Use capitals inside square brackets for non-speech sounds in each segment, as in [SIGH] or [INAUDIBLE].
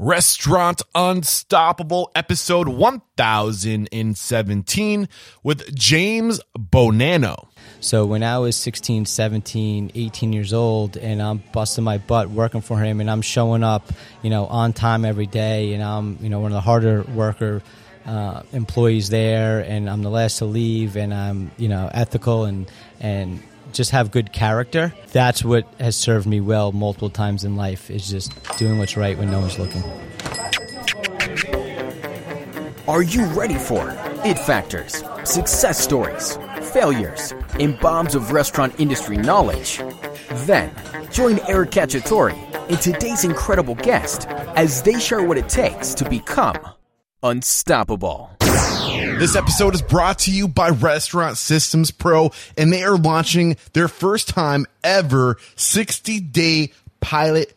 Restaurant Unstoppable, episode 1017 with James Bonanno. So when I was 16, 17, 18 years old and I'm busting my butt working for him and I'm showing up, you know, on time every day and I'm, you know, one of the harder worker uh, employees there and I'm the last to leave and I'm, you know, ethical and, and just have good character. That's what has served me well multiple times in life is just doing what's right when no one's looking. Are you ready for it factors, success stories, failures, and bombs of restaurant industry knowledge? Then join Eric Cacciatore and today's incredible guest as they share what it takes to become unstoppable. This episode is brought to you by Restaurant Systems Pro, and they are launching their first time ever 60 day pilot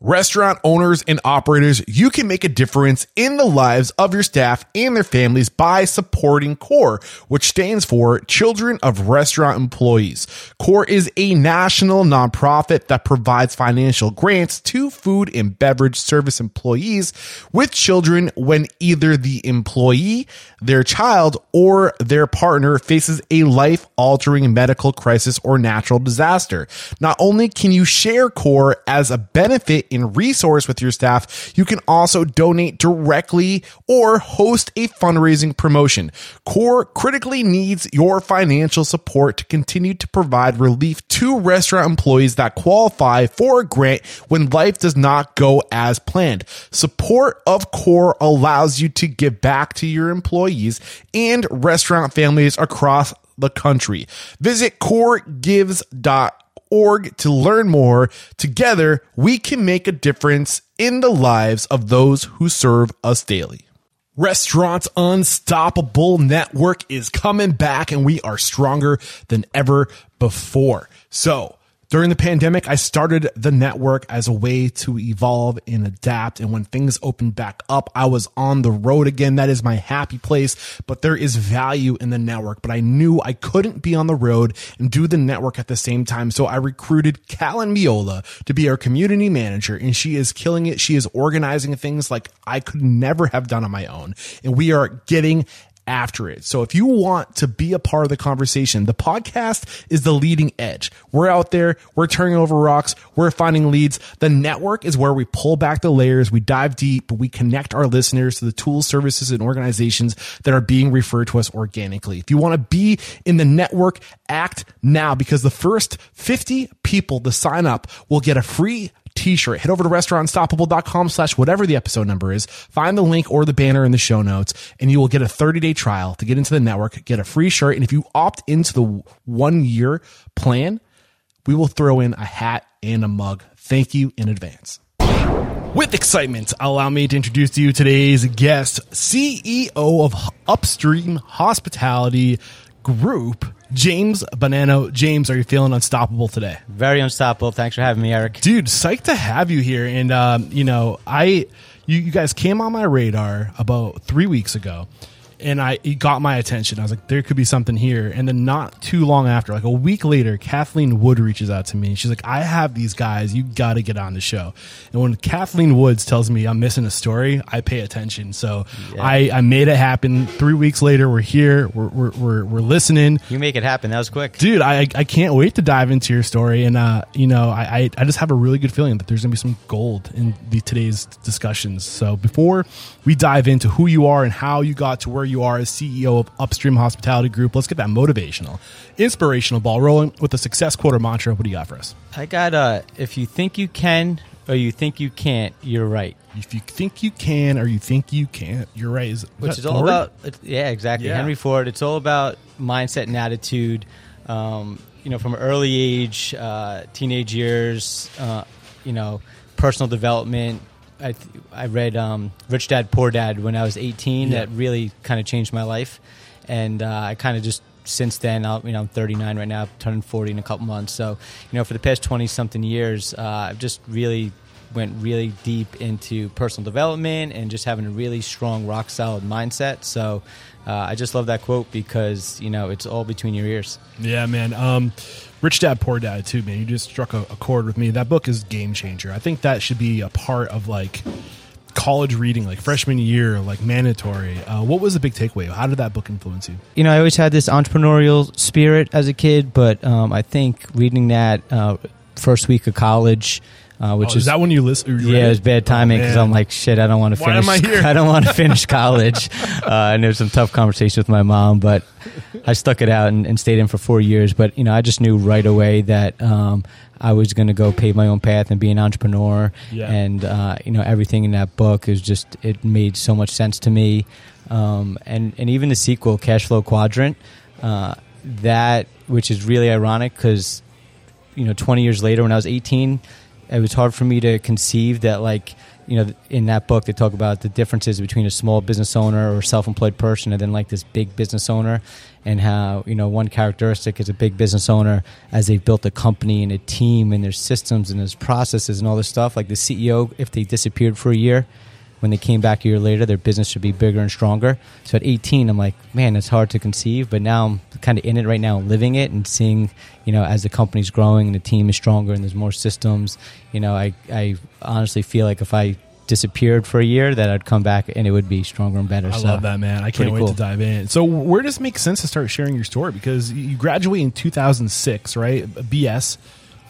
Restaurant owners and operators, you can make a difference in the lives of your staff and their families by supporting CORE, which stands for Children of Restaurant Employees. CORE is a national nonprofit that provides financial grants to food and beverage service employees with children when either the employee, their child, or their partner faces a life altering medical crisis or natural disaster. Not only can you share CORE as a benefit and resource with your staff, you can also donate directly or host a fundraising promotion. CORE critically needs your financial support to continue to provide relief to restaurant employees that qualify for a grant when life does not go as planned. Support of CORE allows you to give back to your employees and restaurant families across the country. Visit coregives.com org to learn more. Together, we can make a difference in the lives of those who serve us daily. Restaurants Unstoppable Network is coming back and we are stronger than ever before. So, during the pandemic, I started the network as a way to evolve and adapt. And when things opened back up, I was on the road again. That is my happy place, but there is value in the network. But I knew I couldn't be on the road and do the network at the same time. So I recruited Callan Miola to be our community manager and she is killing it. She is organizing things like I could never have done on my own. And we are getting after it. So if you want to be a part of the conversation, the podcast is the leading edge. We're out there, we're turning over rocks, we're finding leads. The network is where we pull back the layers, we dive deep, we connect our listeners to the tools, services, and organizations that are being referred to us organically. If you want to be in the network, act now because the first 50 people to sign up will get a free t-shirt. Head over to restaurantunstoppable.com slash whatever the episode number is. Find the link or the banner in the show notes and you will get a 30 day trial to get into the network, get a free shirt. And if you opt into the one year plan, we will throw in a hat and a mug. Thank you in advance. With excitement, allow me to introduce to you today's guest, CEO of Upstream Hospitality Group, James Bonanno. James, are you feeling unstoppable today? Very unstoppable. Thanks for having me, Eric. Dude, psyched to have you here. And, um, you know, I, you, you guys came on my radar about three weeks ago and I it got my attention. I was like, there could be something here. And then not too long after, like a week later, Kathleen Wood reaches out to me. She's like, I have these guys. You got to get on the show. And when Kathleen Woods tells me I'm missing a story, I pay attention. So yeah. I, I made it happen. Three weeks later, we're here. We're, we're, we're, we're, listening. You make it happen. That was quick. Dude, I, I can't wait to dive into your story. And, uh, you know, I, I just have a really good feeling that there's going to be some gold in the, today's discussions. So before we dive into who you are and how you got to where where you are as CEO of Upstream Hospitality Group. Let's get that motivational, inspirational ball rolling with a success quote or mantra. What do you got for us? I got uh if you think you can or you think you can't, you're right. If you think you can or you think you can't, you're right. Is, Which is all about yeah, exactly. Yeah. Henry Ford. It's all about mindset and attitude. Um, you know, from early age, uh, teenage years, uh, you know, personal development. I I read um, Rich Dad Poor Dad when I was 18. Yeah. That really kind of changed my life, and uh, I kind of just since then, I'll, you know, I'm 39 right now, turning 40 in a couple months. So, you know, for the past 20 something years, uh, I've just really went really deep into personal development and just having a really strong, rock solid mindset. So, uh, I just love that quote because you know it's all between your ears. Yeah, man. Um, Rich Dad Poor Dad too, man. You just struck a, a chord with me. That book is game changer. I think that should be a part of like college reading, like freshman year, like mandatory. Uh, what was the big takeaway? How did that book influence you? you know, I always had this entrepreneurial spirit as a kid, but um, I think reading that uh, first week of college, uh, which Oh, is that when you listen? yeah, it was bad timing because Oh. I'm like, shit, I don't want to Why finish. am I here? [LAUGHS] I don't want to [LAUGHS] finish college. uh, and there was some tough conversations with my mom, but I stuck it out and, and stayed in for four years. But you know, I just knew right away that um, I was going to go pave my own path and be an entrepreneur. Yeah. And uh, you know, everything in that book is just it made so much sense to me. Um, and and even the sequel, Cash Flow Quadrant, uh, that which is really ironic because you know 20 years later when i was 18 it was hard for me to conceive that like you know in that book they talk about the differences between a small business owner or self-employed person and then like this big business owner and how you know one characteristic is a big business owner as they've built a company and a team and their systems and their processes and all this stuff. Like the ceo if they disappeared for a year when they came back a year later, their business should be bigger and stronger. So at 18, I'm like, man, it's hard to conceive, but now I'm kind of in it right now, living it and seeing, you know, as the company's growing and the team is stronger and there's more systems, you know, I, I honestly feel like if I disappeared for a year, that I'd come back and it would be stronger and better. I so, love that, man. I can't wait cool. to dive in. So, where does it make sense to start sharing your story? Because you graduate in 2006, right? BS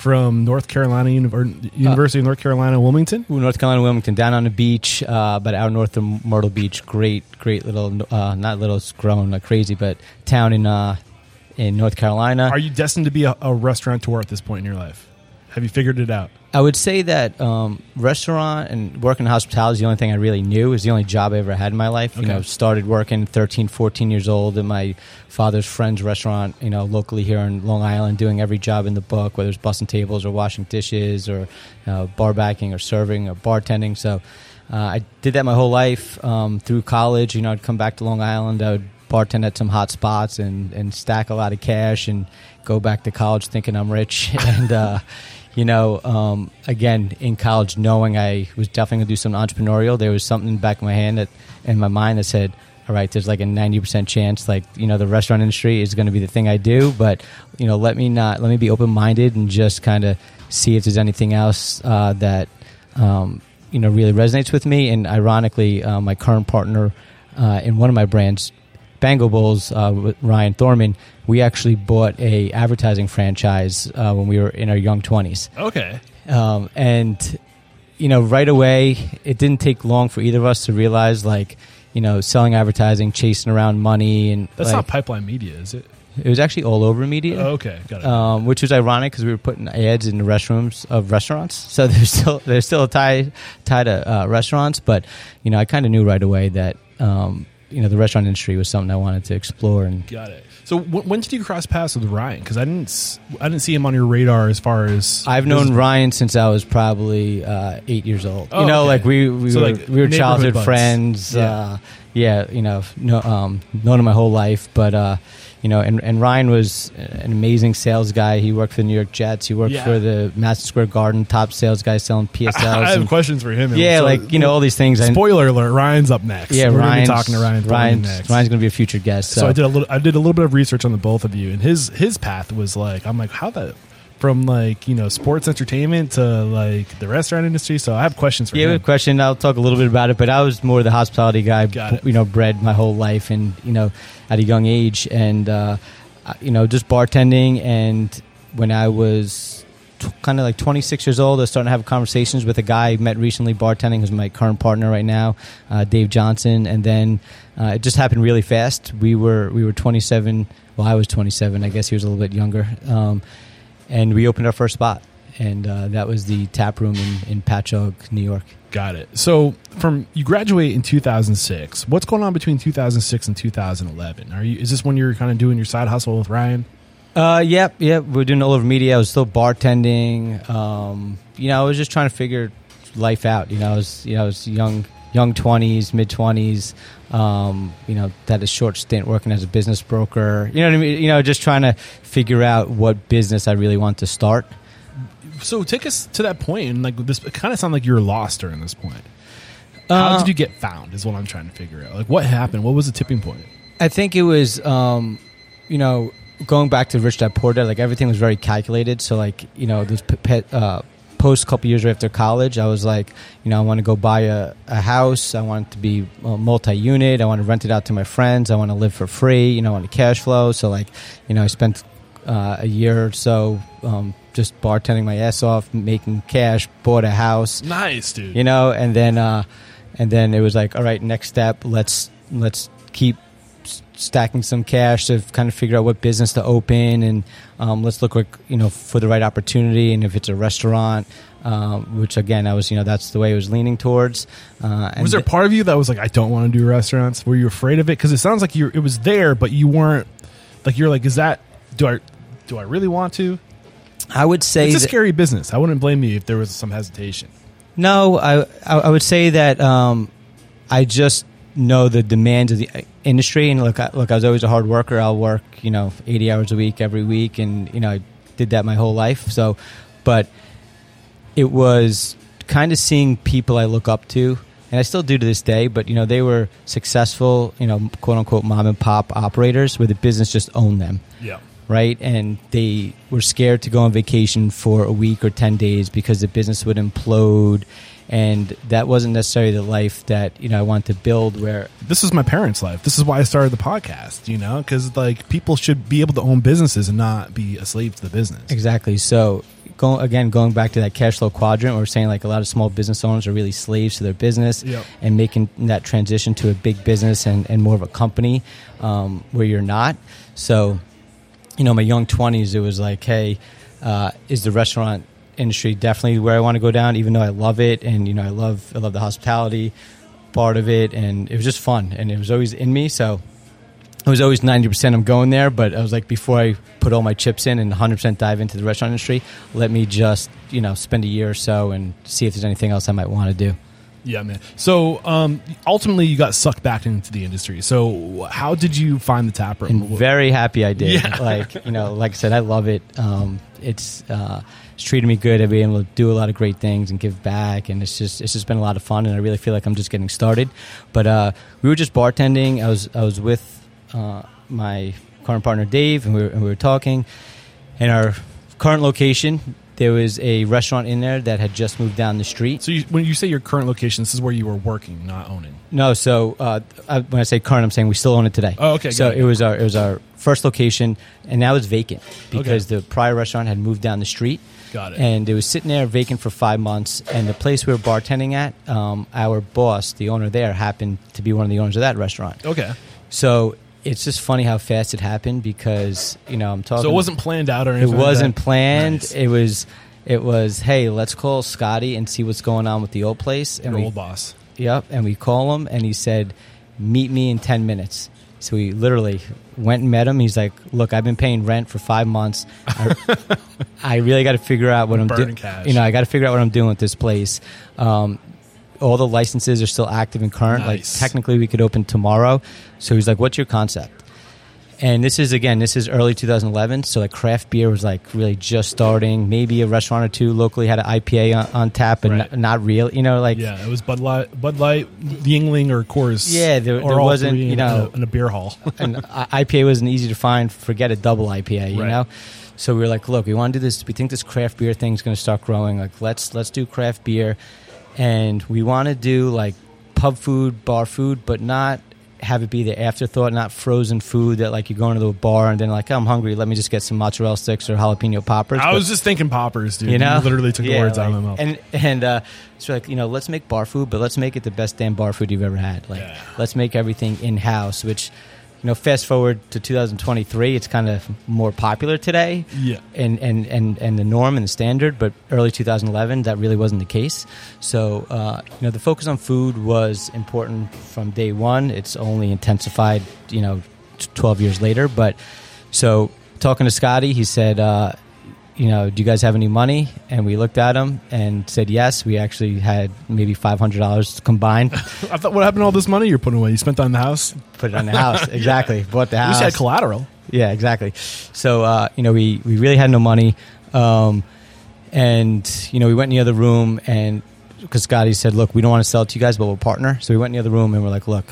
from North Carolina University of North Carolina, Wilmington. North Carolina, Wilmington, down on the beach, uh, but out north of Myrtle Beach. Great, great little, uh, not little, it's grown like crazy, but town in uh, in North Carolina. Are you destined to be a, a restaurateur at this point in your life? Have you figured it out? I would say that um, restaurant and working in hospitality is the only thing I really knew. It was the only job I ever had in my life. You Okay. know, started working 13, 14 years old at my father's friend's restaurant, you know, locally here in Long Island, doing every job in the book, whether it's bussing tables or washing dishes or uh, bar backing or serving or bartending. So uh, I did that my whole life um, through college. You know, I'd come back to Long Island. I would bartend at some hot spots and, and stack a lot of cash and go back to college thinking I'm rich. [LAUGHS] and, uh, you know, um, again, in college, knowing I was definitely going to do something entrepreneurial, there was something in the back of my hand that, in my mind that said, all right, there's like a 90% chance, like, you know, the restaurant industry is going to be the thing I do, but, you know, let me not, let me be open minded and just kind of see if there's anything else uh, that, um, you know, really resonates with me. And ironically, uh, my current partner uh, in one of my brands, Bango Bowls, uh, with Ryan Thorman, we actually bought a advertising franchise uh, when we were in our young twenties, Okay. um, and you know, right away, it didn't take long for either of us to realize, like, you know, selling advertising, chasing around money, and That's like, not pipeline media, is it? it was actually all over media Oh, okay. Got it. um, which was ironic because we were putting ads in the restrooms of restaurants. [LAUGHS] So there's still there's still a tie tie to uh, restaurants, but you know I kind of knew right away that um, you know the restaurant industry was something I wanted to explore. And Got it. So, w- when did you cross paths with Ryan? Because I didn't, s- I didn't see him on your radar as far as I've known Ryan since I was probably uh, eight years old. Oh, you know, okay. like we we So, were like, we were childhood buds. friends. Yeah. Uh, yeah, you know, no, um, known him my whole life, but. Uh, you know, and, and Ryan was an amazing sales guy. He worked for the New York Jets. He worked Yeah. for the Madison Square Garden, top sales guy selling PSLs. [LAUGHS] I have and- questions for him. Yeah, So, like you know all these things. Spoiler alert: Ryan's up next. yeah, We're gonna be Ryan's talking to Ryan. Ryan's, next. Ryan's going to be a future guest. So, so, I did a little. I did a little bit of research on the both of you, and his his path was like I'm like how that from like you know sports entertainment to like the restaurant industry. So I have questions for you. yeah, him. question. I'll talk a little bit about it, but I was more the hospitality guy. You know, bred my whole life, and you know, at a young age, and uh, you know, just bartending. And when I was t- kind of like 26 years old. I was starting to have conversations with a guy I met recently bartending, who's my current partner right now, uh, Dave Johnson. And then uh, it just happened really fast. We were we were 27. Well, I was 27. I guess he was a little bit younger. Um, and we opened our first spot, and uh, that was the Taproom in, in Patchogue, New York. Got it. So from you graduate in 2006. What's going on between 2006 and 2011? Are you is this when you're kind of doing your side hustle with Ryan? Uh, yep, yep. We're doing all over media. I was still bartending. Um, you know, I was just trying to figure life out. You know, I was you know I was young, young twenties, mid twenties. Um, you know, had a short stint working as a business broker. You know what I mean? You know, just trying to figure out what business I really want to start. So take us to that point, and like this, kind of sounded like you're lost during this point. How Uh, did you get found? Is what I'm trying to figure out. Like, what happened? What was the tipping point? I think it was, um, you know, going back to Rich Dad Poor Dad. Like everything was very calculated. So like you know, this p- pe- uh, post a couple years after college, I was like, you know, I want to go buy a, a house. I want it to be uh, multi-unit. I want to rent it out to my friends. I want to live for free. You know, I want to cash flow. So like, you know, I spent uh, a year or so um, just bartending my ass off, making cash. Bought a house Nice, dude. you know and then uh and then it was like all right next step let's let's keep stacking some cash to kind of figure out what business to open and um, let's look like you know for the right opportunity and if it's a restaurant um, which again i was you know that's the way i was leaning towards uh, and was there part of you that was like, I don't want to do restaurants? Were you afraid of it? Because it sounds like you it was there, but you weren't. Like you're like, is that do I do I really want to? i would say It's a that- scary business. I wouldn't blame you if there was some hesitation. No, I I, I would say that um, I just know the demands of the uh, industry, and look, I, look, I was always a hard worker. I'll work, you know, eighty hours a week every week, and you know, I did that my whole life. So, but it was kind of seeing people I look up to, and I still do to this day. But you know, they were successful, you know, quote unquote mom and pop operators, where the business just owned them Yeah. right? And they were scared to go on vacation for a week or 10 days because the business would implode. And that wasn't necessarily the life that, you know, I wanted to build where, This is my parents' life. This is why I started the podcast. You know, because like people should be able to own businesses and not be a slave to the business. exactly. So, go, again, going back to that cash flow quadrant, we're saying like a lot of small business owners are really slaves to their business Yep. and making that transition to a big business and, and more of a company um, where you're not. So, you know, my young 20s, it was like, hey, uh, is the restaurant industry definitely where I want to go down, even though I love it. And, you know, I love, I love the hospitality part of it. And it was just fun. And it was always in me. So it was always 90% I'm going there. But I was like, before I put all my chips in and 100% dive into the restaurant industry, let me just, you know, spend a year or so and see if there's anything else I might want to do. Yeah, man. So um, ultimately, you got sucked back into the industry. So how did you find the Taproom? and very happy I did. Yeah. Like you know, like I said, I love it. Um, it's uh, it's treated me good. I've been able to do a lot of great things and give back, and it's just it's just been a lot of fun. And I really feel like I'm just getting started. But uh, we were just bartending. I was I was with uh, my current partner Dave, and we were, and we were talking. In our current location, there was a restaurant in there that had just moved down the street. so you, when you say your current location, this is where you were working, not owning. No, so uh, I, when I say current, I'm saying we still own it today. Oh, okay, So it. it was our it was our first location, and now it's vacant because the prior restaurant had moved down the street. Got it. And it was sitting there vacant for five months. And the place we were bartending at, um, our boss, the owner there, happened to be one of the owners of that restaurant. Okay. So it's just funny how fast it happened because you know I'm talking. So it wasn't planned out or anything. It wasn't that? planned. Nice. It was. It was. Hey, let's call Scotty and see what's going on with the old place. And Your we old boss. Yep, and we call him, and he said, "Meet me in ten minutes." So we literally went and met him. He's like, "Look, I've been paying rent for five months. I, [LAUGHS] I really got to figure out what I'm doing. You know, I got to figure out what I'm doing with this place. Um, all the licenses are still active and current. Nice. Like technically, we could open tomorrow. So he's like, "What's your concept?" And this is again, this is early 2011. So like craft beer was like really just starting. Maybe a restaurant or two locally had an IPA on, on tap, but Right. not, not real. You know, like Yeah, it was Bud Light, Bud Light, Yuengling, or Coors. Yeah, there- there wasn't, you in know- a, in a beer hall. [LAUGHS] and IPA wasn't easy to find. Forget a double IPA, you Right. know. So we were like, look, we want to do this. We think this craft beer thing is going to start growing. Like, let's let's do craft beer, and we want to do like pub food, bar food, but not have it be the afterthought, not frozen food that like you go into the bar and then like I'm hungry, let me just get some mozzarella sticks or jalapeno poppers. I But- was just thinking poppers, dude. you know, literally took the Yeah, words out of my mouth. And and uh, it's like you know, let's make bar food, but let's make it the best damn bar food you've ever had. Like, Yeah. let's make everything in house. Which, you know, fast forward to 2023, it's kind of more popular today. Yeah. And and and and the norm and the standard, but early 2011, that really wasn't the case. So, uh, you know, the focus on food was important from day one. It's only intensified, you know, 12 years later. But so, talking to Scotty, he said. Uh, you know, do you guys have any money? And we looked at him and said yes. We actually had maybe five hundred dollars combined. [LAUGHS] I thought, what happened to all this money you're putting away? You spent on the house. Put it on the house. [LAUGHS] Exactly. Bought the You house. said collateral. Yeah, exactly. So uh, you know, we we really had no money, um, and you know, we went in the other room and because Scotty said, "Look, we don't want to sell it to you guys, but we'll partner." So we went in the other room and we're like, "Look,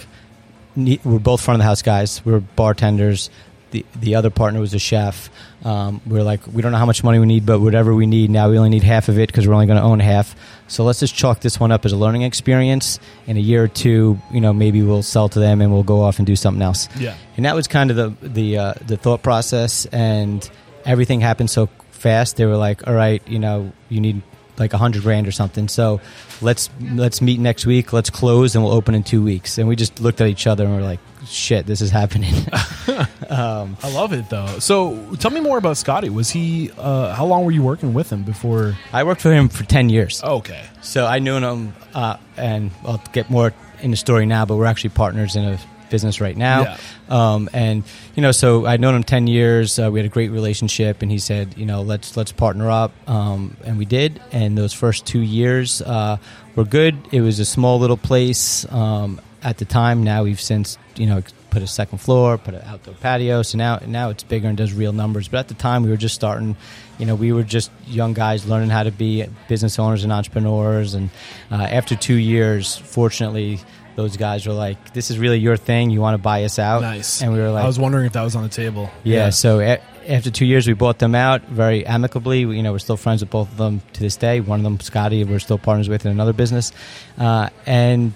we're both front of the house guys. We're bartenders. The the other partner was a chef. Um, we're like, we don't know how much money we need, but whatever we need now, we only need half of it because we're only going to own half. So let's just chalk this one up as a learning experience. In a year or two, you know, maybe we'll sell to them and we'll go off and do something else. Yeah. And that was kind of the the uh, the thought process, and everything happened so fast. They were like, "All right, you know, you need like a hundred grand or something. So let's let's meet next week. Let's close, and we'll open in two weeks." And we just looked at each other and we're like, "Shit, this is happening." [LAUGHS] [LAUGHS] um, I love it though. So tell me more about Scotty. Was he? Uh, how long were you working with him before? I worked for him for ten years. Okay. So I knew him, uh, and I'll get more in the story now. But we're actually partners in a business right now. Yeah. Um, and you know, so I'd known him ten years. Uh, we had a great relationship, and he said, you know, let's let's partner up, um, and we did. And those first two years uh, were good. It was a small little place um, at the time. Now we've since you know put a second floor, put an outdoor patio. So now now it's bigger and does real numbers. But at the time, we were just starting. You know, we were just young guys learning how to be business owners and entrepreneurs. And uh, after two years, fortunately. Those guys were like, "This is really your thing. You want to buy us out?" Nice. And we were like, I was wondering if that was on the table. yeah, so a- after two years, we bought them out very amicably. We, you know, we're still friends with both of them to this day. One of them, Scotty, we're still partners with in another business, uh, and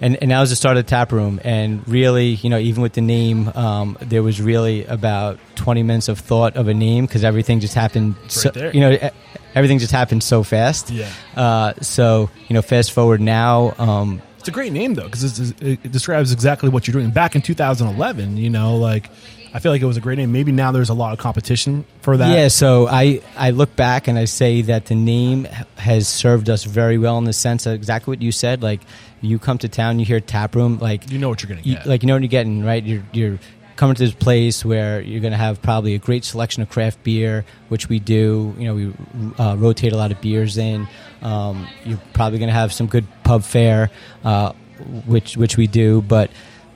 and and that was the start of the Taproom. And really, you know, even with the name, um, there was really about twenty minutes of thought of a name because everything just happened. so, right there. You know, everything just happened so fast. Yeah. Uh, so you know, fast forward now. Um, It's a great name though because it, it describes exactly what you're doing. Back in 2011, you know, like I feel like it was a great name. Maybe now there's a lot of competition for that. Yeah, so I, I look back and I say that the name has served us very well in the sense of exactly what you said. Like, you come to town, you hear tap room, like you know what you're gonna you, like you know what you're getting, right? You're you're coming to this place where you're going to have probably a great selection of craft beer, which we do. You know, we uh, rotate a lot of beers in. Um, you're probably going to have some good pub fare, uh, which which we do. But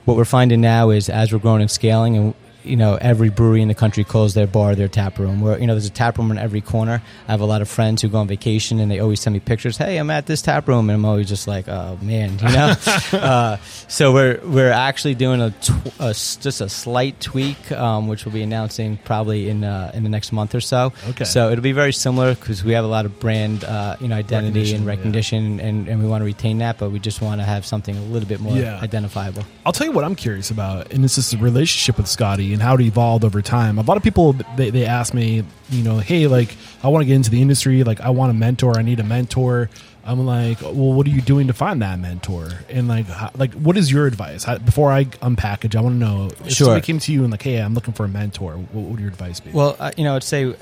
what we're finding now is as we're growing and scaling, and you know, every brewery in the country calls their bar their tap room. Where you know, there's a tap room in every corner. I have a lot of friends who go on vacation and they always send me pictures. Hey, I'm at this tap room, and I'm always just like, oh man, you know. [LAUGHS] uh, so we're we're actually doing a, tw- a just a slight tweak, um, which we'll be announcing probably in uh, in the next month or so. Okay. So it'll be very similar because we have a lot of brand, uh, you know, identity and Recognition, recognition, and, and we want to retain that, but we just want to have something a little bit more Yeah. identifiable. I'll tell you what I'm curious about, and this is the relationship with Scotty and how it evolved over time. A lot of people they, they ask me, you know, hey, like I want to get into the industry, like I want a mentor, I need a mentor. I'm like, well, what are you doing to find that mentor? And like, how, like, what is your advice? How, before I unpackage, I want to know if Sure. somebody came to you and like, hey, I'm looking for a mentor. What would your advice be? Well, uh, you know, I'd say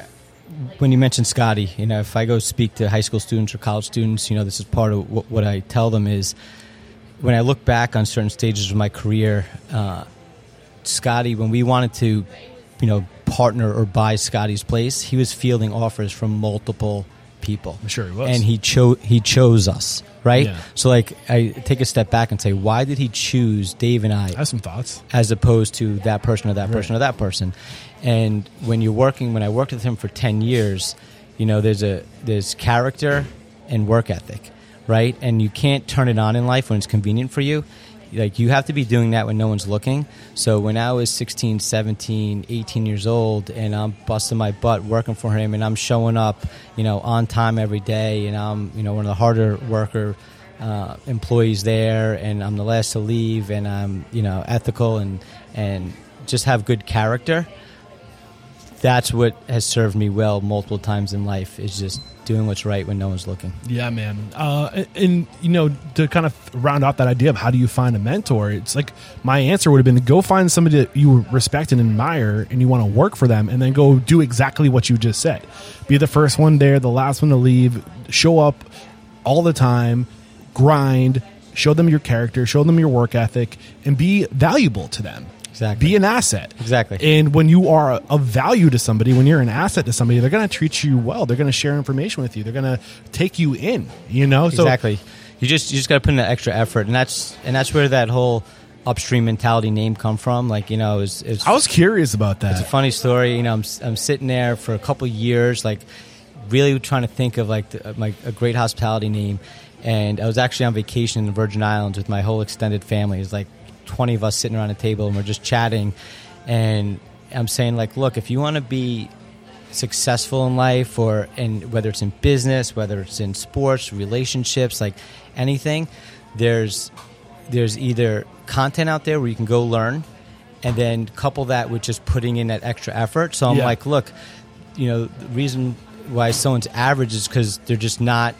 when you mentioned Scotty, you know, if I go speak to high school students or college students, you know, this is part of what, what I tell them is when I look back on certain stages of my career, uh, Scotty, when we wanted to, you know, partner or buy Scotty's place, he was fielding offers from multiple people. I'm sure he was. and he chose he chose us, right? Yeah. So, like, I take a step back and say, why did he choose Dave and I I have some thoughts. as opposed to that person or that person Right. or that person. And when you're working, when I worked with him for ten years, you know, there's a there's character and work ethic, right? And you can't turn it on in life when it's convenient for you. Like you have to be doing that when no one's looking. So when I was 16, 17, 18 years old and I'm busting my butt working for him and I'm showing up, you know, on time every day and I'm, you know, one of the harder worker uh, employees there, and I'm the last to leave, and I'm you know ethical and and just have good character. That's what has served me well multiple times in life. Is just doing what's right when no one's looking. Yeah, man. Uh, and, you know, to kind of round out that idea of how do you find a mentor, it's like my answer would have been to go find somebody that you respect and admire and you want to work for them and then go do exactly what you just said. Be the first one there, the last one to leave, show up all the time, grind, show them your character, show them your work ethic, and be valuable to them. Exactly. Be an asset. Exactly. And when you are of value to somebody, when you're an asset to somebody, they're going to treat you well. They're going to share information with you. They're going to take you in. You know. So exactly. You just you just got to put in the extra effort, and that's and that's where that whole upstream mentality name come from. Like you know, it's, it's I was curious about that. It's a funny story. You know, I'm I'm sitting there for a couple years, like really trying to think of like the, uh, my a great hospitality name, and I was actually on vacation in the Virgin Islands with my whole extended family. It's like 20 of us sitting around a table and we're just chatting. And I'm saying, like, look, if you want to be successful in life or in whether it's in business, whether it's in sports, relationships, like anything, there's there's either content out there where you can go learn and then couple that with just putting in that extra effort. So I'm yeah. like, look, you know, the reason why someone's average is because they're just not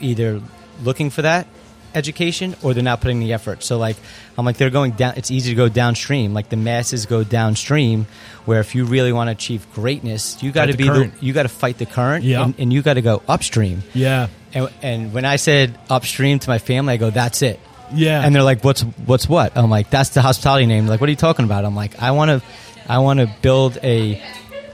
either looking for that education or they're not putting the effort. So like I'm like they're going down it's easy to go downstream. Like the masses go downstream where if you really want to achieve greatness, you got to be current. the you got to fight the current yeah. and, and you got to go upstream. Yeah. And, and when I said upstream to my family, I go that's it. Yeah. And they're like what's what's what? I'm like that's the hospitality name. They're like what are you talking about? I'm like I want to I want to build a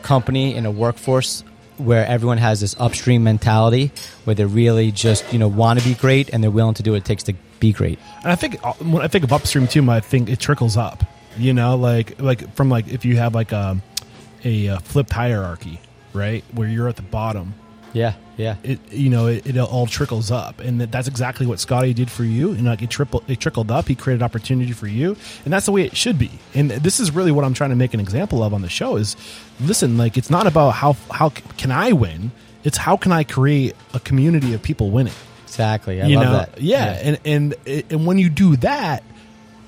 company and a workforce where everyone has this upstream mentality where they really just you know want to be great and they're willing to do what it takes to be great. And I think uh, when I think of upstream too, I think it trickles up. You know, like like from like if you have like a a, a flipped hierarchy, right, where you're at the bottom yeah, yeah. It you know it, it all trickles up, and that's exactly what Scotty did for you. And like it triple it trickled up. He created opportunity for you, and that's the way it should be. And this is really what I'm trying to make an example of on the show. Is listen, like it's not about how how can I win. It's how can I create a community of people winning. Exactly. I you love know? that. Yeah, yeah, and and and when you do that,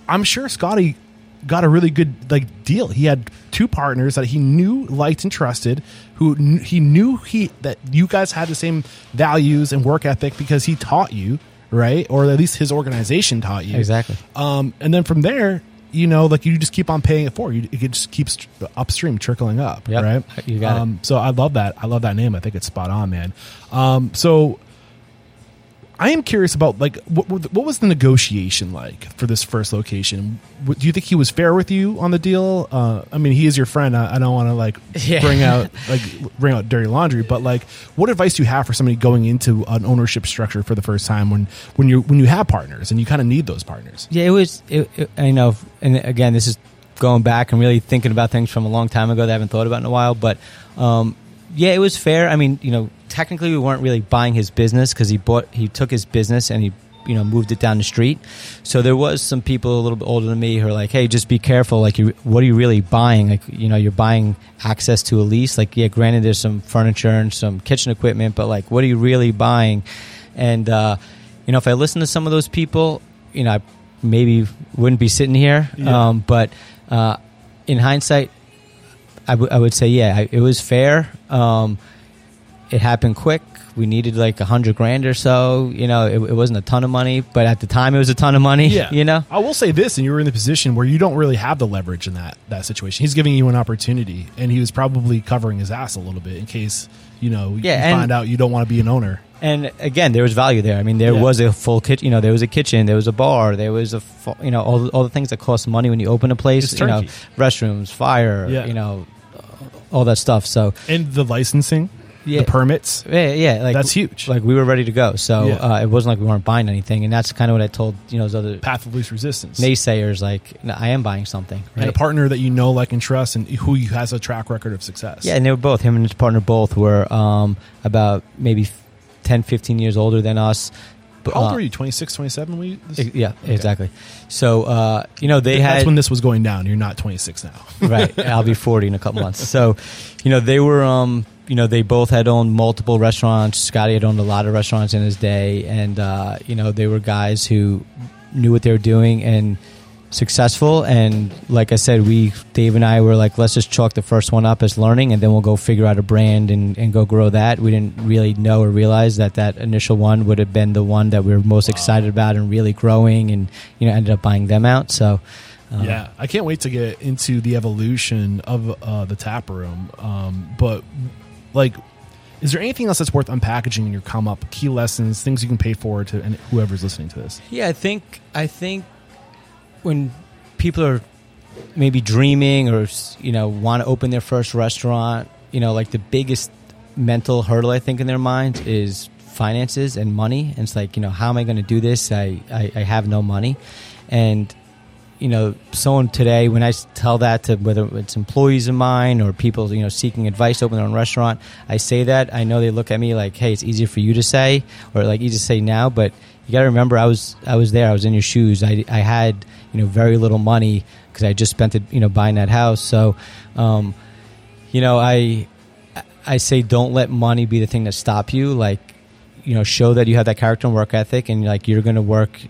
I'm sure Scotty got a really good like deal. He had two partners that he knew, liked, and trusted. Who kn- he knew he that you guys had the same values and work ethic because he taught you, right? Or at least his organization taught you exactly. Um, and then from there, you know, like you just keep on paying it forward. You, it just keeps upstream trickling up, yep. right? You got um, it. So I love that. I love that name. I think it's spot on, man. Um, so I am curious about like what what was the negotiation like for this first location? Do you think he was fair with you on the deal? Uh, I mean, he is your friend. I, I don't want to like yeah. bring out like bring out dirty laundry, but like, what advice do you have for somebody going into an ownership structure for the first time when when you when you have partners and you kind of need those partners? Yeah, it was. It, it, I know, and again, this is going back and really thinking about things from a long time ago that I haven't thought about in a while, but. Um, yeah, it was fair. I mean, you know, technically we weren't really buying his business because he bought he took his business and he you know moved it down the street. So there was some people a little bit older than me who are like, "Hey, just be careful. Like, you, what are you really buying? Like, you know, you're buying access to a lease. Like, yeah, granted, there's some furniture and some kitchen equipment, but like, what are you really buying?" And uh, you know, if I listen to some of those people, you know, I maybe wouldn't be sitting here. Yeah. Um, but uh, in hindsight, I, w- I would say, yeah, I, it was fair. Um, it happened quick. We needed like a hundred grand or so. You know, it, it, wasn't a ton of money, but at the time it was a ton of money. Yeah. [LAUGHS] You know, I will say this, and you were in the position where you don't really have the leverage in that that situation. He's giving you an opportunity, and he was probably covering his ass a little bit in case you know yeah, you find out you don't want to be an owner. And again, there was value there. I mean, there yeah. was a full kitchen. You know, there was a kitchen, there was a bar, there was a you know all all the things that cost money when you open a place. you know, restrooms, fire. Yeah. You know, all that stuff. So and the licensing, yeah, the permits, yeah, yeah, like that's huge. Like we were ready to go, so yeah. uh, it wasn't like we weren't buying anything, and that's kind of what I told you know those other path of least resistance naysayers. Like no, I am buying something, right? and a partner that you know, like, and trust, and who has a track record of success. Yeah, and they were both him and his partner both were um, about maybe 10, 15 years older than us. How old uh, were you? 26, 27? We, yeah, okay. exactly. So, uh, you know, they had. That's when this was going down. You're not 26 now. right. I'll be 40 in a couple months. So, you know, they were, um, you know, they both had owned multiple restaurants. Scotty had owned a lot of restaurants in his day, and uh, you know, they were guys who knew what they were doing and successful. And like I said, we Dave and I were like, let's just chalk the first one up as learning, and then we'll go figure out a brand and, and go grow that. We didn't really know or realize that that initial one would have been the one that we were most excited about and really growing, and you know, ended up buying them out. So. Uh, yeah, I can't wait to get into the evolution of uh, the Taproom. Um, but like, is there anything else that's worth unpackaging in your come up? Key lessons, things you can pay forward to, and whoever's listening to this. Yeah, I think I think when people are maybe dreaming or you know want to open their first restaurant, you know, like the biggest mental hurdle I think in their mind is finances and money. And it's like, you know, how am I going to do this? I, I, I have no money, and you know, someone today, when I tell that to whether it's employees of mine or people, you know, seeking advice open their own restaurant, I say that. I know they look at me like, hey, it's easier for you to say or like easy to say now, but you got to remember, I was I was there. I was in your shoes. I, I had you know very little money because I just spent it you know buying that house. So, um, you know, I I say don't let money be the thing that stop you. Like, you know, show that you have that character and work ethic, and like you're going to work.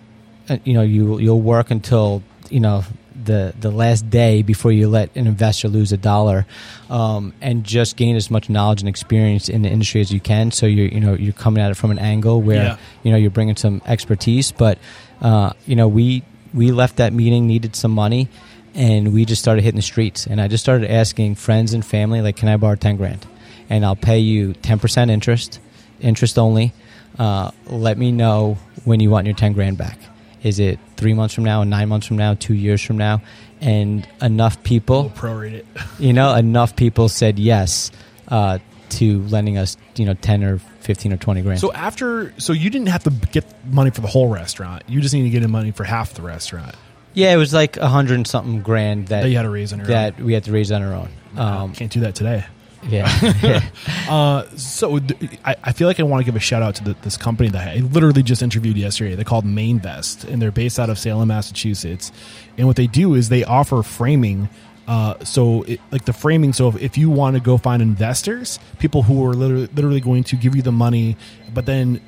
uh, You know, you you'll work until you know the the last day before you let an investor lose a dollar, um, and just gain as much knowledge and experience in the industry as you can. So you're you know you're coming at it from an angle where Yeah. you know you're bringing some expertise. But uh, you know we we left that meeting, needed some money, and we just started hitting the streets. And I just started asking friends and family, like, can I borrow ten grand? And I'll pay you ten percent interest, interest only. Uh, let me know when you want your ten grand back. Is it three months from now, nine months from now, two years from now? And enough people, Prorate it. [LAUGHS] you know, enough people said yes uh, to lending us, you know, ten or fifteen or twenty grand. So after, so you didn't have to get money for the whole restaurant. You just need to get in money for half the restaurant yeah, it was like a hundred and something grand that that you had to raise on your that we had to raise on our own. own. Um, Can't do that today. Yeah, [LAUGHS] Uh, so I feel like I want to give a shout out to the, this company that I literally just interviewed yesterday. They're called Mainvest, and they're based out of Salem, Massachusetts. And what they do is they offer framing. Uh, so it, like the framing. So if, if you want to go find investors, people who are literally, literally going to give you the money, but then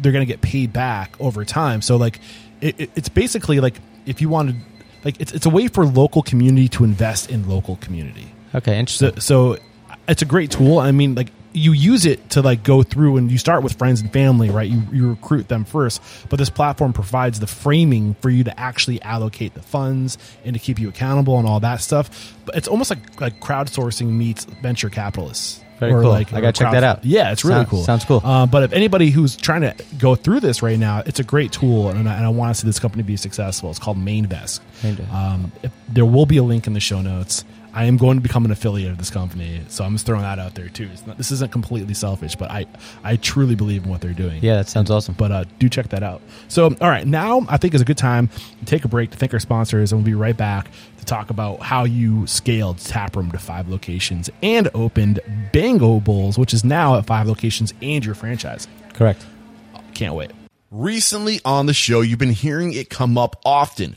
they're going to get paid back over time. So like it, it, it's basically like if you wanted like it's it's a way for local community to invest in local community. okay, interesting. So, so it's a great tool. I mean, like you use it to like go through and you start with friends and family, right? You, you recruit them first, but this platform provides the framing for you to actually allocate the funds and to keep you accountable and all that stuff. But it's almost like like crowdsourcing meets venture capitalists. Very cool. I gotta check that out. Yeah, it's really Sound- cool. sounds cool. Uh, but if anybody who's trying to go through this right now, it's a great tool, and I, and I want to see this company be successful. It's called Mainvest. Mainvest. Um, if, there will be a link in the show notes. I am going to become an affiliate of this company, so I'm just throwing that out there too. It's not, this isn't completely selfish, but I I truly believe in what they're doing. yeah, that sounds awesome. But uh, do check that out. So, all right, now I think is a good time to take a break to thank our sponsors, and we'll be right back to talk about how you scaled Taproom to five locations and opened Bango Bowls, which is now at five locations and your franchise. Correct. Can't wait. Recently on the show, you've been hearing it come up often.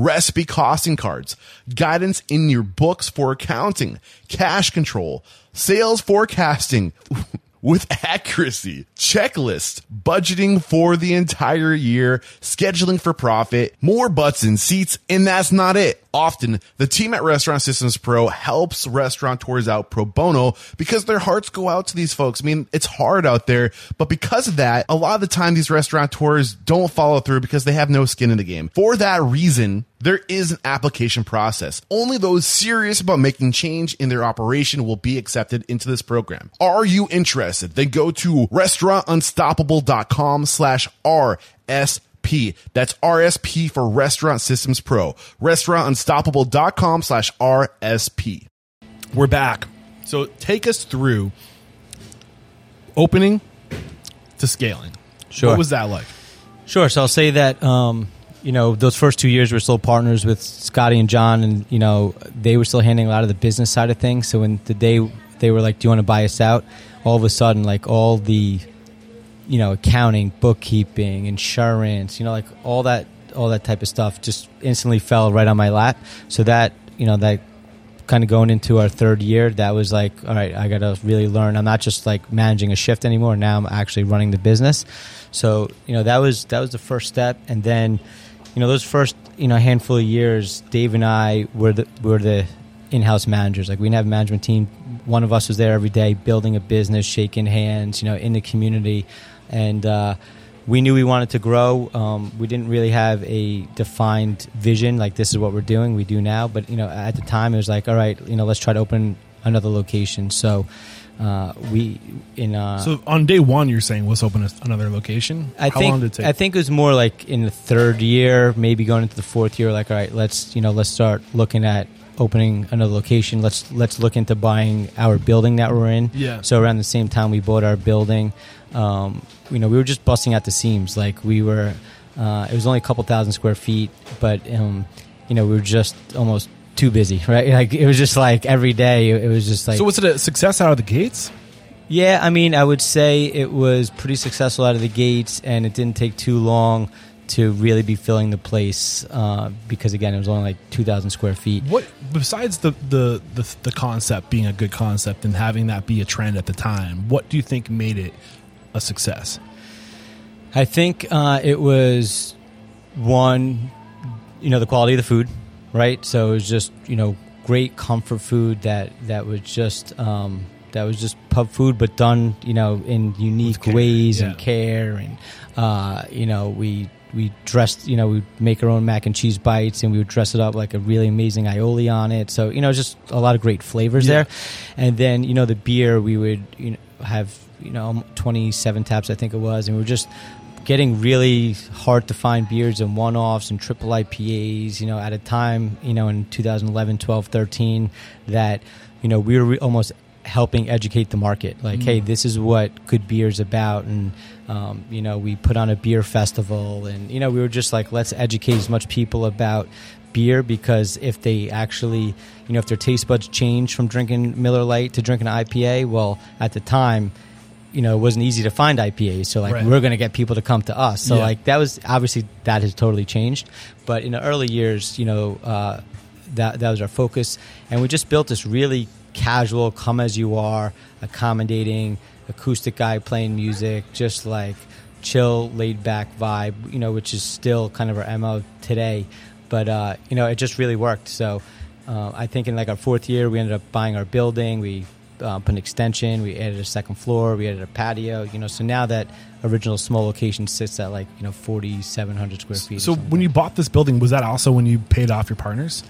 recipe costing cards, guidance in your books for accounting, cash control, sales forecasting [LAUGHS] with accuracy, checklist, budgeting for the entire year, scheduling for profit, more butts and seats, and that's not it. Often, the team at Restaurant Systems Pro helps restaurateurs out pro bono because their hearts go out to these folks. I mean, it's hard out there, but because of that, a lot of the time these restaurateurs don't follow through because they have no skin in the game. For that reason, there is an application process. Only those serious about making change in their operation will be accepted into this program. Are you interested? Then go to restaurantunstoppable.com slash RSP. That's RSP for Restaurant Systems Pro. Restaurantunstoppable.com slash RSP. We're back. So take us through opening to scaling. Sure. What was that like? Sure. So I'll say that um, you know those first two years we're still partners with Scotty and John, and you know they were still handling a lot of the business side of things. So when the day they were like, "Do you want to buy us out?" All of a sudden, like all the you know accounting, bookkeeping, insurance, you know, like all that all that type of stuff just instantly fell right on my lap. So that you know that kind of going into our third year, that was like, all right, I got to really learn. I'm not just like managing a shift anymore. Now I'm actually running the business. So you know that was that was the first step, and then you know those first you know handful of years, Dave and I were the were the in-house managers. Like we didn't have a management team. One of us was there every day, building a business, shaking hands, you know, in the community, and. Uh, we knew we wanted to grow. Um, we didn't really have a defined vision, like this is what we're doing. We do now, but you know, at the time, it was like, all right, you know, let's try to open another location. So uh, we in uh, So on day one, you're saying let's open a, another location. I How think long did it take? I think it was more like in the third year, maybe going into the fourth year. Like, all right, let's you know, let's start looking at opening another location. Let's let's look into buying our building that we're in. Yeah. So around the same time we bought our building, um, you know, we were just busting out the seams. Like we were, uh, it was only a couple thousand square feet, but um, you know, we were just almost too busy, right? Like it was just like every day. It was just like so was it a success out of the gates? yeah, I mean, I would say it was pretty successful out of the gates, and it didn't take too long to really be filling the place uh, because, again, it was only like 2,000 square feet. What besides the, the the the concept being a good concept and having that be a trend at the time? What do you think made it a success? I think uh, it was one, you know, the quality of the food, right? So it was just, you know, great comfort food that that was just. Um, that was just pub food, but done, you know, in unique ways yeah. and care, and uh, you know, we we dressed, you know, we make our own mac and cheese bites, and we would dress it up like a really amazing aioli on it. So you know, just a lot of great flavors Yeah. there. And then you know, the beer we would you know have you know twenty seven taps, I think it was, and we were just getting really hard to find beers and one offs and triple IPAs. You know, at a time, you know, in 2011, 12, 13, that you know we were re- almost helping educate the market like hey this is what good beer is about and um, you know we put on a beer festival and you know we were just like let's educate as much people about beer because if they actually you know if their taste buds change from drinking miller Lite to drinking an ipa well at the time you know it wasn't easy to find ipas so like Right. we're going to get people to come to us. So Yeah. like that was obviously that has totally changed. But in the early years you know uh, that that was our focus. And we just built this really casual come as you are accommodating acoustic guy playing music just like chill laid back vibe you know which is still kind of our mo today. But uh, you know it just really worked. So uh, i think in like our fourth year we ended up buying our building. We uh, put an extension we added a second floor we added a patio you know so now that original small location sits at like you know 4700 square feet So when you bought this building, was that also when you paid off your partners?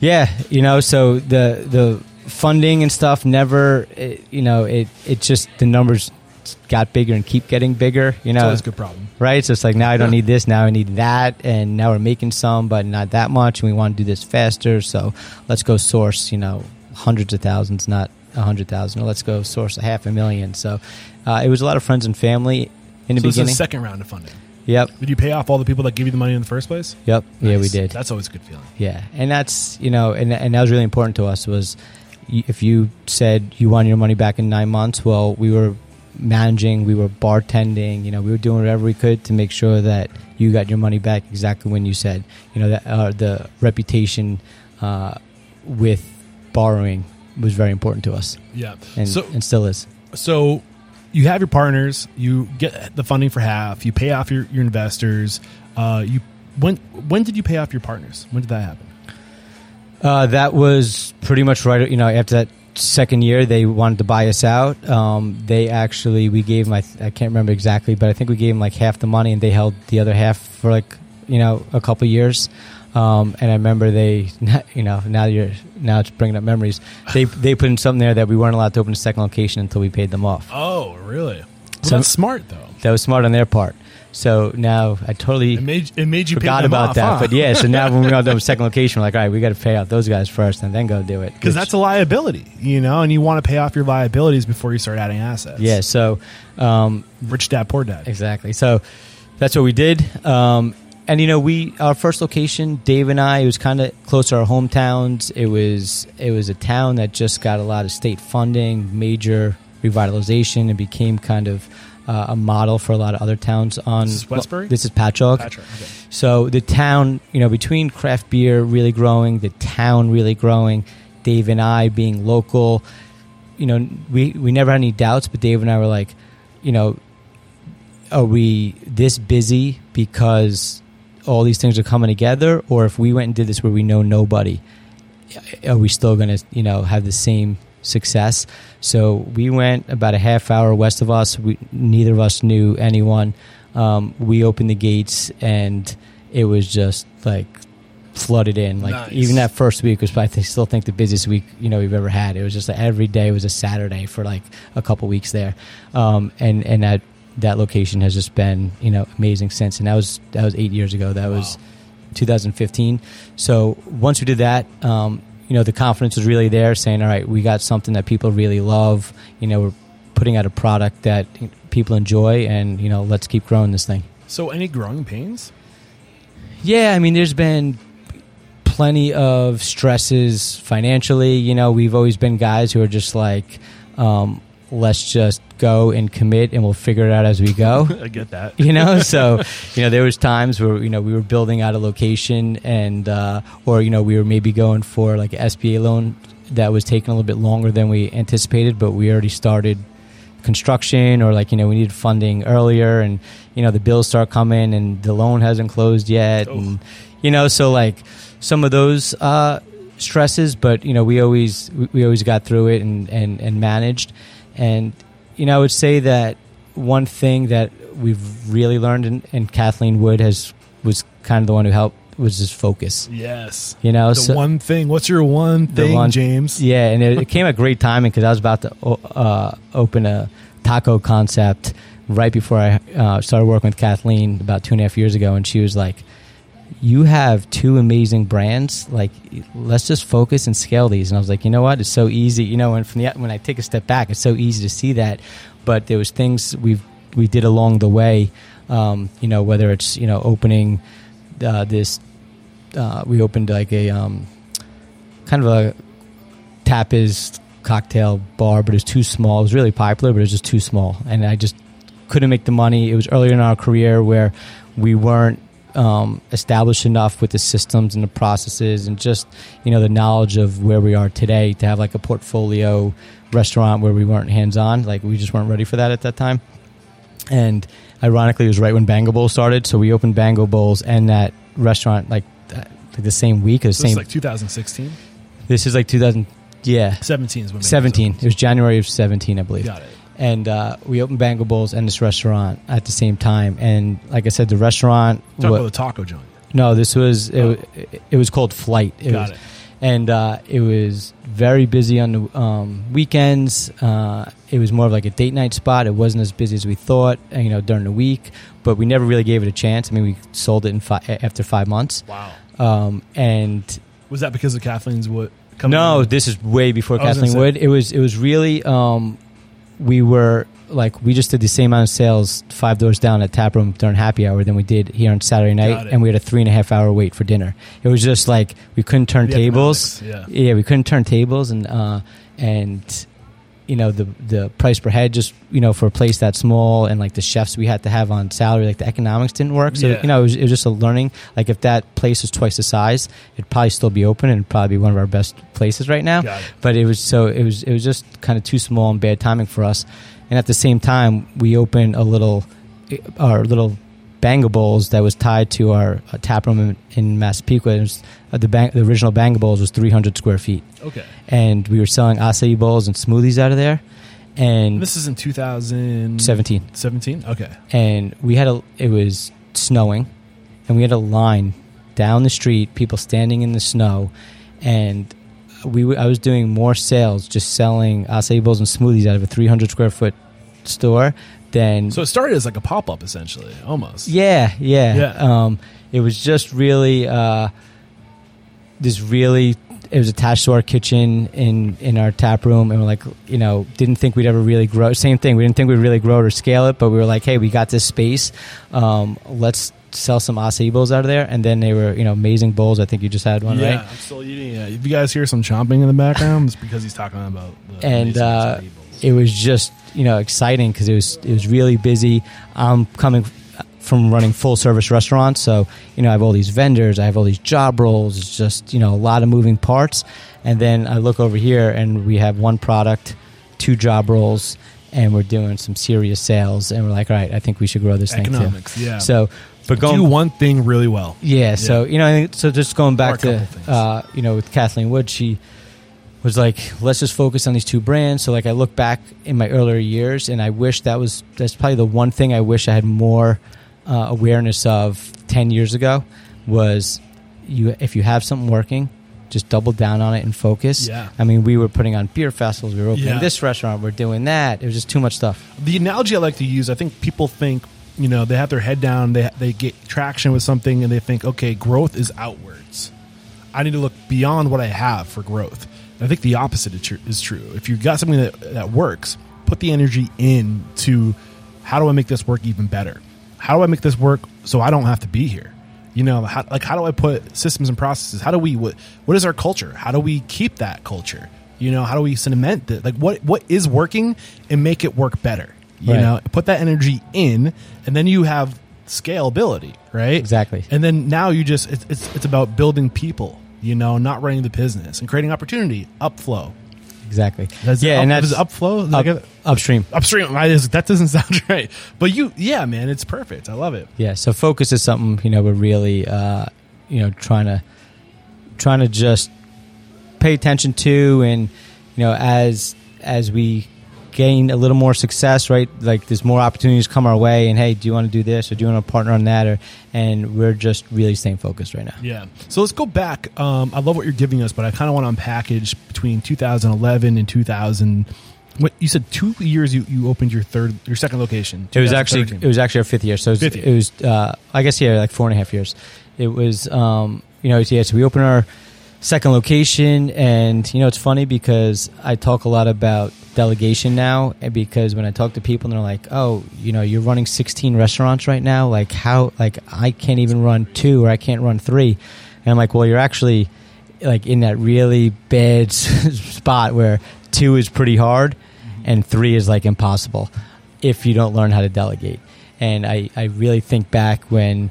Yeah, you know, so the the funding and stuff never, it, you know, it it just the numbers got bigger and keep getting bigger. You know, always a good problem. right? So it's like now I don't Yeah. need this, now I need that, and now we're making some, but not that much, and we want to do this faster. So let's go source, you know, hundreds of thousands, not a hundred thousand. Or let's go source a half a million. So uh, it was a lot of friends and family in the So beginning. second round of funding. yep, Did you pay off all the people that gave you the money in the first place? yep, yeah, we did. That's always a good feeling. Yeah, and that's you know, and and that was really important to us. Was if you said you want your money back in nine months, well, we were managing, we were bartending, you know, we were doing whatever we could to make sure that you got your money back exactly when you said. You know, that uh, the reputation uh, with borrowing was very important to us, Yeah. and so and still is. so you have your partners, you get the funding for half, you pay off your, your investors. Uh, you when when did you pay off your partners? When did that happen? Uh, that was pretty much right. You know, after that second year, they wanted to buy us out. Um, they actually, we gave them, I, I can't remember exactly, but I think we gave them like half the money and they held the other half for like, you know, a couple years. Um, and I remember they, [LAUGHS] you know, now you're now it's bringing up memories. They [LAUGHS] they put in something there that we weren't allowed to open a second location until we paid them off. Oh, really? Well, So- that's smart though. That was smart on their part. So now I totally It made it made you forgot about off, that. huh? But yeah, so now [LAUGHS] when we go to a second location, we're like, all right, we got to pay out those guys first and then go do it. because that's a liability, you know, and you want to pay off your liabilities before you start adding assets. yeah. So um, rich dad, poor dad. Exactly. So that's what we did. Um, and you know, we our first location, Dave and I, it was kind of close to our hometowns. It was it was a town that just got a lot of state funding, major revitalization, and became kind of uh, a model for a lot of other towns. On This is Westbury? this is Patchogue. Okay. So the town, you know, between craft beer really growing, the town really growing, Dave and I being local, you know, we we never had any doubts, but Dave and I were like, you know, are we this busy because all these things are coming together, or if we went and did this where we know nobody, are we still going to, you know, have the same success? So we went about a half hour west of us. We neither of us knew anyone. Um, we opened the gates, and it was just like flooded in. Like Nice. even that first week was, I still think the busiest week you know we've ever had. It was just like every day was a Saturday for like a couple weeks there, um, and and that that location has just been you know amazing since. And that was that was eight years ago. That was 2015. So once we did that, um, you know the confidence was really there, saying, all right, we got something that people really love. You know, we're putting out a product that people enjoy, and you know, let's keep growing this thing. So, any growing pains? Yeah, I mean, there's been plenty of stresses financially. You know, we've always been guys who are just like, um, let's just go and commit, and we'll figure it out as we go. [LAUGHS] I get that. you know so you know there was times where you know we were building out a location and uh, or you know we were maybe going for like an SBA loan that was taking a little bit longer than we anticipated but we already started construction or like you know we needed funding earlier and you know the bills start coming and the loan hasn't closed yet and you know so like some of those uh, stresses but you know we always we, we always got through it and, and and managed and you know I would say that one thing that we've really learned and, and Kathleen Wood has was kind of the one who helped was just focus Yes. you know The so- one thing. What's your one thing, one- James? Yeah, and it, it came at great timing because I was about to uh, open a taco concept right before I uh, started working with Kathleen about two and a half years ago, and she was like, "You have two amazing brands. Like, let's just focus and scale these." And I was like, "You know what? It's so easy. You know, and from the when I take a step back, it's so easy to see that, but there was things we we did along the way. Um, you know, whether it's you know opening uh, this." Uh, we opened like a um, kind of a tapas cocktail bar, but it was too small. It was really popular, but it was just too small, and I just couldn't make the money. It was earlier in our career where we weren't um, established enough with the systems and the processes, and just you know the knowledge of where we are today to have like a portfolio restaurant where we weren't hands on. Like we just weren't ready for that at that time. And ironically, it was right when Bango Bowl started, so we opened Bango Bowls and that restaurant like. Like the same week, or the So same. like 2016. this is like 2000. Yeah, 17 is when. 17. It was January of 17, I believe. Got it. And uh, we opened Bango Bowls and this restaurant at the same time. And like I said, the restaurant. Talk about the taco joint. no, this was it, wa- it, was called Flight. It Got was, it. And uh, it was very busy on the um, weekends. Uh, it was more of like a date night spot. It wasn't as busy as we thought, uh, you know, during the week. But we never really gave it a chance. I mean, we sold it in fi- after five months. Wow. Um, and Was that because of Kathleen's what? coming no, in? this is way before Kathleen. Wood. It was it was really um, we were like we just did the same amount of sales five doors down at Taproom during happy hour than we did here on Saturday night, and we had a three and a half hour wait for dinner. It was just like we couldn't turn The tables. economics, yeah, we couldn't turn tables, and uh, and you know the the price per head just you know for a place that small and like the chefs we had to have on salary like the economics didn't work. So Yeah. you know it was, it was just a learning. Like if that place was twice the size it'd probably still be open and probably be one of our best places right now. But it was so it was it was just kind of too small and bad timing for us. And at the same time we opened a little our little Bango Bowls that was tied to our uh, tap room in, in Massapequa. Was, uh, the, bang, the original Bango Bowls was 300 square feet, Okay. and we were selling acai bowls and smoothies out of there. And This is in 2017. 17. 17? Okay. and we had a it was snowing and we had a line down the street people standing in the snow and we w- I was doing more sales just selling acai bowls and smoothies out of a 300 square foot store than So it started as like a pop up, essentially, almost. yeah yeah Yeah. um it was just really uh this really it was attached to our kitchen in in our tap room and we're like you know didn't think we'd ever really grow same thing we didn't think we'd really grow it or scale it but we were like hey we got this space um, let's sell some acai bowls out of there and then they were you know amazing bowls i think you just had one Yeah, right I'm still eating it. If you guys hear some chomping in the background, it's because he's talking about the and uh, acai bowls. it was just you know exciting because it was it was really busy. I'm coming from running full service restaurants, so you know I have all these vendors, I have all these job roles. It's just you know a lot of moving parts. And then I look over here, and we have one product, two job roles, and we're doing some serious sales. And we're like, all right, I think we should grow this Economics, thing too. yeah. So, but do one thing really well. yeah, so you know, so just going back to uh, you know with Kathleen Wood, she was like, let's just focus on these two brands. So like I look back in my earlier years, and I wish that was that's probably the one thing I wish I had more uh, awareness of ten years ago was you if you have something working. Just double down on it and focus. Yeah. I mean, we were putting on beer festivals. We were opening Yeah. this restaurant. We're doing that. It was just too much stuff. The analogy I like to use, I think people think, you know, they have their head down, they they get traction with something, and they think, okay, growth is outwards. I need to look beyond what I have for growth. I think the opposite is true. If you've got something that that works, put the energy in to how do I make this work even better? How do I make this work so I don't have to be here? You know, how, like how do I put systems and processes? How do we what what is our culture? How do we keep that culture? You know, how do we cement it? Like what what is working and make it work better? You Right. know, put that energy in, and then you have scalability, right? Exactly. And then now you just it's it's, it's about building people. You know, not running the business and creating opportunity, upflow. Exactly. That's yeah, up, and that's is upflow. Up- get upstream. upstream. I that doesn't [LAUGHS] sound right, but you, yeah, man, it's perfect. I love it. Yeah, so focus is something you know we're really uh, you know trying to trying to just pay attention to, and you know as as we gain a little more success, right? Like there's more opportunities come our way, and hey, do you want to do this or do you want to partner on that? Or and we're just really staying focused right now. Yeah. So let's go back. Um, I love what you're giving us, but I kind of want to unpackage between 2011 and 2000. What you said? Two years. You, you opened your third, your second location. It was actually it was actually our fifth year. So it was, it was uh, I guess yeah, like four and a half years. It was um, you know yeah. So we opened our second location, and you know it's funny because I talk a lot about delegation now, and because when I talk to people, and they're like, oh, you know, you're running 16 restaurants right now. Like how? Like I can't even run two, or I can't run three. And I'm like, well, you're actually like in that really bad [LAUGHS] spot where two is pretty hard and three is like impossible if you don't learn how to delegate. And I, I really think back when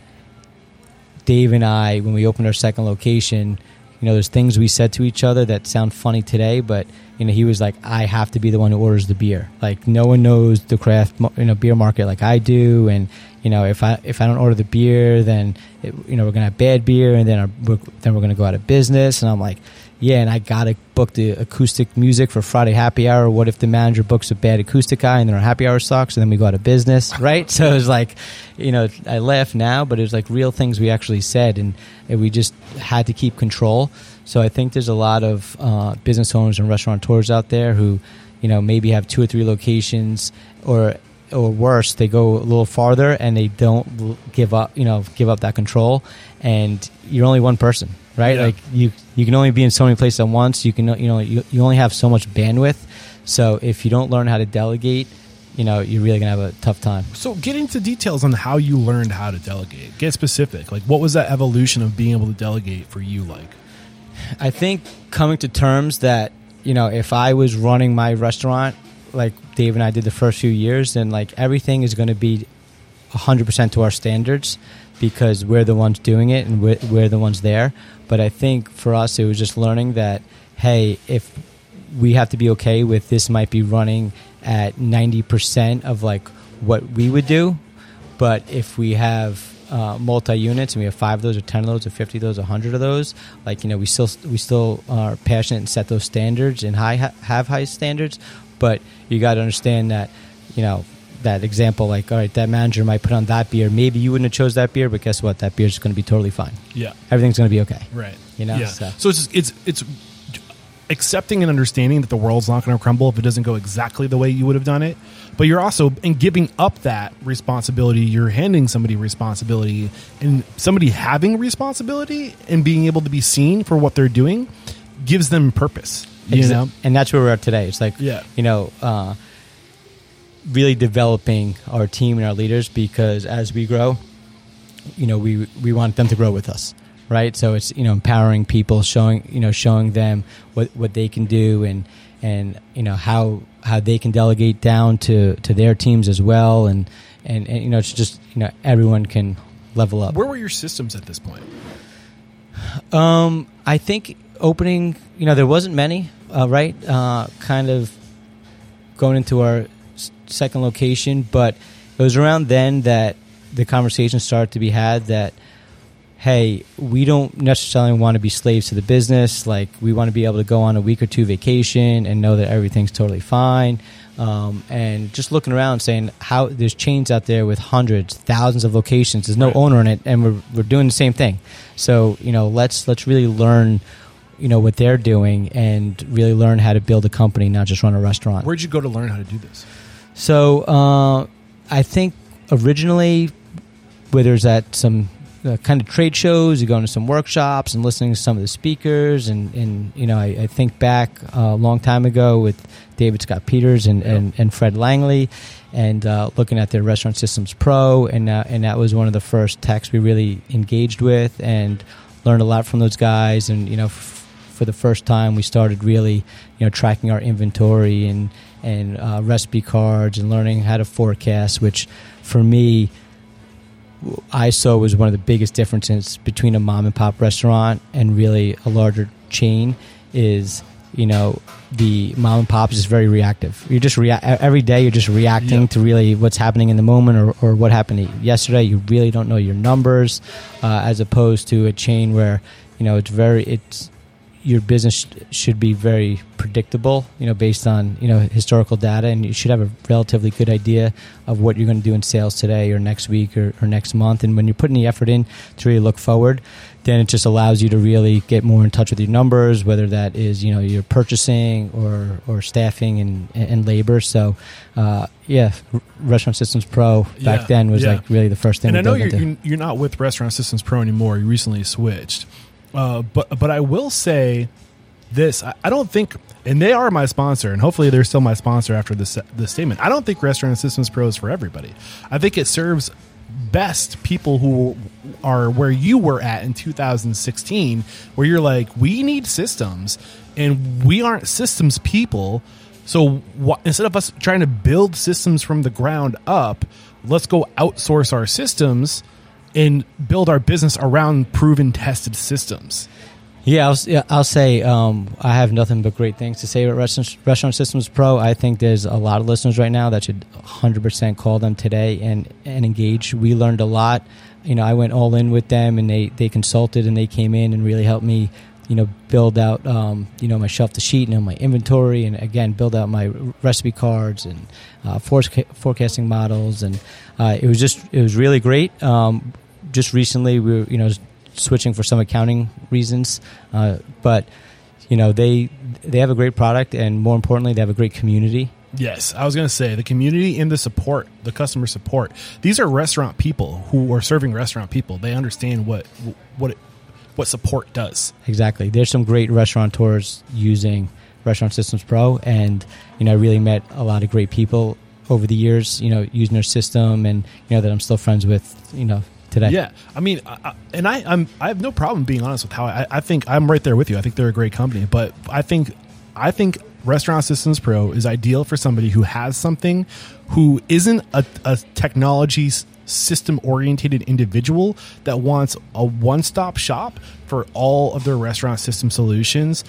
Dave and I, when we opened our second location, you know, there's things we said to each other that sound funny today, but you know, he was like, "I have to be the one who orders the beer. Like, no one knows the craft, you know, beer market like I do, and you know, if I if I don't order the beer, then it, you know, we're gonna have bad beer, and then our, we're, then we're gonna go out of business." And I'm like, "Yeah," and I gotta book the acoustic music for Friday happy hour. What if the manager books a bad acoustic guy, and then our happy hour sucks, and then we go out of business, [LAUGHS] right? So it was like, you know, I laugh now, but it was like real things we actually said, and, and we just had to keep control. So I think there's a lot of uh, business owners and restaurateurs out there who, you know, maybe have two or three locations, or or worse, they go a little farther and they don't give up, you know, give up that control, and you're only one person, right? Yeah. Like you you can only be in so many places at once. You can you know you, you only have so much bandwidth. So if you don't learn how to delegate, you know, you're really gonna have a tough time. So get into details on how you learned how to delegate. Get specific. Like what was that evolution of being able to delegate for you like? I think coming to terms that you know if I was running my restaurant like Dave and I did the first few years, then like everything is going to be 100% to our standards because we're the ones doing it and we're, we're the ones there. But I think for us, it was just learning that hey, if we have to be okay with this, might be running at 90% of like what we would do. But if we have uh, multi units and we have five of those or ten of those or fifty of those or hundred of those, like you know, we still we still are passionate and set those standards and high have high standards. But you got to understand that you know that example, like all right, that manager might put on that beer. Maybe you wouldn't have chose that beer, but guess what? That beer is going to be totally fine. Yeah. Everything's going to be okay. Right. You know, Yeah. so- So, it's it's it's accepting and understanding that the world's not going to crumble if it doesn't go exactly the way you would have done it. But you're also in giving up that responsibility. You're handing somebody responsibility, and somebody having responsibility and being able to be seen for what they're doing gives them purpose. You know. and that's where we're at today. It's like, Yeah. you know, uh, really developing our team and our leaders because as we grow, you know, we we want them to grow with us, right? So it's you know empowering people, showing you know showing them what what they can do and and you know how how they can delegate down to to their teams as well, and and, and you know it's just you know everyone can level up. Where were your systems at this point? Um, I think opening, you know, there wasn't many, uh, right? Uh, kind of going into our second location, but it was around then that the conversation started to be had that, hey, we don't necessarily want to be slaves to the business. Like, we want to be able to go on a week or two vacation and know that everything's totally fine. Um, and just looking around saying how there's chains out there with hundreds, thousands of locations. There's no Right. owner in it, and we're, we're doing the same thing. So you know, let's let's really learn, you know, what they're doing and really learn how to build a company, not just run a restaurant. Where'd you go to learn how to do this? So uh, I think originally, where there's at some uh, kind of trade shows, you go into some workshops and listening to some of the speakers, and, and you know, I, I think back uh, a long time ago with David Scott Peters and, and, and Fred Langley, and uh, looking at their Restaurant Systems Pro, and uh, and that was one of the first techs we really engaged with, and learned a lot from those guys, and you know. F- for the first time, we started really, you know, tracking our inventory and and uh, recipe cards and learning how to forecast. Which, for me, I saw was one of the biggest differences between a mom and pop restaurant and really a larger chain. Is you know the mom and pop is just very reactive. You're just rea- every day. You're just reacting Yeah. to really what's happening in the moment or, or what happened yesterday. You really don't know your numbers, uh, as opposed to a chain where you know it's very it's your business should be very predictable, you know, based on you know historical data, and you should have a relatively good idea of what you're going to do in sales today or next week or, or next month. And when you're putting the effort in to really look forward, then it just allows you to really get more in touch with your numbers, whether that is you know your purchasing or or staffing and and labor. So, uh, yeah, Restaurant Systems Pro back Yeah, then was yeah. like really the first thing. and I know you're, into. you're you're not with Restaurant Systems Pro anymore. You recently switched, uh, but but I will say this: I, I don't think, and they are my sponsor, and hopefully they're still my sponsor after this this statement. I don't think Restaurant Systems Pro is for everybody. I think it serves best people who are where you were at in 2016, where you're like, we need systems, and we aren't systems people. So wh- instead of us trying to build systems from the ground up, let's go outsource our systems and build our business around proven, tested systems. Yeah, I'll, yeah, I'll say um, I have nothing but great things to say about Restaurant, Restaurant Systems Pro. I think there's a lot of listeners right now that should 100% call them today and, and engage. We learned a lot. You know, I went all in with them, and they, they consulted and they came in and really helped me. You know, build out um, you know my shelf to sheet and my inventory, and again build out my recipe cards and uh, forecasting models, and uh, it was just it was really great. Um, just recently, we were you know switching for some accounting reasons, uh, but you know they they have a great product, and more importantly, they have a great community. Yes, I was going to say the community and the support, the customer support. These are restaurant people who are serving restaurant people. They understand what what it, what support does. Exactly. There's some great restaurateurs using Restaurant Systems Pro, and you know, I really met a lot of great people over the years. You know, using their system, and you know that I'm still friends with. You know, today. Yeah, I mean, I, and I, I'm I have no problem being honest with how I, I think I'm right there with you. I think they're a great company, but I think I think Restaurant Systems Pro is ideal for somebody who has something, who isn't a, a technology system oriented individual that wants a one stop shop for all of their restaurant system solutions.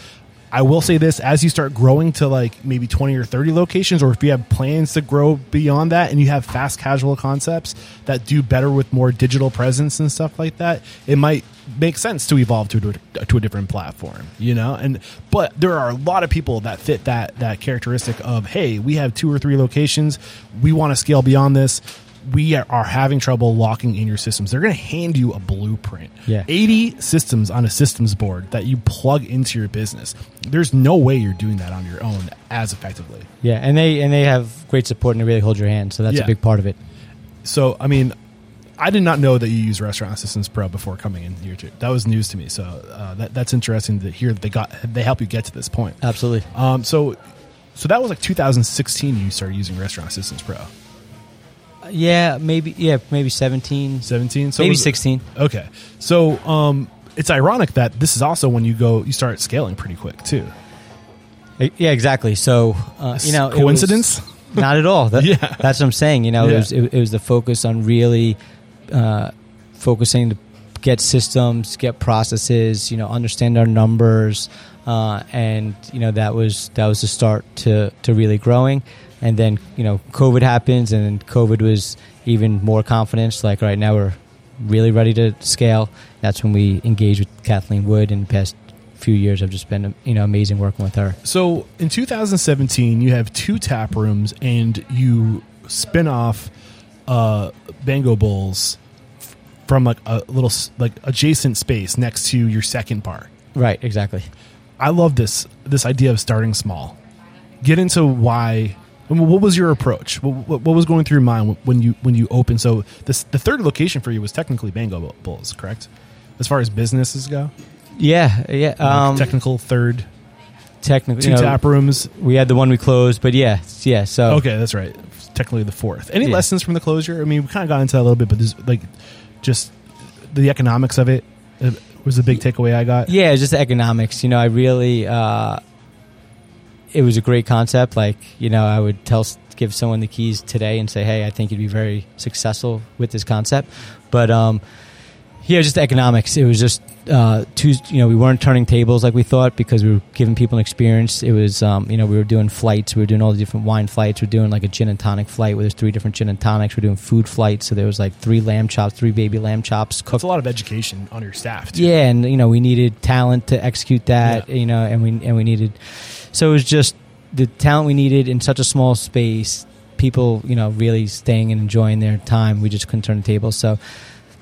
I will say this: as you start growing to like maybe twenty or thirty locations, or if you have plans to grow beyond that, and you have fast casual concepts that do better with more digital presence and stuff like that, it might make sense to evolve to a, to a different platform. You know, and but there are a lot of people that fit that that characteristic of hey, we have two or three locations, we want to scale beyond this we are having trouble locking in your systems. They're going to hand you a blueprint. Yeah. 80 systems on a systems board that you plug into your business. There's no way you're doing that on your own as effectively. Yeah, and they and they have great support and they really hold your hand, so that's Yeah. a big part of it. So, I mean, I did not know that you use Restaurant Systems Pro before coming in here. Too. That was news to me. So uh, that, that's interesting to hear that they got they help you get to this point. Absolutely. Um, so, so that was like 2016. You started using Restaurant Systems Pro. Yeah, maybe yeah, maybe 17, 17. So maybe was 16. Okay. So um, it's ironic that this is also when you go you start scaling pretty quick too. Yeah, exactly. So, uh, you know, coincidence? not at all. [LAUGHS] That- Yeah. that's what I'm saying. You know, Yeah. it, was, it, it was the focus on really uh, focusing to get systems, get processes, you know, understand our numbers, uh, and you know that was that was the start to to really growing. And then you know, COVID happens, and COVID was even more confidence. Like right now, we're really ready to scale. That's when we engaged with Kathleen Wood in the past few years. I've just been you know amazing working with her. So in 2017, you have two tap rooms and you spin off uh, Bango Bowls from like a little like adjacent space next to your second bar. Right, exactly. I love this this idea of starting small. Get into why. What was your approach? What, was going through your mind when you when you opened? So this the third location for you was technically Bango Bowls, correct? As far as businesses go, Yeah, yeah. Um, technical third, technically, two you know, tap rooms. We had the one we closed, but yeah, yeah. So Okay, that's right. Technically the fourth. Any Yeah. lessons from the closure? I mean, we kind of got into that a little bit, but there's like just the economics of it uh, was the big takeaway I got. yeah, just the economics. You know, I really, uh, it was a great concept. Like, you know, I would tell, give someone the keys today and say, hey, I think you'd be very successful with this concept. But, um, yeah, just economics. It was just uh, two. You know, we weren't turning tables like we thought because we were giving people an experience. It was, um, you know, we were doing flights. We were doing all the different wine flights. We are doing like a gin and tonic flight where there's three different gin and tonics. We're doing food flights. So there was like three lamb chops, three baby lamb chops cooked It's a lot of education on your staff. Too. yeah, and you know we needed talent to execute that. Yeah. You know, and we and we needed. So it was just the talent we needed in such a small space. People, you know, really staying and enjoying their time. We just couldn't turn the table. So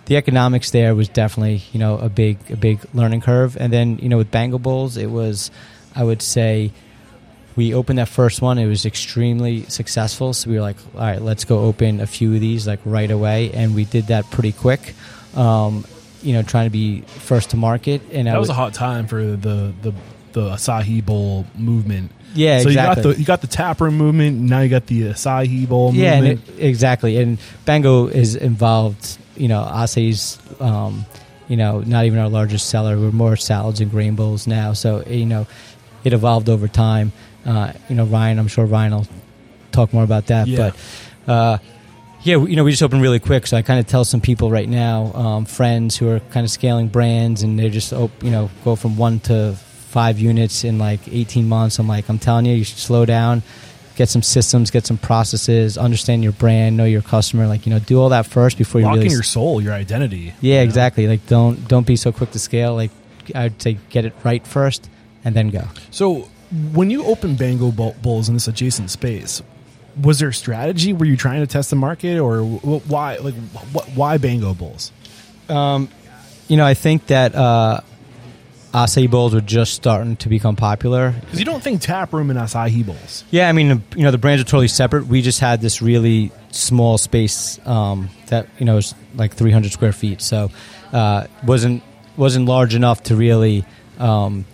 the economics there was definitely you know a big a big learning curve. And then you know with Bango Bowls, it was I would say we opened that first one. It was extremely successful. So we were like, all right, let's go open a few of these like right away, and we did that pretty quick. Um, you know, trying to be first to market, and I That was would- a hot time for the the the acai Bowl movement. Yeah, so exactly. you got the you got the tap room movement. Now you got the acai Bowl yeah, and movement. it, exactly. And Bango is involved. You know, Acai's. Um, you know, not even our largest seller. We're more salads and grain bowls now. So you know, it evolved over time. Uh, you know, Ryan. I'm sure Ryan will talk more about that. Yeah. But uh, yeah, you know, we just opened really quick. So I kind of tell some people right now, um, friends who are kind of scaling brands, and they're just op- you know go from one to five units in like 18 months. I'm like, I'm telling you, you should slow down, get some systems, get some processes, understand your brand, know your customer. Like you know, do all that first before you Locking really. your soul, your identity. yeah, you know? exactly. Like don't don't be so quick to scale. Like I'd say, get it right first, and then go. So when you open Bango Bowl- Bowls in this adjacent space, was there a strategy? Were you trying to test the market, or why? Like, wh- why Bango Bowls? You know, I think that uh, acai bowls were just starting to become popular. Because you don't think tap room and acai Bowls. Yeah, I mean, you know, the brands are totally separate. We just had this really small space um, that you know was like 300 square feet, so uh, wasn't wasn't large enough to really um,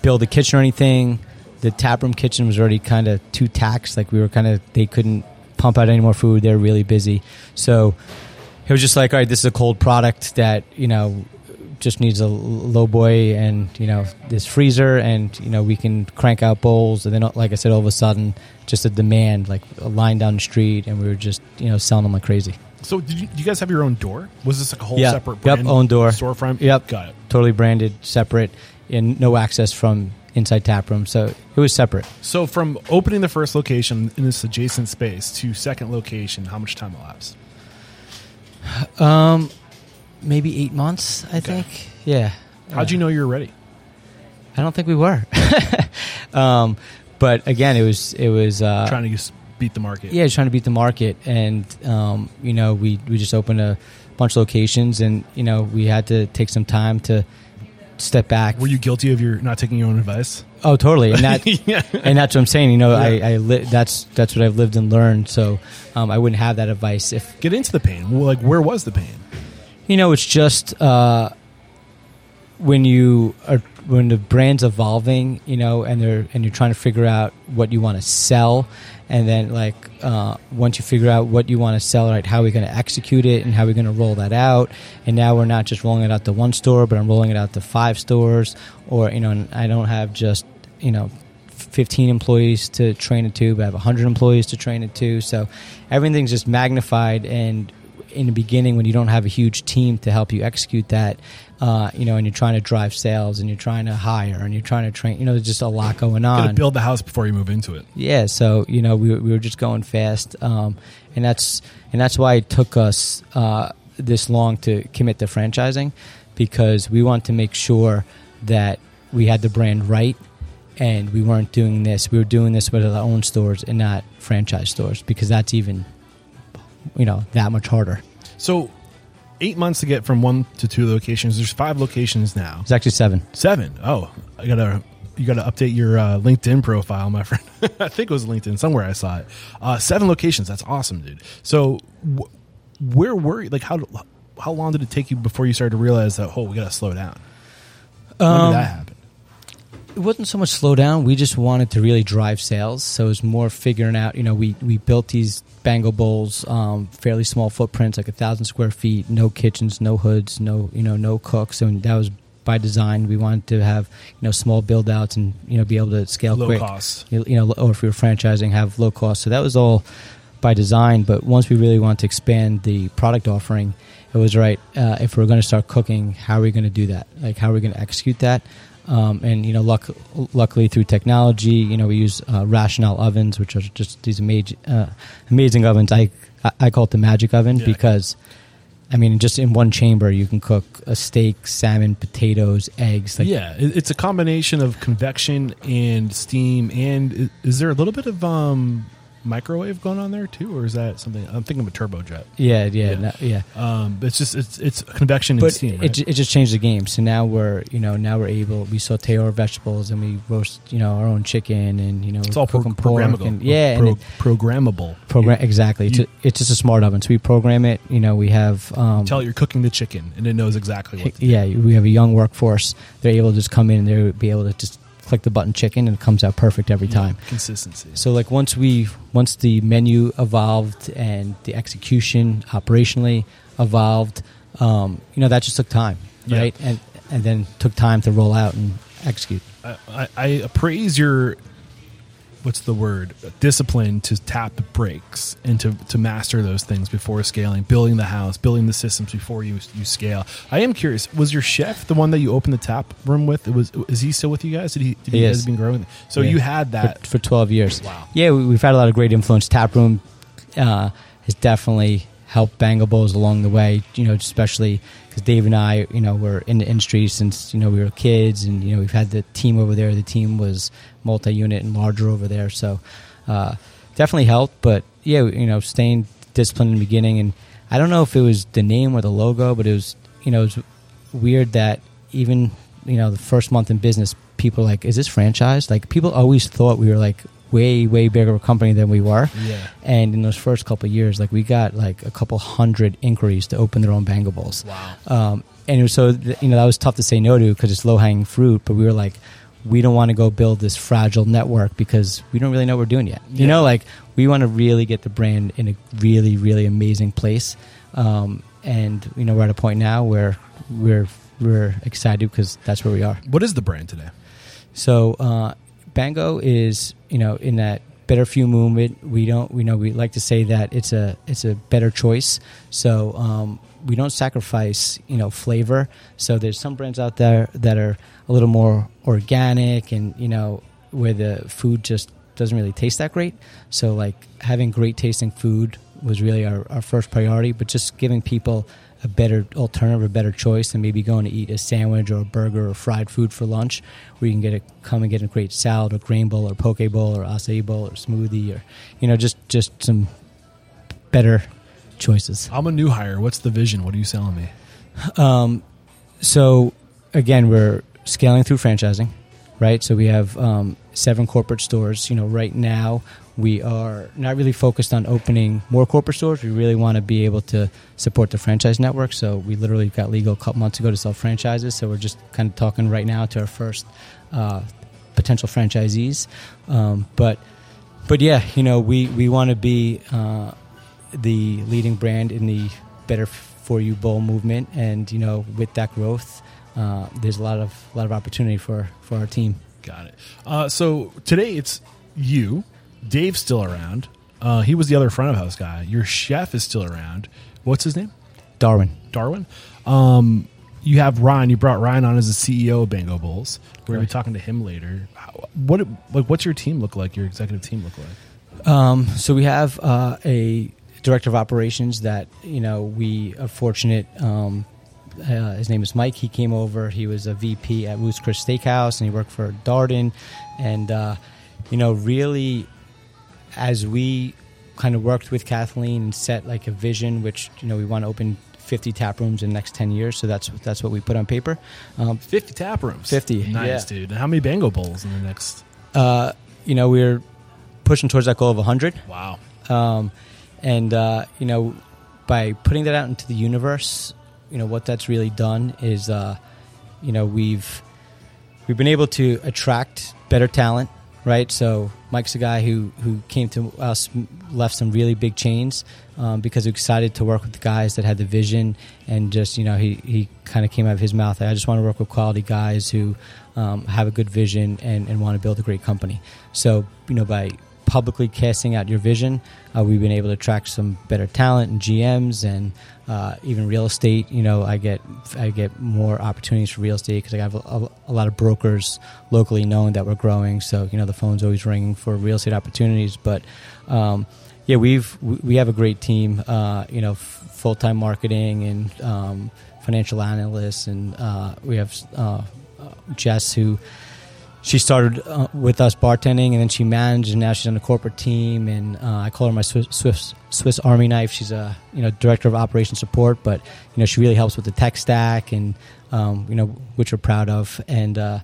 build a kitchen or anything. The taproom kitchen was already kind of too taxed. Like we were kind of they couldn't pump out any more food. They were really busy, so it was just like, all right, this is a cold product that you know just needs a low boy and you know this freezer and you know we can crank out bowls and then like I said all of a sudden just a demand like a line down the street and we were just you know selling them like crazy. So did you, do you guys have your own door? Was this like a whole Yeah. separate Yep, brand own door. storefront? Yep. got it. Totally branded, separate, and no access from inside tap room. So it was separate. So from opening the first location in this adjacent space to second location, how much time elapsed? Um, maybe eight months, I think. Yeah. How'd you know you were ready? I don't think we were. [LAUGHS] um, but again, it was it was uh, Trying to just beat the market. yeah, trying to beat the market, and um, you know, we we just opened a bunch of locations, and you know, we had to take some time to step back. Were you guilty of your not taking your own advice? Oh, totally, and that [LAUGHS] Yeah. and that's what I'm saying. You know, Yeah. I, I li- that's that's what I've lived and learned. So um, I wouldn't have that advice if Get into the pain. Well, like, where was the pain? You know. It's just uh, when you are when the brand's evolving, you know, and they're and you're trying to figure out what you want to sell, and then like uh, once you figure out what you want to sell, right, how are we going to execute it and how are we going to roll that out? And now we're not just rolling it out to one store, but I'm rolling it out to five stores, or you know, I don't have just you know 15 employees to train it to, but I have 100 employees to train it to. So everything's just magnified. And in the beginning, when you don't have a huge team to help you execute that, uh, you know, and you're trying to drive sales and you're trying to hire and you're trying to train, you know, there's just a lot going on. build the house before you move into it. Yeah, so you know we, were- we were just going fast, um, and that's and that's why it took us uh, this long to commit to franchising, because we want to make sure that we had the brand right, and we weren't doing this. We were doing this with our own stores and not franchise stores, because that's even, you know, that much harder. So, eight months to get from one to two locations. There's five locations now. It's actually seven. Seven. Oh, I gotta. You got to update your uh, LinkedIn profile, my [LAUGHS] friend. I think it was LinkedIn somewhere. I saw it. Uh, seven locations. That's awesome, dude. So, wh- where were you? Like, how how long did it take you before you started to realize that? Oh, we got to slow down. When Um, did that happen? It wasn't so much slow down. We just wanted to really drive sales. So it was more figuring out. You know, we we built these Bango Bowls, um, fairly small footprints, like a thousand square feet, no kitchens, no hoods, no you know no cooks, and that was by design. We wanted to have you know small build outs and you know be able to scale Low quick. cost. You you know, or if we were franchising, have low cost. So that was all by design. But once we really wanted to expand the product offering, it was right. Uh, if we're going to start cooking, how are we going to do that? Like, how are we going to execute that? Um, and you know, luck, luckily through technology, you know, we use uh, Rational ovens, which are just these amazing, uh, amazing ovens. I I- call it the magic oven Yeah. because. I mean, just in one chamber, you can cook a steak, salmon, potatoes, eggs. Like, yeah, it's a combination of convection and steam. And is there a little bit of um, microwave going on there too, or is that something? I'm thinking of a TurboChef. yeah, yeah, Yeah. no- yeah. Um, it's just it's it's convection and but steam. it, Right? ju- it just changed the game. So now we're you know now we're able we saute our vegetables and we roast you know our own chicken and you know it's all pro- cook 'em pork programmable. and, yeah Pro- and it, programmable. program exactly. It's, you- a- it's just a smart oven. So we program it. You know we have um, tell it you're cooking the chicken, and it knows exactly what. To do. yeah we have a young workforce. They're able to just come in and they'll be able to just click the button chicken and it comes out perfect every time. consistency. So like once we once the menu evolved and the execution operationally evolved, um, you know that just took time, Yeah. right? And and then took time to roll out and execute. I, I, I appraise your what's the word discipline to tap the brakes and to, to master those things before scaling building the house building the systems before you you scale i am curious was your chef the one that you opened the tap room with it was is he still with you guys did he did He is. guys been growing so Yeah. you had that for, for twelve years. Wow. Yeah, we, we've had a lot of great influence. Taproom uh, has definitely helped Bango Bowls along the way. You know, especially because Dave and I, you know, were in the industry since you know we were kids, and you know we've had the team over there. The team was multi-unit and larger over there, so uh, definitely helped. But yeah, you know, staying disciplined in the beginning, and I don't know if it was the name or the logo, but it was you know it was weird that even you know the first month in business, people like, "Is this franchise?" Like people always thought we were like way way bigger of a company than we were. Yeah. And in those first couple of years, like we got like a couple hundred inquiries to open their own Bango Bowls Wow. Um, and it was so you know that was tough to say no to because it's low hanging fruit. But we were like, we don't want to go build this fragile network because we don't really know what we're doing yet. You know, like we want to really get the brand in a really really amazing place. Um, and you know we're at a point now where we're we're excited because that's where we are. what is the brand today So uh, Bango is you know in that better fuel movement. We don't, we know, we like to say that it's a it's a better choice. So um, we don't sacrifice, you know, flavor. So there's some brands out there that are a little more organic, and you know, where the food just doesn't really taste that great. So like having great tasting food was really our, our first priority, but just giving people a better alternative, a better choice than maybe going to eat a sandwich or a burger or fried food for lunch, where you can get a come and get a great salad or grain bowl or poke bowl or acai bowl or smoothie or you know just just some better choices. I'm a new hire. What's the vision? What are you selling me? Um, so again, we're scaling through franchising, right? So we have um, seven corporate stores. You know, right now we are not really focused on opening more corporate stores. We really want to be able to support the franchise network. So we literally got legal a couple months ago to sell franchises. So we're just kind of talking right now to our first uh, potential franchisees. Um, but but yeah, you know, we we want to be uh, the leading brand in the better for you bowl movement, and you know, with that growth, uh, there's a lot of a lot of opportunity for for our team. Got it. Uh, so today it's you. Dave's still around. Uh, he was the other front of house guy. Your chef is still around. What's his name? Darwin. Darwin. Um, you have Ryan. You brought Ryan on as the CEO of Bango Bowls. We're gonna be talking to him later. How, what like what's your team look like? Your executive team look like? Um, so we have uh, a director of operations that you know we are fortunate. Um, uh, his name is Mike. He came over. He was a VP at Ruth's Chris Steakhouse, and he worked for Darden. And uh, you know, really, as we kind of worked with Kathleen and set like a vision, which you know we want to open 50 tap rooms in the next 10 years. So that's that's what we put on paper. Um, Fifty tap rooms. 50, Nice, yeah. dude. How many Bango Bowls in the next? uh, you know, we're pushing towards that goal of 100. Wow. Um, and uh, you know, by putting that out into the universe, you know what that's really done is, uh, you know, we've we've been able to attract better talent, right? So Mike's a guy who who came to us, left some really big chains um, because was excited to work with the guys that had the vision, and just you know he he kind of came out of his mouth. I just want to work with quality guys who um, have a good vision and, and want to build a great company. So you know by publicly casting out your vision, uh, we've been able to attract some better talent and GMs and uh, even real estate. You know, I get I get more opportunities for real estate because I have a, a, a lot of brokers locally knowing that we're growing. So you know, the phone's always ringing for real estate opportunities. But um, yeah, we've we have a great team. Uh, you know, full time marketing and um, financial analysts, and uh, we have uh, Jess who she started uh, with us bartending and then she managed and now she's on the corporate team and uh, i call her my swiss, swiss, swiss army knife. She's a you know director of operation support but you know she really helps with the tech stack and um, you know which we're proud of. And uh,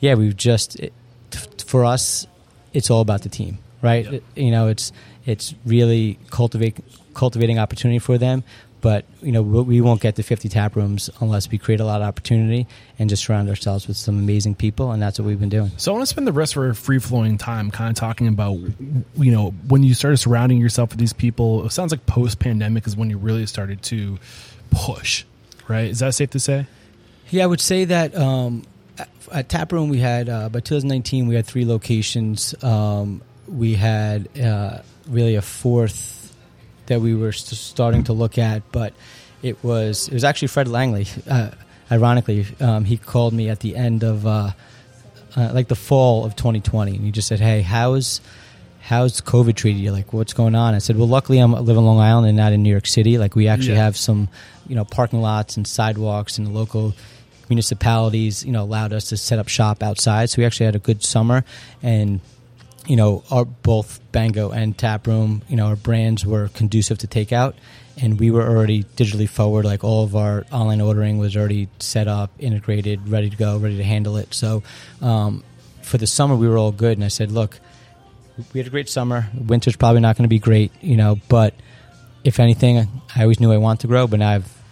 yeah we've just it, t- for us it's all about the team right? Yep. It- you know it's it's really cultivate cultivating opportunity for them but you know we won't get to 50 tap rooms unless we create a lot of opportunity and just surround ourselves with some amazing people and that's what we've been doing So I want to spend the rest of our free flowing time kind of talking about, you know, when you started surrounding yourself with these people. It sounds like post pandemic is when you really started to push, right? Is that safe to say? Yeah, I would say that um, at, at Taproom we had uh, by 2019 we had three locations. Um, we had uh, really a fourth that we were st- starting to look at, but it was it was actually Fred Langley. Uh, ironically, um, he called me at the end of uh, uh, like the fall of 2020, and he just said, "Hey, how's how's COVID treated you? Like, what's going on?" I said, "Well, luckily I'm living live in Long Island and not in New York City. Like, we actually Yeah. have some, you know, parking lots and sidewalks and the local municipalities, you know, allowed us to set up shop outside. So we actually had a good summer, and you know, our both Bango and Tap Room, you know, our brands were conducive to takeout, and we were already digitally forward. Like all of our online ordering was already set up, integrated, ready to go, ready to handle it. So um, for the summer, we were all good. And I said, look, we had a great summer. Winter's probably not going to be great, you know, but if anything, I always knew I wanted to grow, but now I've,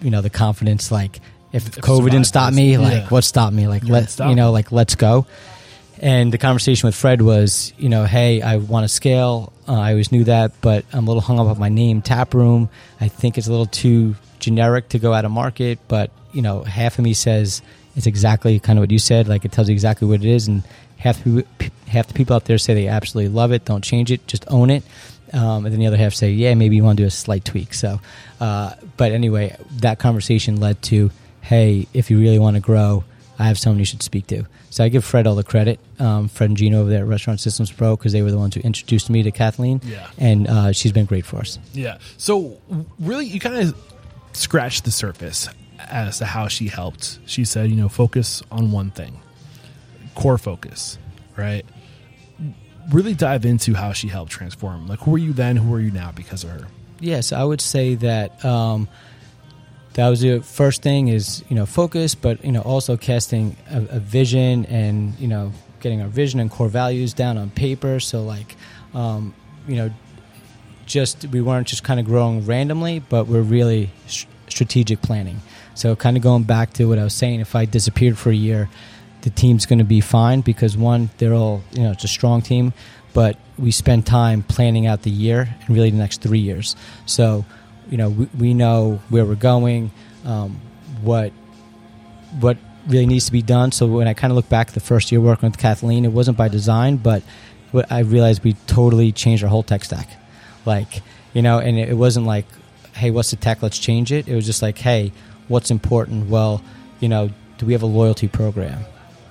you know, the confidence. Like if If COVID didn't stop me, yeah. like what stopped me? Like let's, you know, like let's go. And the conversation with Fred was, you know, hey, I want to scale. Uh, I always knew that, but I'm a little hung up on my name, Tap Room. I think it's a little too generic to go out of market. But you know, half of me says it's exactly kind of what you said. Like it tells you exactly what it is, and half the, half the people out there say they absolutely love it. Don't change it, just own it. Um, and then the other half say, yeah, maybe you want to do a slight tweak. So, uh, but anyway, that conversation led to, hey, if you really want to grow, I have someone you should speak to. So I give Fred all the credit, um, Fred and Gino over there at Restaurant Systems Pro, because they were the ones who introduced me to Kathleen. Yeah. And uh, she's been great for us. Yeah. So really, you kind of scratched the surface as to how she helped. She said, you know, focus on one thing, core focus, right? Really dive into how she helped transform. Like, who are you then? Who are you now because of her? Yes, I would say that um, that was the first thing is you know focus, but you know also casting a, a vision and you know getting our vision and core values down on paper. So like um, you know just we weren't just kind of growing randomly, but we're really strategic planning. So kind of going back to what I was saying, if I disappeared for a year, the team's going to be fine because one, they're all you know it's a strong team, but we spend time planning out the year and really the next three years. So you know we, we know where we're going, um, what what really needs to be done. So when I kind of look back the first year working with Kathleen, it wasn't by design, but what I realized we totally changed our whole tech stack. Like, you know, and it wasn't like, hey, what's the tech? Let's change it. It was just like, hey, what's important? Well, you know, do we have a loyalty program?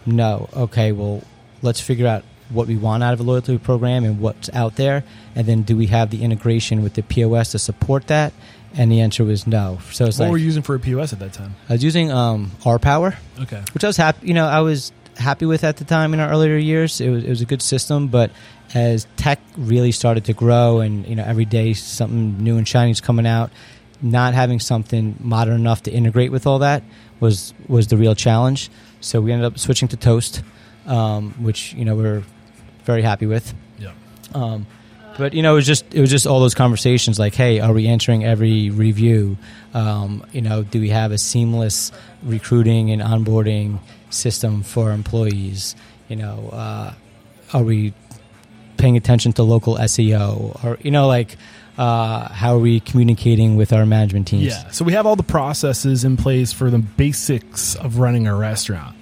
No. Okay, well, let's figure out what we want out of a loyalty program and what's out there. And then do we have the integration with the POS to support that? And the answer was no. So it's What like, were you using for a POS at that time? I was using um, R Power Okay. which I was happy. You know, I was happy with at the time in our earlier years. It was it was a good system, but as tech really started to grow, and you know, every day something new and shiny is coming out, not having something modern enough to integrate with all that was was the real challenge. So we ended up switching to Toast, um, which you know we're very happy with. Yeah. Um, but you know, it was just it was just all those conversations like, hey, are we answering every review? Um, you know, do we have a seamless recruiting and onboarding system for employees? You know, uh, are we paying attention to local SEO? Or you know, like uh, how are we communicating with our management teams? Yeah. So we have all the processes in place for the basics of running a restaurant.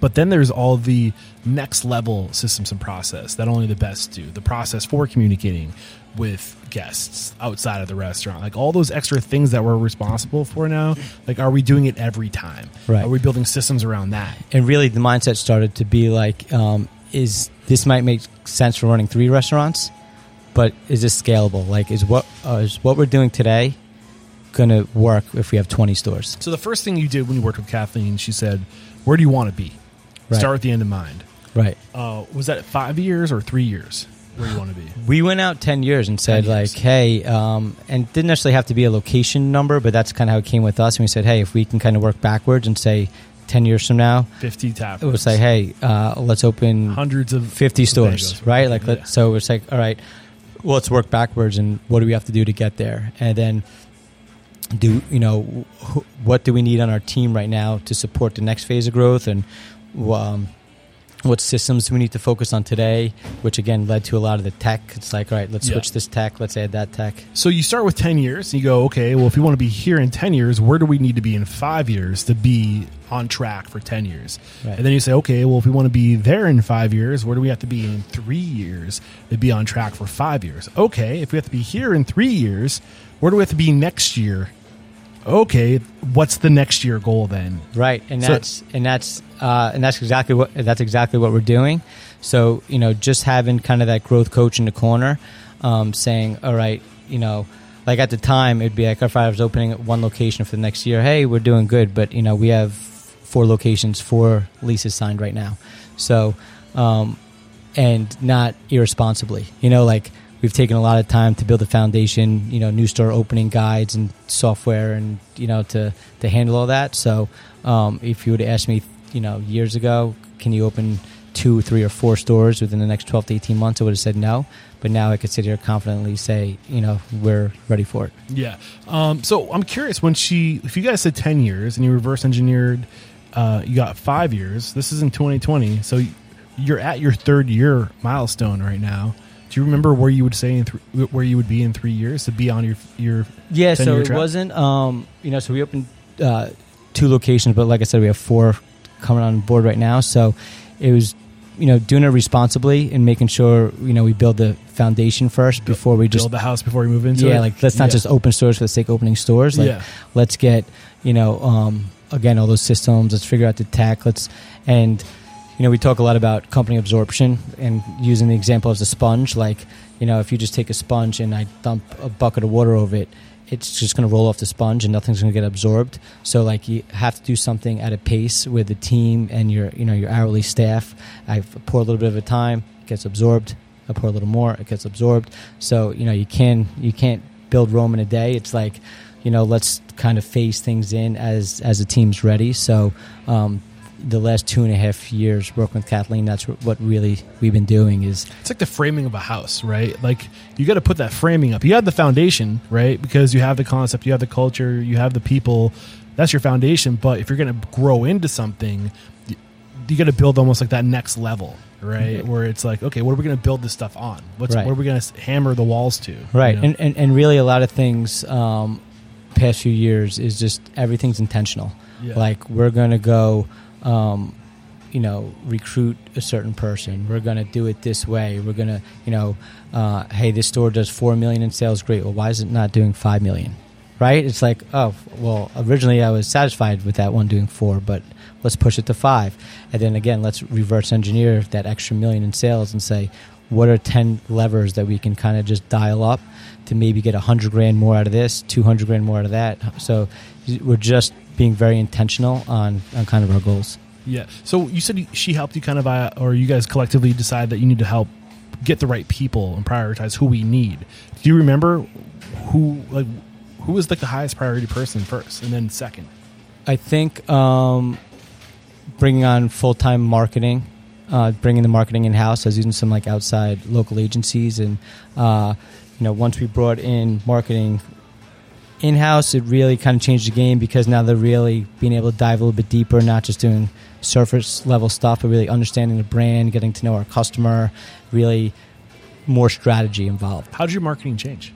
But then there's all the next level systems and process that only the best do. The process for communicating with guests outside of the restaurant. Like all those extra things that we're responsible for now, like are we doing it every time? Right. Are we building systems around that? and really the mindset started to be like um, is this might make sense for running three restaurants but is this scalable like is what uh, is what we're doing today going to work if we have 20 stores So the first thing you did when you worked with Kathleen, she said, "Where do you want to be? Right. Start with the end in mind." right Uh, was that five years or three years? Where you want to be? we went out 10 years and said years. like hey um, and didn't necessarily have to be a location number but that's kind of how it came with us and we said hey if we can kind of work backwards and say 10 years from now Fifty tap. it was like hey uh, let's open hundreds of 50 stores, right? Like, Yeah. let, so it's like, all right, well, let's work backwards and what do we have to do to get there? And then do, you know, wh- what do we need on our team right now to support the next phase of growth and um, what systems do we need to focus on today, which again led to a lot of the tech. It's like, all right, let's Yeah. switch this tech, let's add that tech. So you start with 10 years and you go, okay, well, if we want to be here in 10 years, where do we need to be in five years to be on track for 10 years? Right. And then you say, okay, well, if we want to be there in five years, where do we have to be in three years to be on track for five years? Okay, if we have to be here in three years, where do we have to be next year? Okay, what's the next year goal then? Right, and So- that's and that's uh, and that's exactly what that's exactly what we're doing. So you know, just having kind of that growth coach in the corner, um, saying, "All right, you know." Like at the time, it'd be like if I was opening at one location for the next year, hey, we're doing good, but you know we have four locations, four leases signed right now, so um, and not irresponsibly. You know, like we've taken a lot of time to build a foundation. You know, new store opening guides and software, and you know to to handle all that. So, um, if you would have asked me, you know, years ago, can you open two, three, or four stores within the next twelve to eighteen months? I would have said no. But now I could sit here confidently say, you know, we're ready for it. Yeah. Um, so I'm curious when she, if you guys said 10 years and you reverse engineered, uh, you got five years. This is in 2020. So you're at your third year milestone right now. Do you remember where you would say in th- where you would be in three years to be on your your Yeah, so it track? wasn't. Um, you know, so we opened uh, two locations, but like I said, we have four coming on board right now. So it was, you know, doing it responsibly and making sure you know we build the foundation first before we just build the house before we move into it. yeah, like let's not Yeah. just open stores for the sake of opening stores. Like Yeah. let's get you know um, again all those systems. Let's figure out the tech. Let's and you know we talk a lot about company absorption and using the example as a sponge. Like you know if you just take a sponge and I dump a bucket of water over it. It's just going to roll off the sponge and nothing's going to get absorbed. So, like, you have to do something at a pace with the team and your, you know, your hourly staff. I pour a little bit of a time, it gets absorbed. I pour a little more, it gets absorbed. So you know you can you can't build Rome in a day. It's like you know let's kind of phase things in as as the team's ready. So um, the last two and a half years working with Kathleen, that's what really we've been doing is It's like the framing of a house, right? Like you got to put that framing up. You have the foundation, right? Because you have the concept, you have the culture, you have the people. That's your foundation. But if you're going to grow into something, you, you got to build almost like that next level, right? Where it's like, okay, what are we going to build this stuff on? What's Right. what are we going to hammer the walls to? right you know? and, and and really a lot of things um, past few years is just everything's intentional Yeah. like we're gonna go um, you know recruit a certain person. We're gonna do it this way. We're gonna you know uh, hey this store does four million in sales. Great. Well why is it not doing five million? Right? It's like oh well originally i was satisfied with that one doing four but let's push it to five. And then again let's reverse engineer that extra million in sales and say what are 10 levers that we can kind of just dial up to maybe get 100 grand more out of this 200 grand more out of that? So we're just being very intentional on, on kind of our goals Yeah. So you said she helped you kind of, uh, or you guys collectively decide that you need to help get the right people and prioritize who we need. Do you remember who, like, who was like the highest priority person first, and then second? I think um, bringing on full time marketing, uh, bringing the marketing in house. I was using some like outside local agencies, and uh, you know, once we brought in marketing in house, it really kind of changed the game because now they're really being able to dive a little bit deeper, not just doing surface level stuff, but really understanding the brand, getting to know our customer, really more strategy involved. How did your marketing change?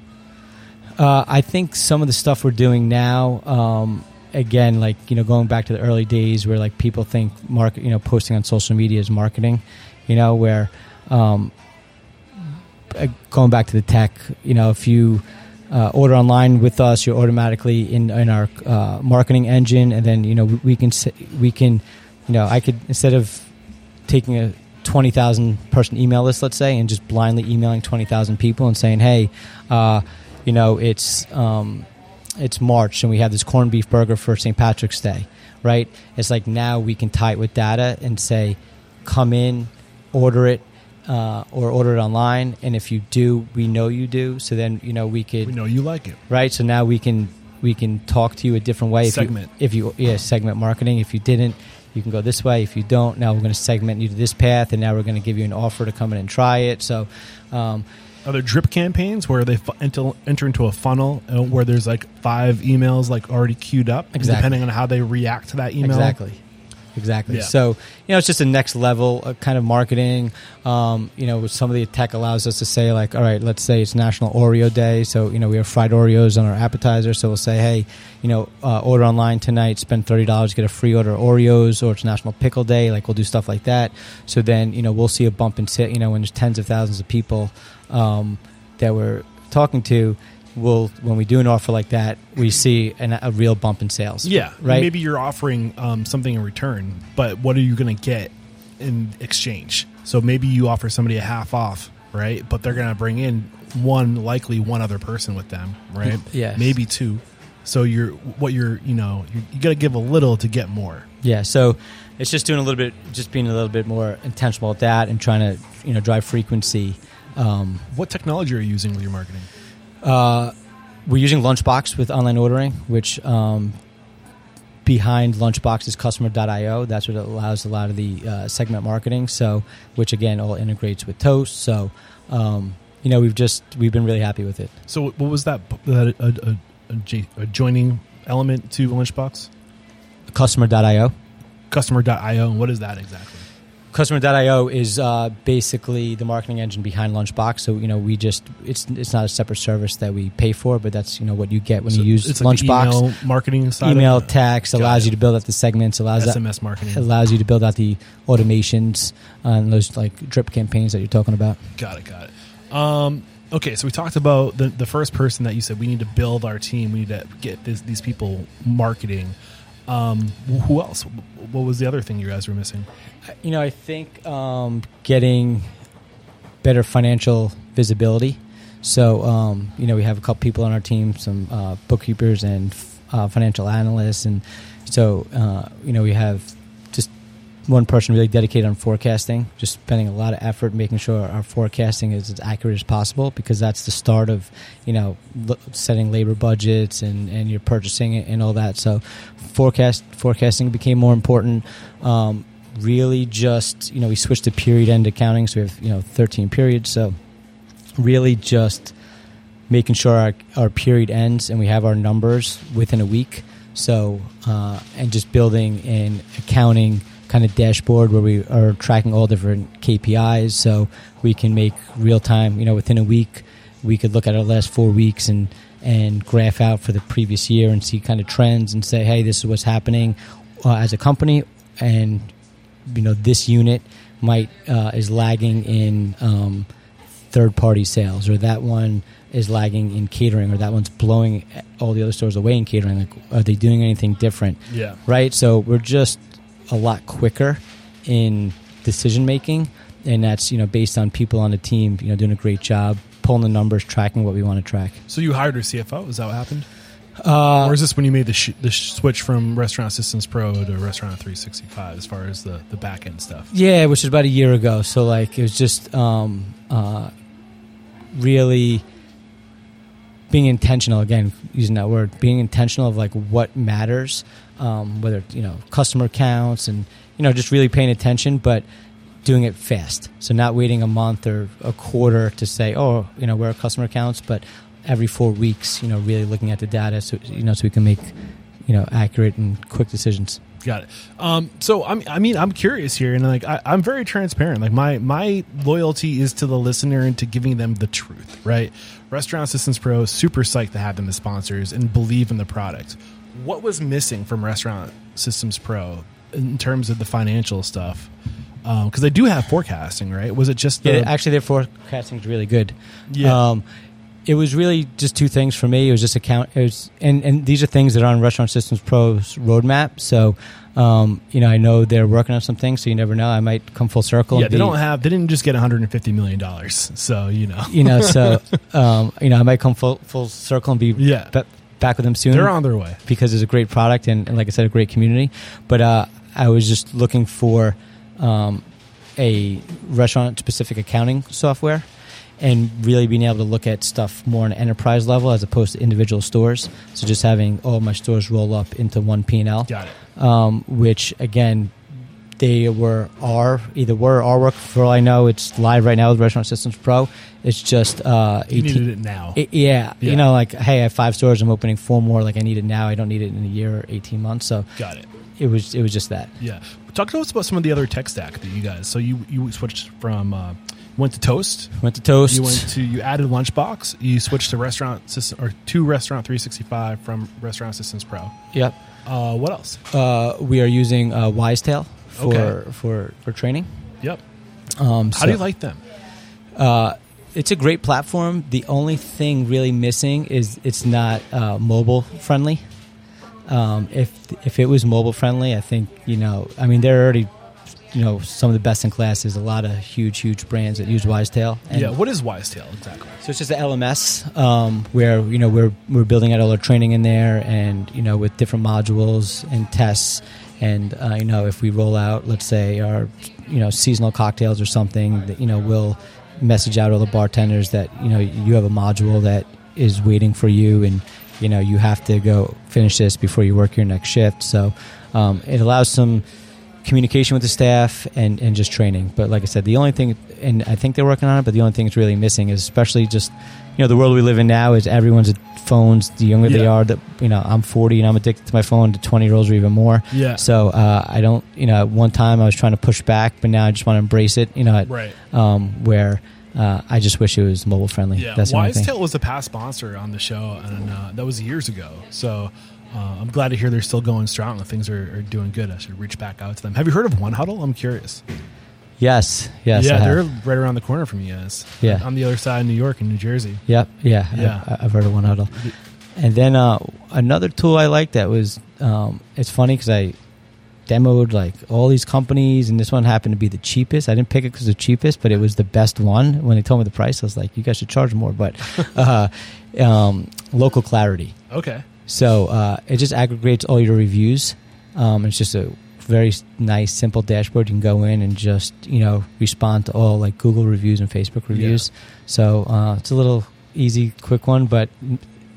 Uh, I think some of the stuff we're doing now, um, again, like you know, going back to the early days where like people think market, you know, posting on social media is marketing, you know, where um, uh, going back to the tech, you know, if you uh, order online with us, you're automatically in in our uh, marketing engine, and then you know we, can we can, you know, I could instead of taking a 20,000 person email list, let's say, and just blindly emailing 20,000 people and saying, hey, uh, you know, it's, um, it's March and we have this corned beef burger for St. Patrick's Day, right? It's like now we can tie it with data and say, come in, order it, uh, or order it online. And if you do, we know you do. So then, you know, we could We know you like it. right? So now we can we can talk to you a different way. If Segment. You, if you yeah segment marketing. If you didn't, you can go this way. If you don't, now we're going to segment you to this path, and now we're going to give you an offer to come in and try it. So. Um, Are there drip campaigns where they enter, enter into a funnel uh, where there's like five emails like already queued up, Exactly. depending on how they react to that email? Exactly. Exactly. Yeah. So, you know, it's just a next level kind of marketing. Um, you know, some of the tech allows us to say, like, all right, let's say it's National Oreo Day. So, you know, we have fried Oreos on our appetizer. So we'll say, hey, you know, uh, order online tonight, spend $30, get a free order of Oreos, or it's National Pickle Day. Like, we'll do stuff like that. So then, you know, we'll see a bump in, you know, when there's tens of thousands of people um, that we're talking to. We'll, when we do an offer like that, we see an, a real bump in sales. Yeah, Right. Maybe you're offering um, something in return, but what are you going to get in exchange? So maybe you offer somebody a half off, right? But they're going to bring in one, likely one other person with them, right? yeah, maybe two. So you're what you're, you know, you, you got to give a little to get more. Yeah, so it's just doing a little bit, just being a little bit more intentional at that, and trying to you know drive frequency. Um, What technology are you using with your marketing? Uh, we're using Lunchbox with online ordering, which um, behind Lunchbox is Customer.io. That's what allows a lot of the uh, segment marketing. So, which again all integrates with Toast. So, um, you know, we've just we've been really happy with it. So what was that? that a, a, a, j- a joining element to Lunchbox? Customer.io. Customer.io. And what is that exactly? Customer.io is uh, basically the marketing engine behind Lunchbox. So you know, we just it's it's not a separate service that we pay for, but that's you know what you get when So you use it's like Lunchbox. email marketing side. email Got allows you to build out the segments allows that, SMS marketing. allows you to build out the automations and those like drip campaigns that you're talking about Got it. Got it. Um, okay, so we talked about the the first person that you said we need to build our team. We need to get this, these people marketing. Um, who else? What was the other thing you guys were missing? you know i think um, getting better financial visibility so um, you know we have a couple people on our team some uh, bookkeepers and uh, financial analysts and so uh, you know we have one person really dedicated on forecasting just spending a lot of effort making sure our forecasting is as accurate as possible because that's the start of you know setting labor budgets and, and your purchasing and all that. So forecast forecasting became more important. Um, really just you know we switched to period end accounting so we have you know 13 periods. So really just making sure our, our period ends and we have our numbers within a week. So uh, and just building in accounting kind of dashboard where we are tracking all different kpis so we can make real time you know within a week we could look at our last four weeks and and graph out for the previous year and see kind of trends and say hey this is what's happening uh, as a company. And you know this unit might uh, is lagging in um, third party sales or that one is lagging in catering or that one's blowing all the other stores away in catering. Like are they doing anything different? Yeah. right? So we're just a lot quicker in decision making and that's you know based on people on the team you know doing a great job pulling the numbers tracking what we want to track So you hired your CFO? Is that what happened? uh, or is this when you made the, sh- the switch from Restaurant Systems Pro to Restaurant 365 as far as the, the back end stuff? Yeah, which is about a year ago. So like it was just um, uh, really being intentional. Again, using that word, being intentional of like what matters, um, whether you know customer counts and you know just really paying attention, but doing it fast. So not waiting a month or a quarter to say, oh, you know, where are customer counts, but every four weeks, you know, really looking at the data, so you know, so we can make you know accurate and quick decisions. Got it. Um, so I'm, I mean, I'm curious here, and like I, I'm very transparent. Like my my loyalty is to the listener and to giving them the truth. Right? Restaurant Systems Pro, super psyched to have them as sponsors and believe in the product. What was missing from Restaurant Systems Pro in terms of the financial stuff? Because they do have forecasting, right? Was it just the Yeah, actually, their forecasting is really good. Yeah. Um, it was really just two things for me. It was just account. It was, and and these are things that are on Restaurant Systems Pro's roadmap. So, um, you know, I know they're working on some things. So you never know. I might come full circle. yeah? They be- don't have. They didn't just get 150 million dollars. So you know, You know, so [LAUGHS] um, you know, I might come full full circle and be Yeah. ba- back with them soon. they're on their way. because it's a great product and, and like I said, a great community. But uh, I was just looking for um, a restaurant specific accounting software and really being able to look at stuff more on an enterprise level as opposed to individual stores. So just having all my stores roll up into one P and L, Got it. um, which again. They were are either were or work for all I know. It's live right now with Restaurant Systems Pro. It's just uh, You 18 needed it now. it- yeah, Yeah. you know, like hey, I have five stores. I'm opening four more. Like I need it now. I don't need it in a year or eighteen months. So Got it. it was it was just that. Yeah. Talk to us about some of the other tech stack that you guys. So you you switched from uh, went to Toast. Went to Toast. You went to you added Lunchbox. You switched to Restaurant System or to Restaurant 365 from Restaurant Systems Pro. yep. Uh, what else? Uh, we are using uh, Wisetail for Okay. for for training. Yep. Um, How do you like them? Uh, it's a great platform. The only thing really missing is it's not uh, mobile friendly. Um, if if it was mobile friendly, I think you know. I mean, they're already you know some of the best in class. There's a lot of huge huge brands that use Wisetail. And yeah. What is Wisetail exactly? So it's just an LMS um, where you know we're we're building out all our training in there, and you know with different modules and tests, and uh, you know if we roll out, let's say our you know seasonal cocktails or something, that, you know we'll message out all the bartenders that you know you have a module that is waiting for you, and you know you have to go finish this before you work your next shift. So um, it allows some communication with the staff and, and just training. But like I said, the only thing, and I think they're working on it, but the only thing that's really missing is especially just, you know, the world we live in now is everyone's phones. The younger they are, that you know, I'm 40 and I'm addicted to my phone. to 20 year olds are even more. Yeah. So uh, I don't, you know, at one time I was trying to push back, but now I just want to embrace it. You know, at- Right. um, where uh, I just wish it was mobile friendly. Yeah, That's the only thing. Wisetail was a past sponsor on the show, and uh, that was years ago. So uh, I'm glad to hear they're still going strong and things are, are doing good. I should reach back out to them. Have you heard of One Huddle? I'm curious. Yes, yes. Yeah, they're right around the corner from you guys. Yeah. on the other side of New York and New Jersey. Yep. Yeah. Yeah. I've, I've heard of one huddle. And then uh, another tool I like that was um, it's funny because I demoed like all these companies, and this one happened to be the cheapest. I didn't pick it because the cheapest, but it was the best one. When they told me the price, I was like, "You guys should charge more." But [LAUGHS] uh, um, local clarity. Okay. So uh, it just aggregates all your reviews. Um, it's just a very nice, simple dashboard. You can go in and just you know respond to all like Google reviews and Facebook reviews. So uh, it's a little easy, quick one, but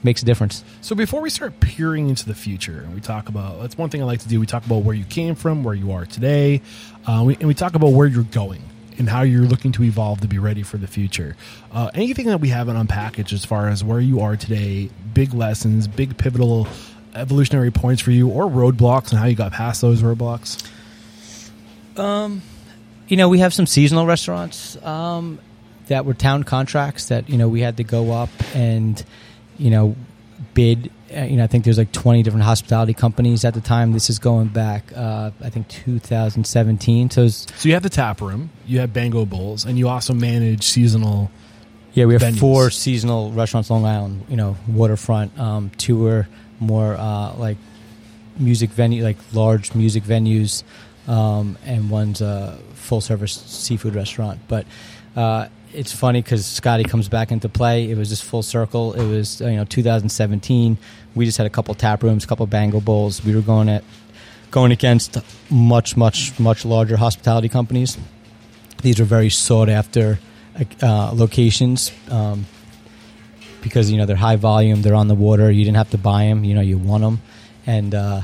makes a difference. So before we start peering into the future, and we talk about that's one thing I like to do. We talk about where you came from, where you are today, uh, we, and we talk about where you're going and how you're looking to evolve to be ready for the future. Uh, anything that we haven't unpackaged as far as where you are today, big lessons, big pivotal evolutionary points for you, or roadblocks, and how you got past those roadblocks. Um, You know, we have some seasonal restaurants um, that were town contracts that you know we had to go up and you know bid. Uh, you know, I think there's like 20 different hospitality companies at the time. This is going back, uh, I think 2017. So it's, So you have the tap room, you have Bango Bowls, and you also manage seasonal. Yeah, we have venues. four seasonal restaurants Long Island. You know, waterfront. Um, two are more uh, like music venue, like large music venues, um, and one's a full service seafood restaurant. But uh, it's funny because Scotty comes back into play. It was just full circle. It was uh, you know 2017. We just had a couple tap rooms, a couple bango bowls. We were going at going against much, much, much larger hospitality companies. These are very sought after uh, locations um, because you know they're high volume. They're on the water. You didn't have to buy them. You know you won them. And uh,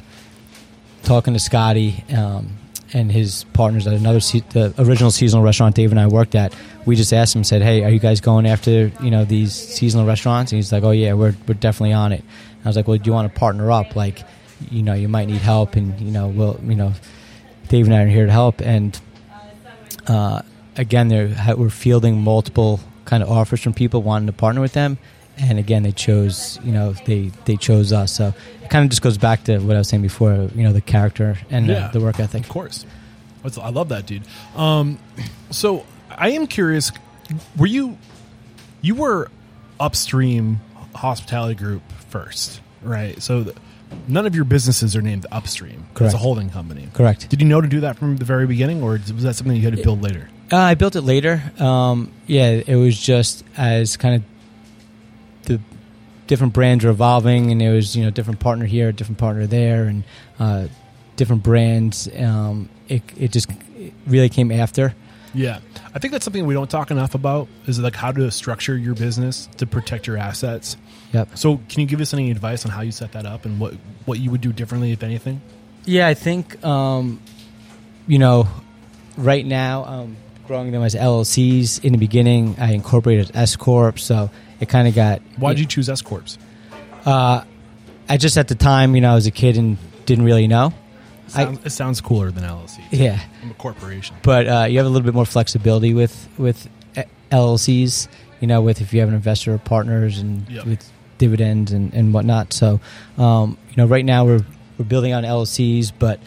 talking to Scotty um, and his partners at another se- the original seasonal restaurant Dave and I worked at, we just asked him, said, "Hey, are you guys going after you know these seasonal restaurants?" And he's like, "Oh yeah, we're we're definitely on it." And I was like, "Well, do you want to partner up? Like, you know, you might need help, and you know, we'll you know, Dave and I are here to help." And uh, again, we're fielding multiple kind of offers from people wanting to partner with them, and again, they chose you know they they chose us. So it kind of just goes back to what I was saying before. You know, the character and Yeah. uh, the work ethic. Of course. I love that, dude. Um, so I am curious. Were you you were upstream hospitality group first, right? So th- none of your businesses are named upstream. correct. It's a holding company. Correct. Did you know to do that from the very beginning, or was that something you had to build later? Uh, I built it later. Um, yeah, it was just as kind of the different brands were evolving, and it was you know different partner here, different partner there, and uh, different brands. Um, it it just it really came after. Yeah, I think that's something we don't talk enough about. Is like how to structure your business to protect your assets. Yep. So, can you give us any advice on how you set that up and what what you would do differently, if anything? Yeah, I think um, you know right now um, growing them as LLCs. In the beginning, I incorporated S corp, so it kind of got. Why did you choose S corps? Uh, I just at the time, you know, I was a kid and didn't really know. I- Sounds, it sounds cooler than LLC. Yeah, I'm a corporation. but uh, you have a little bit more flexibility with with uh, LLCs. You know, with if you have an investor or partners and Yep. with dividends and, and whatnot. So, um, you know, right now we're we're building on LLCs, but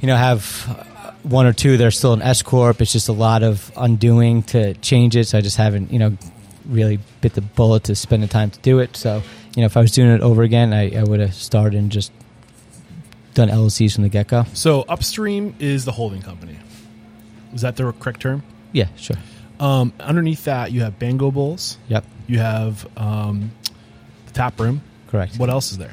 you know, have uh, one or two that are still an S corp. It's just a lot of undoing to change it. So I just haven't, you know, really bit the bullet to spend the time to do it. So, you know, if I was doing it over again, I, I would have started and just done LLCs from the get go. So upstream is the holding company. Is that the correct term? Yeah, sure. Um, underneath that, you have Bango Bowls. Yep, You have um, the tap room. correct. What else is there?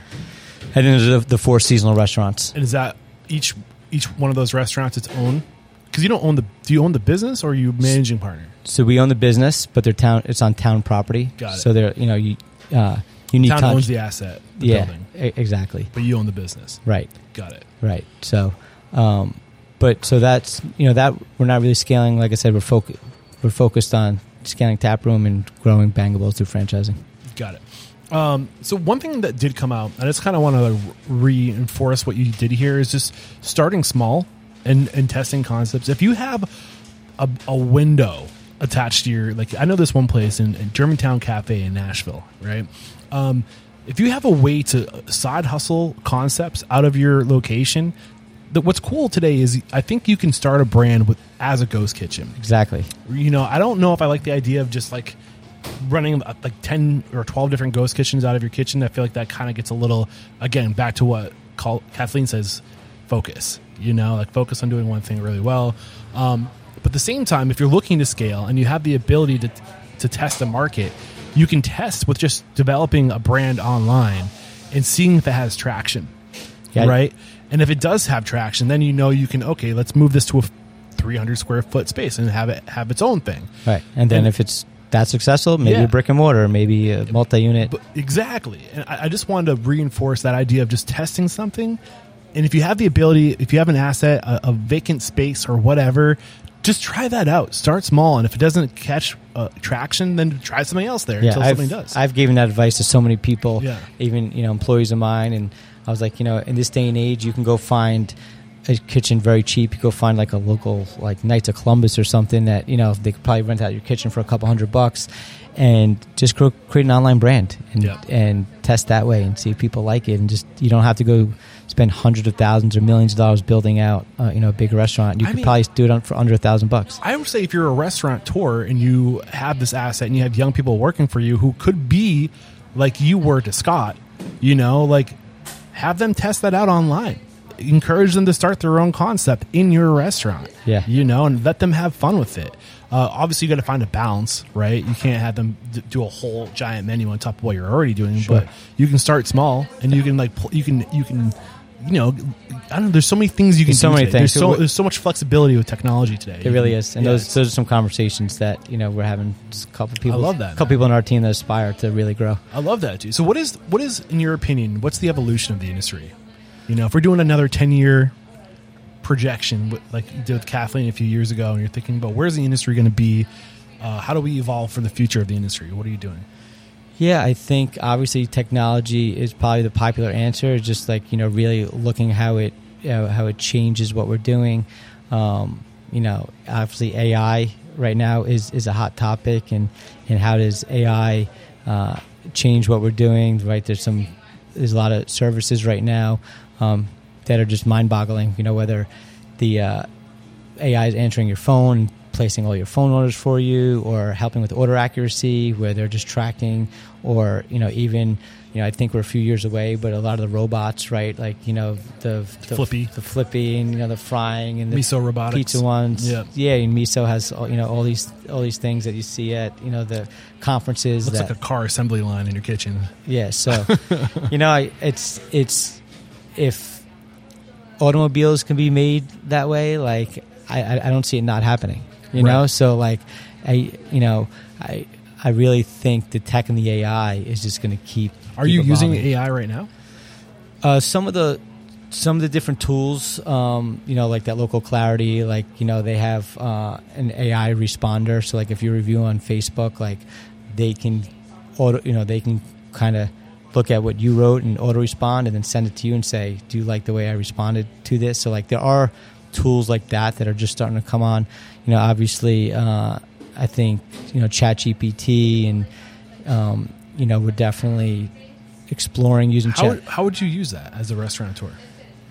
And then there's the, the four seasonal restaurants. And is that each each one of those restaurants its own? Because you don't own the. Do you own the business or are you managing partner? So we own the business, but they're town. It's on town property. Got it. So they're you know you uh, you need Town touch. owns the asset, the yeah, building, e- exactly. but you own the business. Right, Got it. right. So um, but so that's you know that we're not really scaling. Like I said, we're focused we're focused on scaling tap room and growing Bango Bowls through franchising. Got it. Um, so one thing that did come out, and I just kind of want to reinforce what you did here, is just starting small and, and testing concepts. If you have a, a window attached to your, like I know this one place in, in Germantown Cafe in Nashville, right? Um, if you have a way to side hustle concepts out of your location, that what's cool today is I think you can start a brand with as a ghost kitchen. Exactly. You know, I don't know if I like the idea of just like running uh, like 10 or 12 different ghost kitchens out of your kitchen i feel like that kind of gets a little again back to what kathleen says focus you know like focus on doing one thing really well um, but at the same time if you're looking to scale and you have the ability to to test the market you can test with just developing a brand online and seeing if it has traction yeah. right and if it does have traction then you know you can okay let's move this to a 300 square foot space and have it have its own thing right and then and, if it's that successful, maybe yeah. a brick and mortar, maybe a multi-unit. Exactly, and I, I just wanted to reinforce that idea of just testing something. And if you have the ability, if you have an asset, a, a vacant space, or whatever, just try that out. Start small, and if it doesn't catch uh, traction, then try something else there yeah, until I've, something does. I've given that advice to so many people, yeah. even you know employees of mine, and I was like, you know, in this day and age, you can go find a kitchen very cheap. You go find like a local like Knights of Columbus or something that you know they could probably rent out your kitchen for a couple hundred bucks, and just create an online brand and yeah. and test that way and see if people like it. And just you don't have to go spend hundreds of thousands or millions of dollars building out uh, you know a big restaurant. You I could mean, probably do it for under a thousand bucks. I would say if you're a restaurateur and you have this asset and you have young people working for you who could be like you were to Scott, you know, like have them test that out online encourage them to start their own concept in your restaurant. Yeah. You know, and let them have fun with it. Uh, obviously, you got to find a balance, right? You can't have them d- do a whole giant menu on top of what you're already doing, sure. but you can start small and you can like pl- you can you can you know I don't know. There's so many things you can. There's so many today. things. There's so, there's so much flexibility with technology today. It really is, and yeah, those those are some conversations that you know we're having. Just a couple people. I love that. A couple people in our team that aspire to really grow. I love that too. So, what is what is in your opinion? What's the evolution of the industry? You know, if we're doing another 10 year projection, with, like you did with Kathleen a few years ago, and you're thinking about where's the industry going to be? Uh, how do we evolve for the future of the industry? What are you doing? Yeah, I think obviously technology is probably the popular answer. Just like you know, really looking how it you know, how it changes what we're doing. Um, you know, obviously AI right now is is a hot topic, and and how does AI uh, change what we're doing? Right, there's some there's a lot of services right now um, that are just mind-boggling. You know, whether the uh, AI is answering your phone, placing all your phone orders for you, or helping with order accuracy, where they're just tracking, or you know, even you know, I think we're a few years away, but a lot of the robots, right? Like you know, the, the flippy, the flippy, and you know, the frying and the miso robotics, pizza ones. Yeah, yeah. And miso has all, you know all these all these things that you see at you know the conferences. Looks that, like a car assembly line in your kitchen. Yeah. So, [LAUGHS] you know, it's it's if automobiles can be made that way, like I, I don't see it not happening. You right. know, so like I you know I I really think the tech and the AI is just going to keep. Are keep you evolving. using AI right now? Uh, some of the some of the different tools, um, you know, like that local clarity, like you know, they have uh, an AI responder. So like if you review on Facebook, like they can auto, you know, they can kind of look at what you wrote and auto respond and then send it to you and say, Do you like the way I responded to this? So, like, there are tools like that that are just starting to come on. You know, obviously, uh, I think, you know, ChatGPT and, um, you know, we're definitely exploring using how, chat. How would you use that as a restaurateur?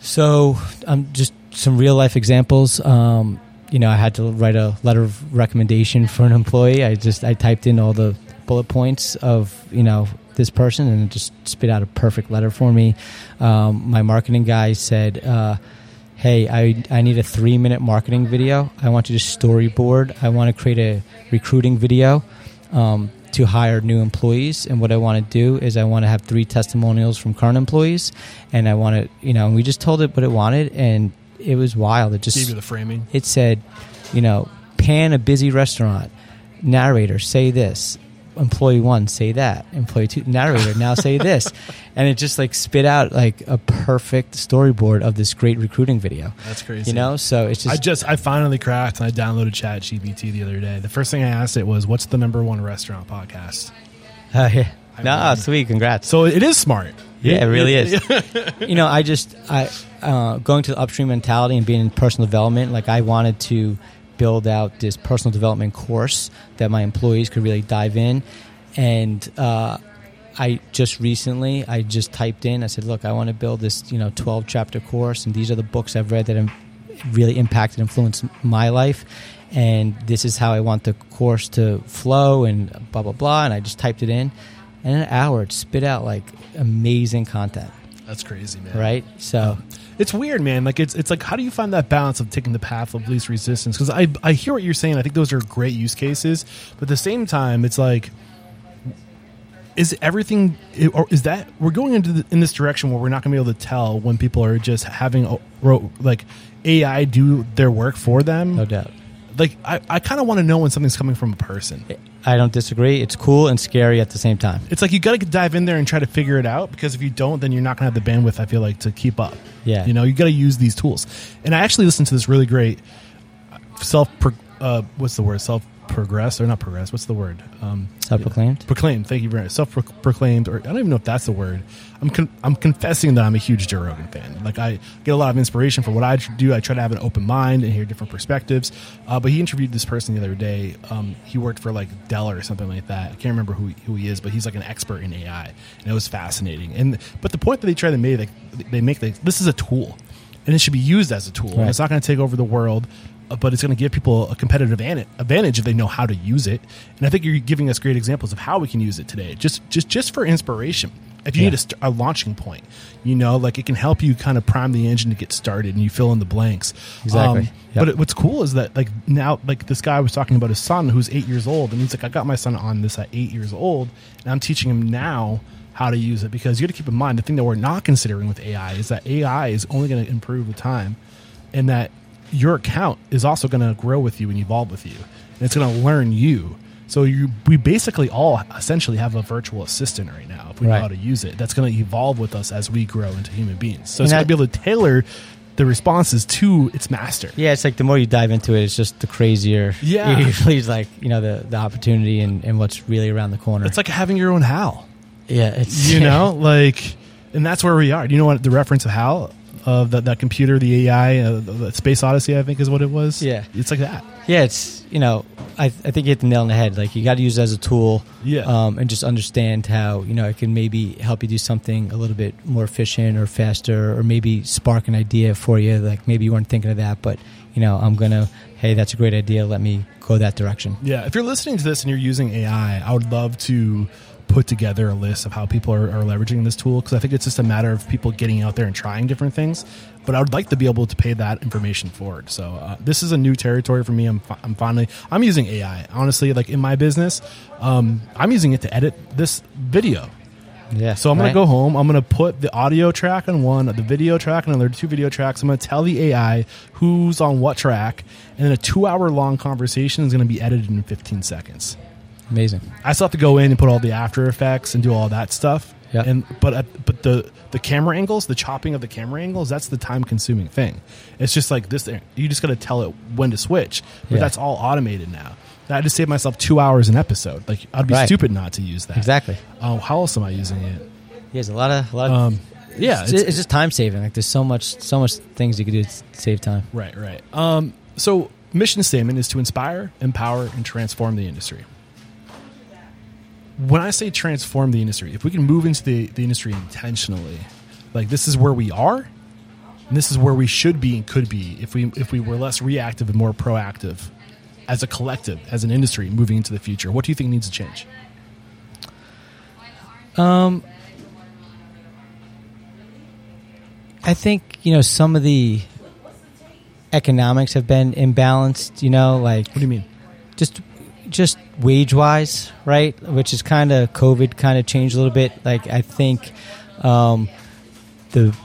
So, um, just some real life examples. Um, you know, I had to write a letter of recommendation for an employee. I just I typed in all the bullet points of you know this person and it just spit out a perfect letter for me. Um, my marketing guy said, uh, "Hey, I I need a three minute marketing video. I want you to storyboard. I want to create a recruiting video." Um, to hire new employees and what I want to do is I want to have three testimonials from current employees and I want to you know and we just told it what it wanted and it was wild it just gave you the framing it said you know pan a busy restaurant narrator say this employee one say that employee two narrator now say [LAUGHS] this and it just like spit out like a perfect storyboard of this great recruiting video That's crazy. you know so it's just I just I finally cracked and I downloaded Chat GPT the other day. The first thing I asked it was, "What's the number one restaurant podcast?" uh, [LAUGHS] yeah. I no really- sweet congrats So it is smart. Yeah, it really is. [LAUGHS] you know, I just I uh, going to the upstream mentality and being in personal development. Like I wanted to build out this personal development course that my employees could really dive in, and uh, I just recently I just typed in. I said, look, I want to build this you know twelve chapter course, and these are the books I've read that have really impacted, influenced my life. And this is how I want the course to flow, and blah blah blah. And I just typed it in, and in an hour it spit out like amazing content That's crazy, man. right so It's weird, man. Like it's it's like how do you find that balance of taking the path of least resistance? Because I I hear what you're saying. I think those are great use cases, but at the same time, it's like. Is everything, or is that we're going into the, in this direction where we're not going to be able to tell when people are just having oh, a- like AI do their work for them? no doubt Like I, I kind of want to know when something's coming from a person. i don't disagree it's cool and scary at the same time It's like you got to dive in there and try to figure it out because if you don't, then you're not going to have the bandwidth. I feel like to keep up. Yeah. you know, you got to use these tools. And I actually listened to this really great self. Uh, what's the word? Self progress or not progress? What's the word? Um, self-proclaimed proclaimed. Thank you very much. Self proclaimed, or I don't even know if that's the word. I'm con- I'm confessing that I'm a huge Joe Rogan fan. Like I get a lot of inspiration for what I do. I try to have an open mind and hear different perspectives. Uh, but he interviewed this person the other day. Um, he worked for like Dell or something like that. I can't remember who who he is, but he's like an expert in AI, and it was fascinating. And but the point that they try to make, like, they make like, this is a tool, and it should be used as a tool. And it's not going to take over the world but it's going to give people a competitive advantage if they know how to use it. And I think you're giving us great examples of how we can use it today, just just just for inspiration. If you Yeah. need a, a launching point, you know, like it can help you kind of prime the engine to get started, and you fill in the blanks. Um, Exactly. Yep. But it, what's cool is that like now, like this guy was talking about his son who's eight years old, and he's like, I got my son on this at eight years old, and I'm teaching him now how to use it because you got to keep in mind the thing that we're not considering with AI is that AI is only going to improve with time, and that your account is also going to grow with you and evolve with you, and it's going to learn you. So you, we basically all essentially have a virtual assistant right now if we know how to use it. That's going to evolve with us as we grow into human beings. So And it's going to be able to tailor the responses to its master. yeah it's like the more you dive into it it's just the crazier Yeah. [LAUGHS] it usually like you know the the opportunity and, and what's really around the corner It's like having your own HAL, yeah it's you [LAUGHS] know, like, and that's where we are. Do you know what the reference of HAL of that, that computer, the AI, uh, the, Space Odyssey, I think is what it was. Yeah. it's like that. yeah it's you know I, I think you hit the nail on the head like you got to use it as a tool Yeah. um, and just understand how you know it can maybe help you do something a little bit more efficient or faster or maybe spark an idea for you like maybe you weren't thinking of that but you know i'm gonna hey that's a great idea let me go that direction Yeah, if you're listening to this and you're using AI, I would love to put together a list of how people are, are leveraging this tool because I think it's just a matter of people getting out there and trying different things. But I would like to be able to pay that information forward. So uh, this is a new territory for me. I'm, I'm finally I'm using AI honestly. Like in my business, um, I'm using it to edit this video. yeah So I'm right? gonna go home. I'm gonna put the audio track on one, the video track on another, two video tracks. I'm gonna tell the AI who's on what track, and then a two hour long conversation is gonna be edited in 15 seconds. Amazing I still have to go in and put all the After Effects and do all that stuff. Yeah. And but uh, but the the camera angles, the chopping of the camera angles, that's the time consuming thing. It's just like this. thing. You just got to tell it when to switch. But Yeah. that's all automated now. I just saved myself two hours an episode. Like I'd be Right. stupid not to use that. exactly Oh, how else am I using it? there's a lot of a lot of Um, yeah, it's, it's just time saving like there's so much so much things you could do to save time Right, right. Um, so, mission statement is to inspire, empower, and transform the industry. When I say transform the industry, if we can move into the, the industry intentionally, like this is where we are, and this is where we should be and could be if we if we were less reactive and more proactive as a collective, as an industry moving into the future. What do you think needs to change? Um, I think you know some of the economics have been imbalanced. You know, like What do you mean? just just wage wise, right? Which is kind of COVID kind of changed a little bit. Like I think um, the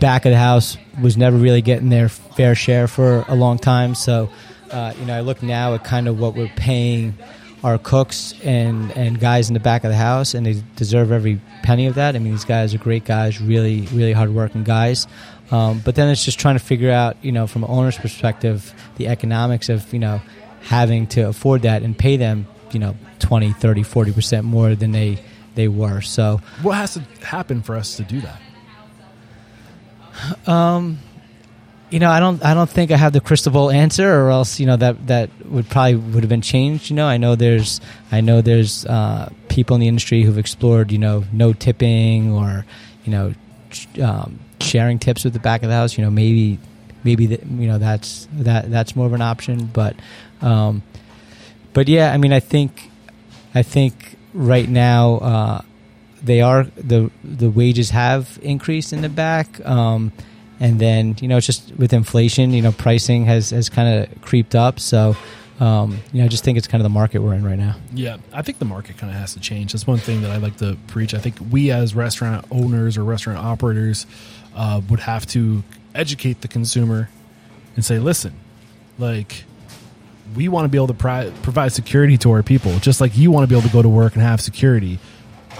back of the house was never really getting their fair share for a long time. So uh, you know, I look now at kind of what we're paying our cooks and and guys in the back of the house, and they deserve every penny of that. I mean, these guys are great guys, really really hardworking guys. Um, but then it's just trying to figure out, you know, from an owner's perspective, the economics of you know having to afford that and pay them, you know, 20, 30, 40 percent more than they they were. So What has to happen for us to do that? [SIGHS] Um, you know, I don't, I don't think I have the crystal ball answer, or else, you know, that that would probably would have been changed. You know, I know there's, I know there's uh, people in the industry who've explored, you know, no tipping or, you know, um, sharing tips with the back of the house. You know, maybe, maybe that, you know, that's that that's more of an option. But, um, but yeah, I mean, I think, I think right now. Uh, they are the the wages have increased in the back um, and then you know it's just with inflation you know pricing has has kind of creeped up so um, you know I just think it's kind of the market we're in right now Yeah, I think the market kind of has to change. That's one thing that I like to preach. I think we as restaurant owners or restaurant operators uh, would have to educate the consumer and say, listen, like we want to be able to pri- provide security to our people, just like you want to be able to go to work and have security.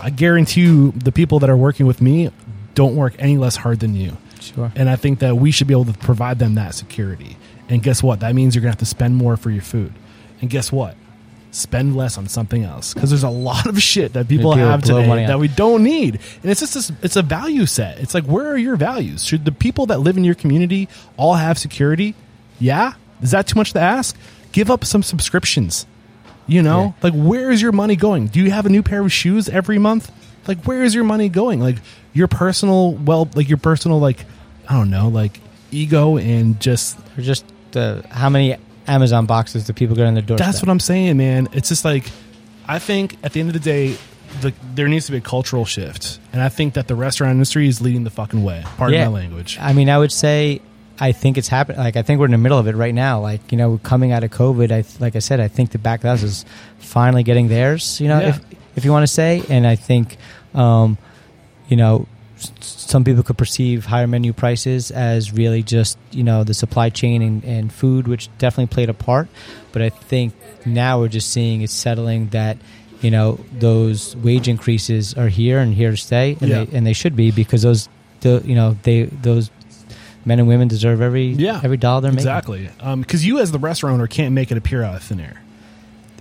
I guarantee you, the people that are working with me don't work any less hard than you. sure And I think that we should be able to provide them that security. And guess what? That means you're going to have to spend more for your food. And guess what? Spend less on something else because there's a lot of shit that people People have today that we don't need. And it's just this, it's a value set. It's like where are your values? Should the people that live in your community all have security? Yeah? Is that too much to ask? Give up some subscriptions. You know, Yeah. like where is your money going? Do you have a new pair of shoes every month? Like where is your money going? Like your personal well, like your personal like I don't know, like ego and just or just the how many Amazon boxes do people get on their doorstep that's what I'm saying, man. It's just like I think at the end of the day, the, there needs to be a cultural shift, and I think that the restaurant industry is leading the fucking way. Pardon Yeah. my language. I mean, I would say I think it's happening. Like I think we're in the middle of it right now. Like you know, coming out of COVID, I like I said, I think the back of the house is finally getting theirs. You know, Yeah. if if you want to say, and I think, um, you know, s- some people could perceive higher menu prices as really just you know the supply chain and, and food, which definitely played a part. But I think now we're just seeing it settling that. You know those wage increases are here and here to stay, and, Yeah. they, and they should be because those, the, you know, they those men and women deserve every Yeah, every dollar they're making. exactly. Um, because you, as the restaurant owner, can't make it appear out of thin air.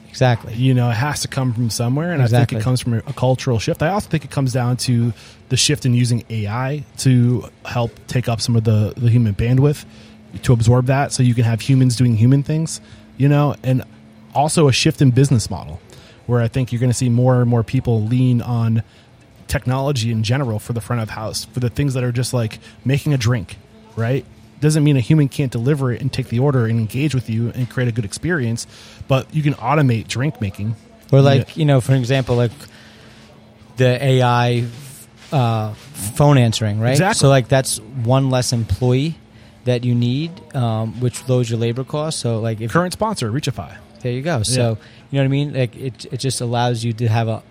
Exactly. you know it has to come from somewhere and i think it comes from a, a cultural shift i also think it comes down to the shift in using ai to help take up some of the, the human bandwidth to absorb that so you can have humans doing human things you know and also a shift in business model where i think you're going to see more and more people lean on technology in general for the front of house for the things that are just like making a drink right doesn't mean a human can't deliver it and take the order and engage with you and create a good experience but you can automate drink making Or like Yeah. you know, for example, like the AI uh, phone answering, right? Exactly. So like that's one less employee that you need, um, which lowers your labor costs. So like if current sponsor reachify There you go. So Yeah. you know what I mean? Like it, it just allows you to have a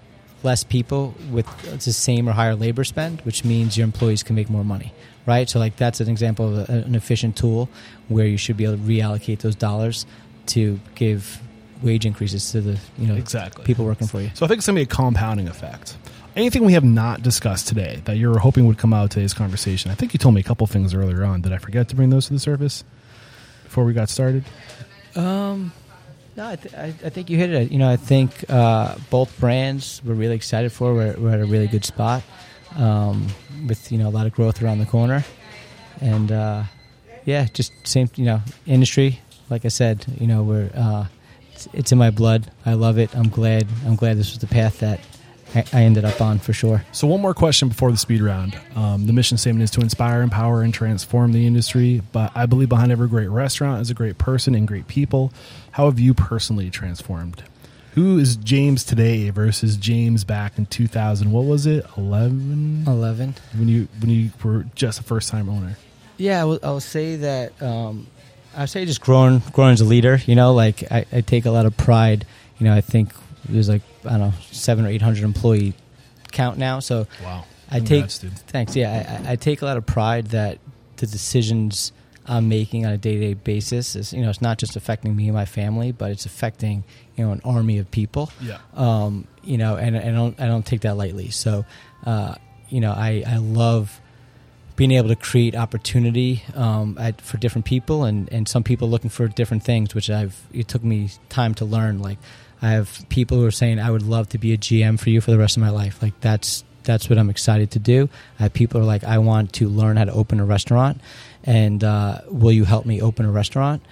less people with the same or higher labor spend, which means your employees can make more money, right? So like that's an example of a, an efficient tool where you should be able to reallocate those dollars to give wage increases to the you know Exactly. people working for you. so i think it's going to be a compounding effect anything we have not discussed today that you're hoping would come out of today's conversation i think you told me a couple things earlier on did i forget to bring those to the surface before we got started Um, no, I, th- I, I think you hit it. You know, I think uh, both brands we're really excited for. We're, we're at a really good spot um, with you know a lot of growth around the corner, and uh, yeah, just same you know industry. Like I said, you know we're uh, it's, it's in my blood. I love it. I'm glad. I'm glad this was the path that I, I ended up on for sure. So, one more question before the speed round. Um, the mission statement is to inspire, empower, and transform the industry. But I believe behind every great restaurant is a great person and great people. How have you personally transformed? Who is James today versus James back in 2000? What was it? 11 Eleven. when you when you were just a first time owner. Yeah, I will, I will say that um, I would say just growing, growing as a leader. You know, like I, I take a lot of pride. You know, I think there's like I don't know seven or eight hundred employee count now. So Wow. I take dude. thanks. Yeah, I, I- I take a lot of pride that the decisions I'm making on a day to day basis is you know it's not just affecting me and my family, but it's affecting you know an army of people. Yeah. Um, you know, and and I don't I don't take that lightly. So, uh, you know, I I love being able to create opportunity um, at, for different people and, and some people looking for different things which i've it took me time to learn like i have people who are saying i would love to be a gm for you for the rest of my life like that's that's what i'm excited to do i have people who are like i want to learn how to open a restaurant and uh, will you help me open a restaurant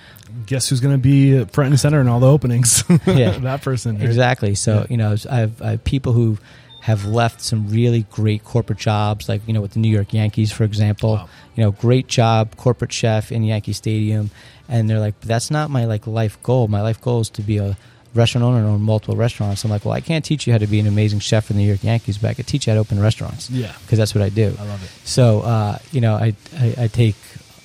Guess who's going to be front and center in all the openings? [LAUGHS] Yeah. that person. right? Exactly. So Yeah. you know, I have, I have people who have left some really great corporate jobs, like you know, with the New York Yankees, for example. Wow. You know, great job, corporate chef in Yankee Stadium, and they're like, "That's not my like life goal. My life goal is to be a restaurant owner and own multiple restaurants." I'm like, "Well, I can't teach you how to be an amazing chef for the New York Yankees, but I could teach you how to open restaurants." Yeah. because that's what I do. I love it. So uh, you know, I, I I take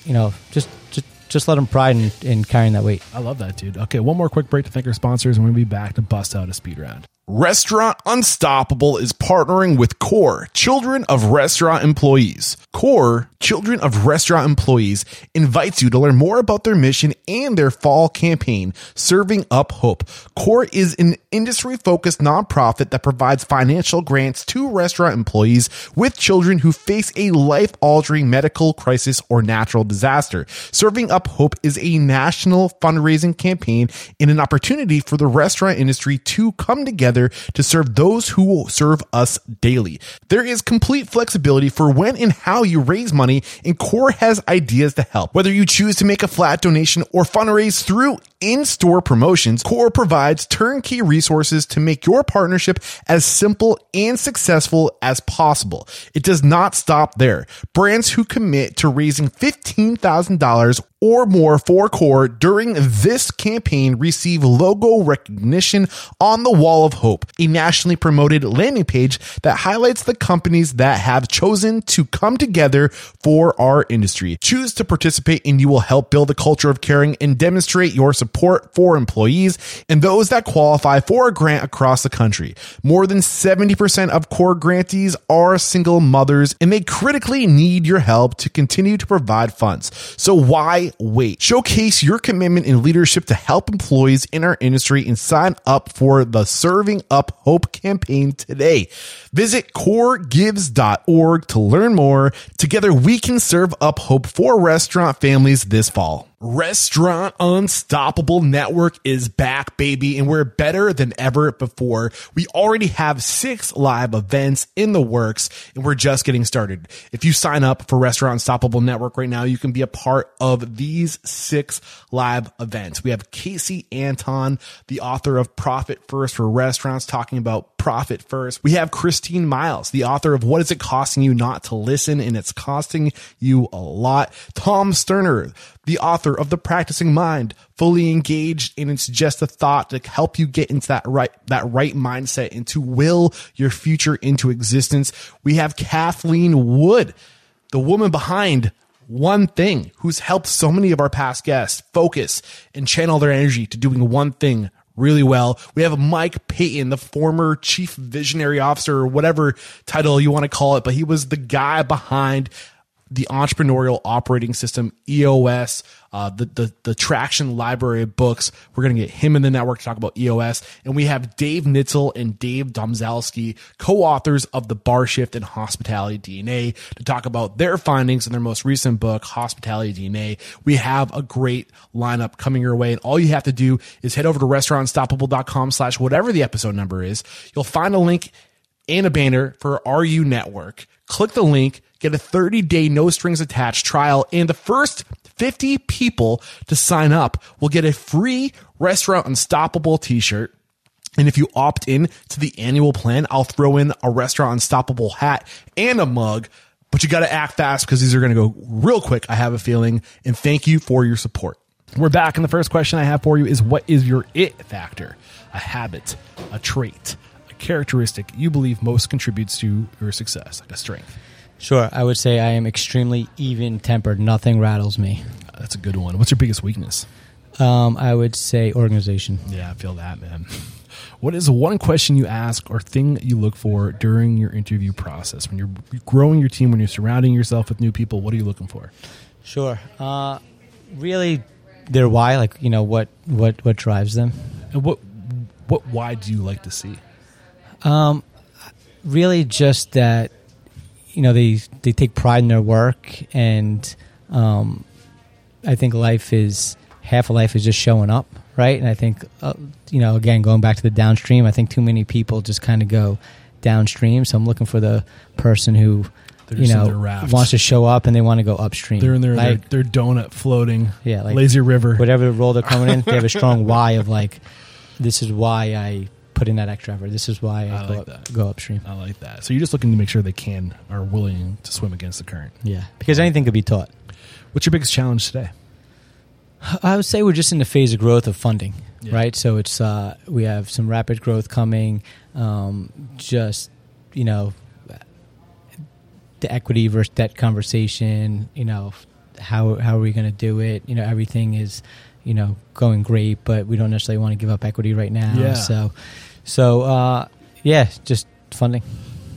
you know just just just let them pride in, in carrying that weight. I love that, dude. Okay, one more quick break to thank our sponsors, and we'll be back to bust out a speed round. Restaurant Unstoppable is partnering with CORE, Children of Restaurant Employees. CORE, Children of Restaurant Employees, invites you to learn more about their mission and their fall campaign, Serving Up Hope. CORE is an industry focused nonprofit that provides financial grants to restaurant employees with children who face a life altering medical crisis or natural disaster. Serving Up Hope is a national fundraising campaign and an opportunity for the restaurant industry to come together to serve those who will serve us daily. There is complete flexibility for when and how you raise money, and Core has ideas to help. Whether you choose to make a flat donation or fundraise through in-store promotions, Core provides turnkey resources to make your partnership as simple and successful as possible. It does not stop there. Brands who commit to raising $15,000 or more for Core during this campaign receive logo recognition on the Wall of Hope, a nationally promoted landing page that highlights the companies that have chosen to come together for our industry. Choose to participate and you will help build a culture of caring and demonstrate your support for employees and those that qualify for a grant across the country. More than 70% of core grantees are single mothers and they critically need your help to continue to provide funds. So why wait? Showcase your commitment and leadership to help employees in our industry and sign up for the Serving Up Hope campaign today. Visit coregives.org to learn more. Together we can serve up hope for restaurant families this fall. Restaurant Unstoppable Network is back, baby, and we're better than ever before. We already have six live events in the works, and we're just getting started. If you sign up for Restaurant Unstoppable Network right now, you can be a part of these six live events. We have Casey Anton, the author of Profit First for Restaurants, talking about profit first. We have Christine Miles, the author of What is it costing you not to listen? And it's costing you a lot. Tom Sterner, the author of The Practicing Mind, fully engaged and it's just a thought to help you get into that right, that right mindset and to will your future into existence. We have Kathleen Wood, the woman behind one thing who's helped so many of our past guests focus and channel their energy to doing one thing really well. We have Mike Paton, the former chief visionary officer or whatever title you want to call it, but he was the guy behind the entrepreneurial operating system EOS, uh, the, the the traction library of books. We're gonna get him in the network to talk about EOS, and we have Dave Nitzel and Dave Domzalski, co-authors of the Bar Shift and Hospitality DNA, to talk about their findings in their most recent book, Hospitality DNA. We have a great lineup coming your way, and all you have to do is head over to restaurantunstoppable.com slash whatever the episode number is. You'll find a link and a banner for RU Network. Click the link, get a 30 day no strings attached trial, and the first 50 people to sign up will get a free Restaurant Unstoppable t shirt. And if you opt in to the annual plan, I'll throw in a Restaurant Unstoppable hat and a mug. But you got to act fast because these are going to go real quick, I have a feeling. And thank you for your support. We're back, and the first question I have for you is what is your it factor? A habit, a trait, characteristic you believe most contributes to your success, like a strength. Sure, I would say I am extremely even tempered. Nothing rattles me. That's a good one. What's your biggest weakness? Um, I would say organization. Yeah, I feel that, man. [LAUGHS] What is one question you ask or thing you look for during your interview process? When you're growing your team, when you're surrounding yourself with new people, what are you looking for? Sure. Uh, really their why, like you know what what what drives them. And what what why do you like to see? Um, really, just that you know they they take pride in their work, and um, I think life is half of life is just showing up, right? And I think uh, you know again going back to the downstream, I think too many people just kind of go downstream. So I'm looking for the person who. They're you know, wants to show up and they want to go upstream. They're in their like, their, their donut floating, Yeah, like lazy river. whatever role they're coming in, they have a [LAUGHS] strong why of like, this is why I put in that extra effort. This is why I, I go, like up, that. go upstream. I like that. So you're just looking to make sure they can are willing to swim against the current. Yeah, because anything could be taught. What's your biggest challenge today? I would say we're just in the phase of growth of funding, Yeah. right? So it's uh, we have some rapid growth coming. Um, just you know, the equity versus debt conversation. You know, how how are we going to do it? You know, everything is you know going great, but we don't necessarily want to give up equity right now. Yeah. So, so uh, yeah, just funding.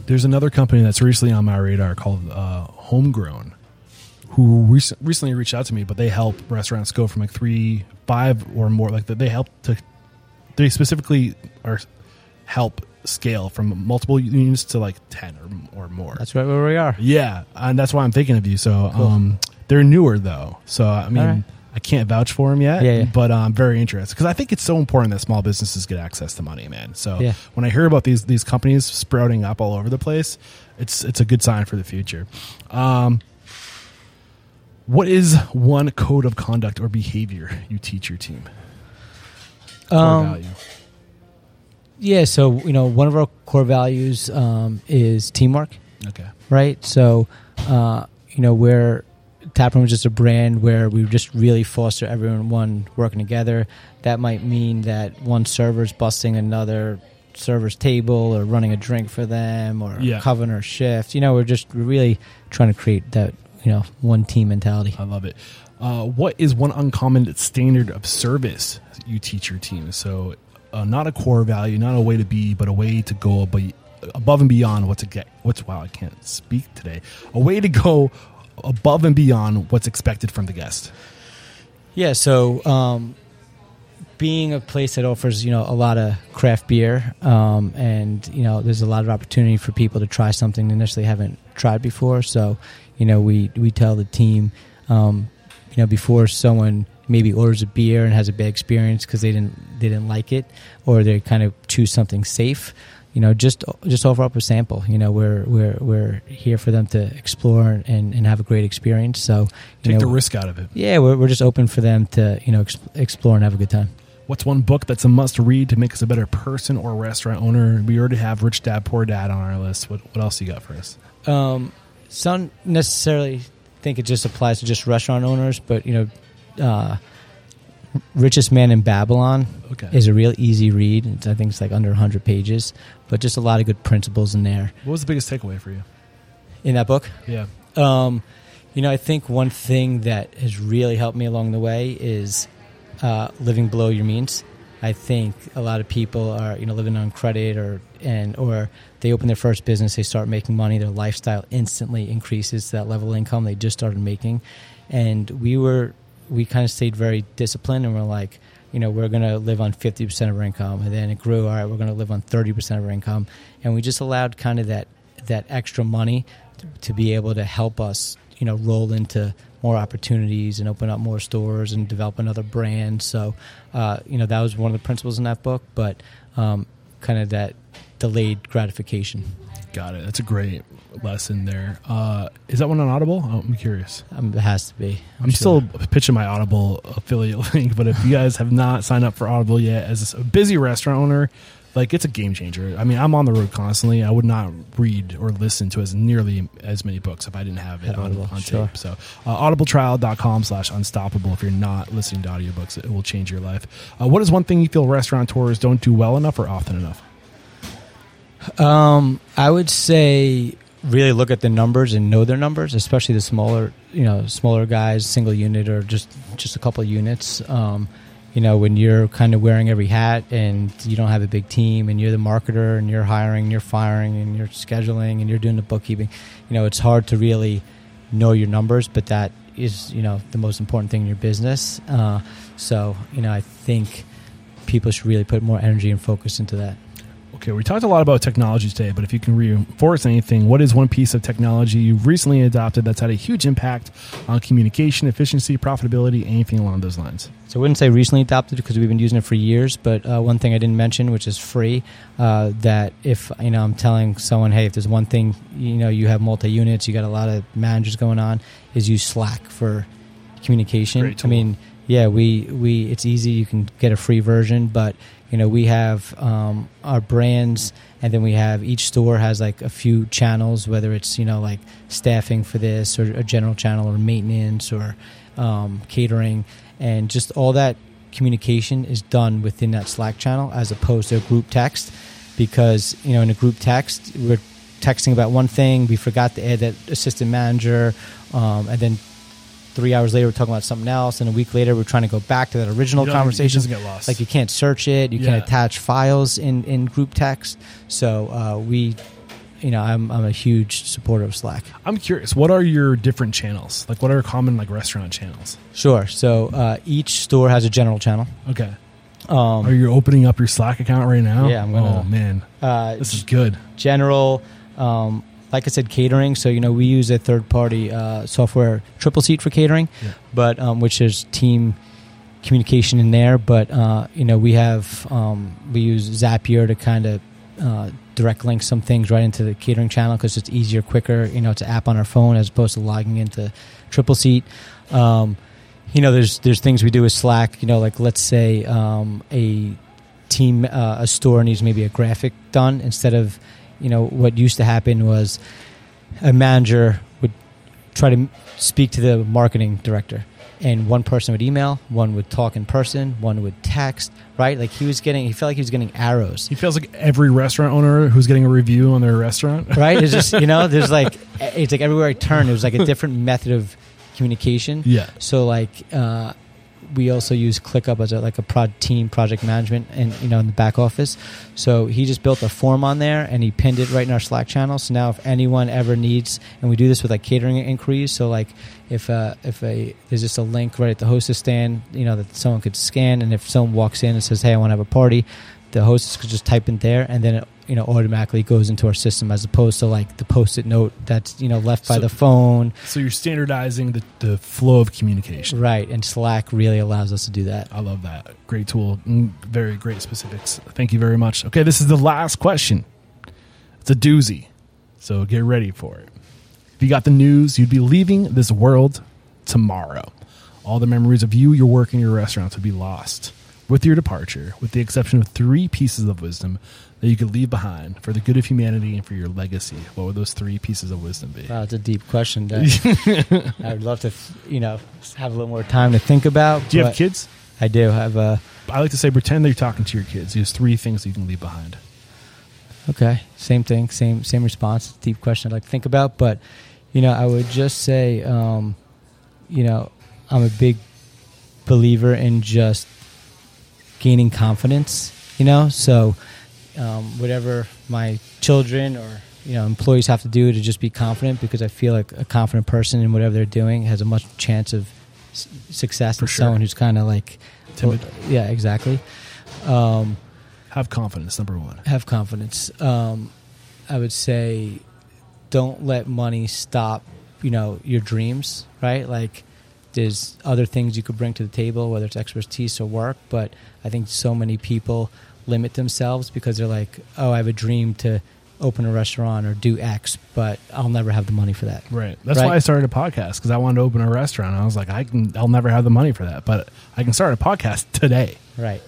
There's another company that's recently on my radar called uh, Homegrown, who rec- recently reached out to me, but they help restaurants go from like three, five, or more. Like they help to, they specifically are help scale from multiple units to like ten or, or more. That's right where we are. Yeah, and that's why I'm thinking of you. So um, they're newer though, so I mean. I can't vouch for them yet. Yeah, yeah. but I'm very interested because I think it's so important that small businesses get access to money, man. So Yeah. when I hear about these these companies sprouting up all over the place, it's it's a good sign for the future. Um, what is one code of conduct or behavior you teach your team? Um, value. yeah. So you know, one of our core values um, is teamwork. Okay. right? So, uh, you know, we're Taproom is just a brand where we just really foster everyone working together. That might mean that one server's busting another server's table or running a drink for them or Yeah. covering our shift. You know, we're just really trying to create that you know one team mentality. I love it. Uh, what is one uncommon standard of service you teach your team? So, uh, not a core value, not a way to be, but a way to go ab- above and beyond what to get. What's wow, I can't speak today. A way to go above and beyond what's expected from the guest. Yeah, so um, being a place that offers you know a lot of craft beer, um, and you know there's a lot of opportunity for people to try something they initially haven't tried before. So you know we we tell the team, um, you know before someone maybe orders a beer and has a bad experience because they didn't they didn't like it, or they kind of choose something safe. You know, just just offer up a sample. You know, we're we're we're here for them to explore and, and have a great experience. So Take know, the risk out of it. yeah, we're, we're just open for them to you know ex- explore and have a good time. What's one book that's a must read to make us a better person or restaurant owner? We already have Rich Dad Poor Dad on our list. What what else you got for us? Um, some necessarily think it just applies to just restaurant owners, but you know, uh, Richest Man in Babylon Okay. is a real easy read. It's, I think it's like under 100 pages, but just a lot of good principles in there What was the biggest takeaway for you? in that book. Yeah. Um, you know, I think one thing that has really helped me along the way is uh, living below your means. I think a lot of people are, you know, living on credit or and or they open their first business, they start making money, their lifestyle instantly increases to that level of income they just started making. And we were we kind of stayed very disciplined and we're like, you know, we're going to live on 50% of our income and then it grew, all right, we're going to live on 30% of our income. And we just allowed kind of that that extra money to, to be able to help us, you know, roll into more opportunities and open up more stores and develop another brand. So, uh, you know, that was one of the principles in that book, but um, kind of that delayed gratification. Got it. That's a great lesson there. Uh, is that one on Audible? Oh, I'm curious. Um, it has to be. I'm, sure. still pitching my Audible affiliate [LAUGHS] link, but if you guys have not signed up for Audible yet, as a busy restaurant owner, like it's a game changer. I mean, I'm on the road constantly. I would not read or listen to as nearly as many books if I didn't have it Had on, Audible, on sure. tape. So, uh, audibletrial.com slash unstoppable. If you're not listening to audiobooks, it will change your life. Uh, what is one thing you feel restaurateurs don't do well enough or often enough? Um, I would say really look at the numbers and know their numbers, especially the smaller, you know, smaller guys, single unit or just just a couple of units. Um, you know, when you're kind of wearing every hat and you don't have a big team and you're the marketer and you're hiring, and you're firing and you're scheduling and you're doing the bookkeeping, you know, it's hard to really know your numbers, but that is you know the most important thing in your business. Uh, so you know I think people should really put more energy and focus into that. Okay, we talked a lot about technology today, but if you can reinforce anything, what is one piece of technology you've recently adopted that's had a huge impact on communication, efficiency, profitability, anything along those lines? So I wouldn't say recently adopted because we've been using it for years, but uh, one thing I didn't mention, which is free, uh, that if you know I'm telling someone, hey, if there's one thing you know you have multi units, you got a lot of managers going on, is use Slack for communication. Great I mean, yeah, we we it's easy. You can get a free version, but you know we have um, our brands, and then we have each store has like a few channels, whether it's you know like staffing for this or a general channel or maintenance or um, catering, and just all that communication is done within that Slack channel as opposed to a group text, because you know in a group text we're texting about one thing, we forgot to add that assistant manager, um, and then three hours later we're talking about something else, and a week later we're trying to go back to that original You conversation. doesn't get lost. Like you can't search it, you Yeah. can't attach files in in group text. So uh, we, you know, I'm I'm a huge supporter of Slack. I'm curious, what are your different channels? Like, what are common like restaurant channels? Sure. So uh, each store has a general channel. Okay, Um, are you opening up your Slack account right now? Yeah, I'm gonna- Oh man, uh, this is good. general. Um, like I said, catering. So you know, we use a third-party uh, software, Tripleseat, for catering, Yeah. but um, which is team communication in there. But uh, you know, we have um, we use Zapier to kind of uh, direct link some things right into the catering channel because it's easier, quicker. You know, it's an app on our phone as opposed to logging into Tripleseat. Um, you know, there's there's things we do with Slack. You know, like let's say um, a team uh, a store needs maybe a graphic done instead of you know what used to happen was a manager would try to speak to the marketing director. And one person would email one would talk in person one would text right? Like he was getting he felt like he was getting arrows. He feels like every restaurant owner who's getting a review on their restaurant. [LAUGHS] right? It's just you know [LAUGHS] there's like it's like everywhere i turn it was like a different method of communication. Yeah, so like uh, we also use ClickUp as a, like a prod team project management and you know in the back office. So he just built a form on there and he pinned it right in our Slack channel. So now if anyone ever needs, and we do this with like catering inquiries. So like if uh, if a there's just a link right at the hostess stand, you know that someone could scan, and if someone walks in and says, "Hey, I want to have a party," the hostess could just type in there, and then it you know automatically goes into our system as opposed to like the post-it note that's you know left by the phone so you're standardizing the, the flow of communication. right and slack really allows us to do that I love that. Great tool. Mm, Very great specifics. Thank you very much. Okay, this is the last question. It's a doozy, so get ready for it. If you got the news, you'd be leaving this world tomorrow. All the memories of you, your work, and your restaurants would be lost with your departure, with the exception of three pieces of wisdom that you could leave behind for the good of humanity and for your legacy. What would those three pieces of wisdom be? Wow, it's a deep question. That I would love to, you know, have a little more time to think about. Do you have kids? I do have a. I like to say pretend that you're talking to your kids. There's three things you can leave behind. Okay, same thing, same same response. Deep question I'd like to think about, but you know, I would just say, um, you know, I'm a big believer in just gaining confidence. You know, so um, whatever my children or you know employees have to do to just be confident, because I feel like a confident person in whatever they're doing has a much chance of s- success For than sure. someone who's kind of like Timid. yeah, exactly. Um, Have confidence, number one. have confidence. Um, I would say, don't let money stop. You know your dreams, right? Like, there's other things you could bring to the table, whether it's expertise or work. But I think so many people limit themselves because they're like, "Oh, I have a dream to open a restaurant or do X, but I'll never have the money for that." Right. That's Right. why I started a podcast because I wanted to open a restaurant. I was like, I can, I'll never have the money for that, but I can start a podcast [LAUGHS] today. Right.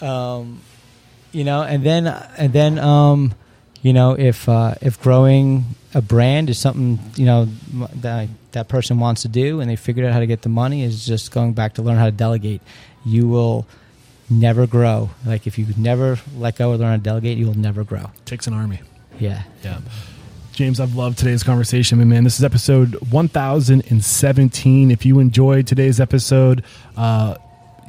[LAUGHS] um, you know, and then and then um, you know, if uh, if growing a brand is something you know that that person wants to do, and they figured out how to get the money, is just going back to learn how to delegate. You will never grow. Like if you never let go or learn to delegate, you will never grow. Takes an army. Yeah. Yeah. James, I've loved today's conversation, my man. This is episode 1017. If you enjoyed today's episode, uh,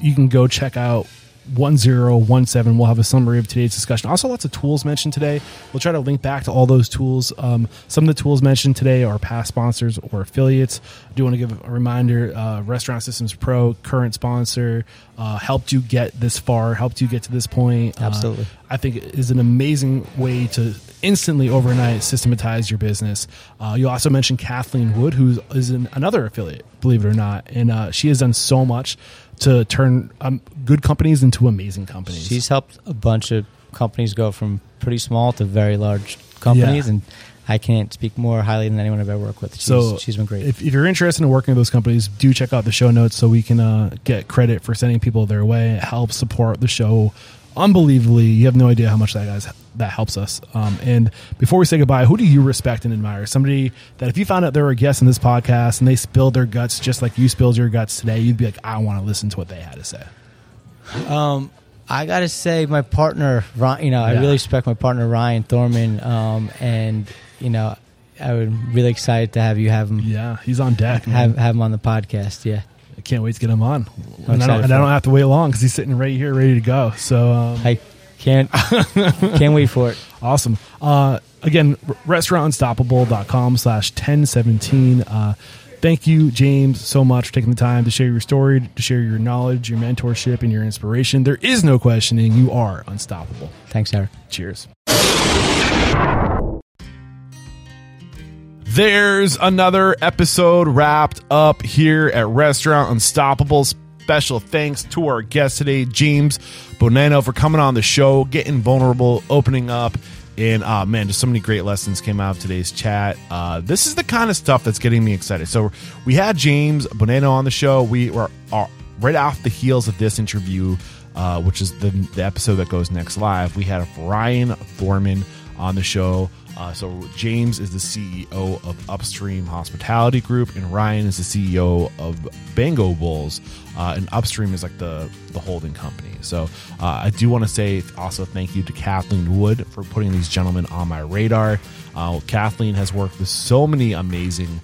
you can go check out 1017. We'll have a summary of today's discussion. Also, lots of tools mentioned today. We'll try to link back to all those tools. Um, some of the tools mentioned today are past sponsors or affiliates. I do want to give a reminder uh, Restaurant Systems Pro, current sponsor, uh, helped you get this far, helped you get to this point. Uh, Absolutely. I think it is an amazing way to instantly overnight systematize your business. Uh, you also mentioned Kathleen Wood, who is an, another affiliate, believe it or not, and uh, she has done so much to turn um, good companies into amazing companies. She's helped a bunch of companies go from pretty small to very large companies, Yeah. and I can't speak more highly than anyone I've ever worked with. She's, so she's been great. If, if you're interested in working with those companies, do check out the show notes so we can uh, get credit for sending people their way. It helps support the show unbelievably. You have no idea how much that guys that helps us. Um, and before we say goodbye, who do you respect and admire? Somebody that if you found out they were a guest in this podcast and they spilled their guts just like you spilled your guts today, you'd be like, I want to listen to what they had to say. Um, I gotta say, my partner, Ryan, you know, I really respect my partner Ryan Thorman, um, and you know, I would really excited to have you have him Yeah, he's on deck. man. have have him on the podcast. Yeah, I can't wait to get him on. And I, don't, and I don't have to wait long because he's sitting right here, ready to go. So um, I can't [LAUGHS] can't wait for it. Awesome. Uh, again, restaurantunstoppable.com slash 1017. Uh, thank you, James, so much for taking the time to share your story, to share your knowledge, your mentorship, and your inspiration. There is no questioning. You are unstoppable. Thanks, Eric. Cheers. There's another episode wrapped up here at Restaurant Unstoppable. Special thanks to our guest today, James Bonanno, for coming on the show, getting vulnerable, opening up. And uh, man, just so many great lessons came out of today's chat. Uh, this is the kind of stuff that's getting me excited. So we had James Bonanno on the show. We were uh, right off the heels of this interview, uh, which is the, the episode that goes next live. We had Ryan Thorman on the show. Uh, so James is the CEO of Upstream Hospitality Group, and Ryan is the CEO of Bango Bowls. Uh, and Upstream is like the the holding company. So uh, I do want to say also thank you to Kathleen Wood for putting these gentlemen on my radar. Uh, Kathleen has worked with so many amazing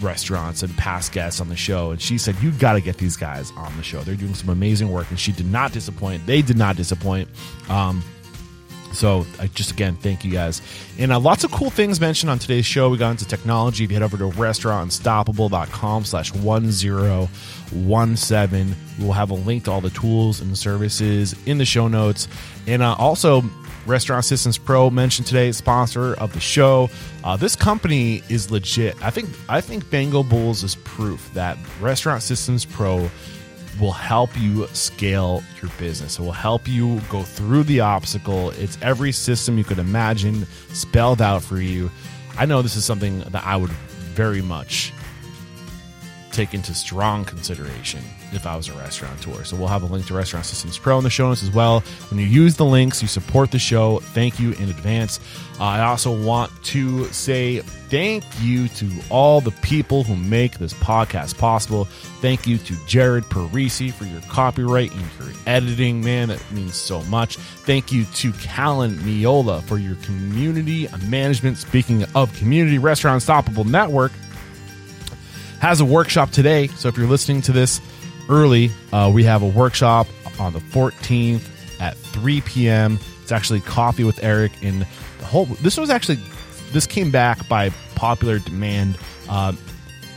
restaurants and past guests on the show and she said you got to get these guys on the show they're doing some amazing work and she did not disappoint they did not disappoint um, so I just again thank you guys. And uh, lots of cool things mentioned on today's show. We got into technology. If you head over to restaurantunstoppable.com slash 1017, we'll have a link to all the tools and services in the show notes. And uh, also Restaurant Systems Pro mentioned today, sponsor of the show. Uh, this company is legit. I think I think Bango Bowls is proof that Restaurant Systems Pro will help you scale your business. It will help you go through the obstacle. It's every system you could imagine spelled out for you. I know this is something that I would very much take into strong consideration if I was a restaurateur. So we'll have a link to Restaurant Systems Pro in the show notes as well. When you use the links, you support the show. Thank you in advance. Uh, I also want to say thank you to all the people who make this podcast possible. Thank you to Jared Parisi for your copyright and your editing. Man, that means so much. Thank you to Callan Miola for your community management. Speaking of community, Restaurant Unstoppable Network has a workshop today. So if you're listening to this early, uh, we have a workshop on the 14th at 3 p.m. It's actually coffee with Eric, and the whole. This was actually this came back by popular demand. Um,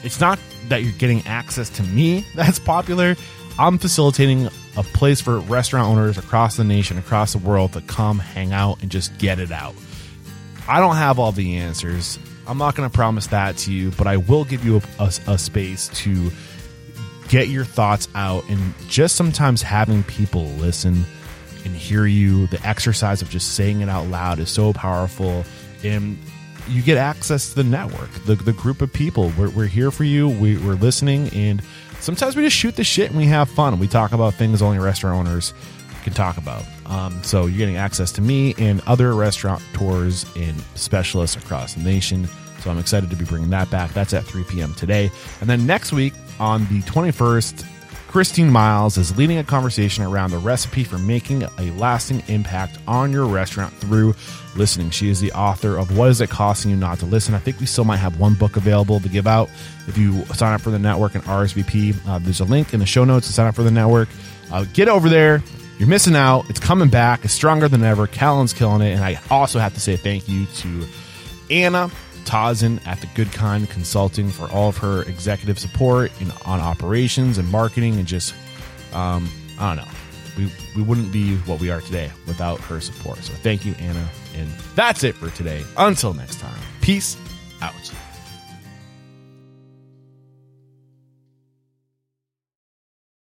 it's not that you're getting access to me [LAUGHS] that's popular. I'm facilitating a place for restaurant owners across the nation, across the world to come hang out and just get it out. I don't have all the answers. I'm not going to promise that to you, but I will give you a, a- a space to get your thoughts out and just sometimes having people listen and hear you. The exercise of just saying it out loud is so powerful. And you get access to the network, the, the group of people. We're, we're here for you. We, we're listening. And sometimes we just shoot the shit and we have fun. We talk about things only restaurant owners can talk about. Um, so you're getting access to me and other restaurateurs and specialists across the nation. So I'm excited to be bringing that back. That's at 3 p.m. today. And then next week on the 21st, Christine Miles is leading a conversation around the recipe for making a lasting impact on your restaurant through listening. She is the author of What Is It Costing You Not to Listen? I think we still might have one book available to give out. If you sign up for the network and RSVP, uh, there's a link in the show notes to sign up for the network. Uh, get over there. You're missing out. It's coming back. It's stronger than ever. Callan's killing it. And I also have to say thank you to Anna Tazen at the Good Kind Consulting for all of her executive support in, on operations and marketing and just, um, I don't know. We, we wouldn't be what we are today without her support. So thank you, Anna. And that's it for today. Until next time, peace out.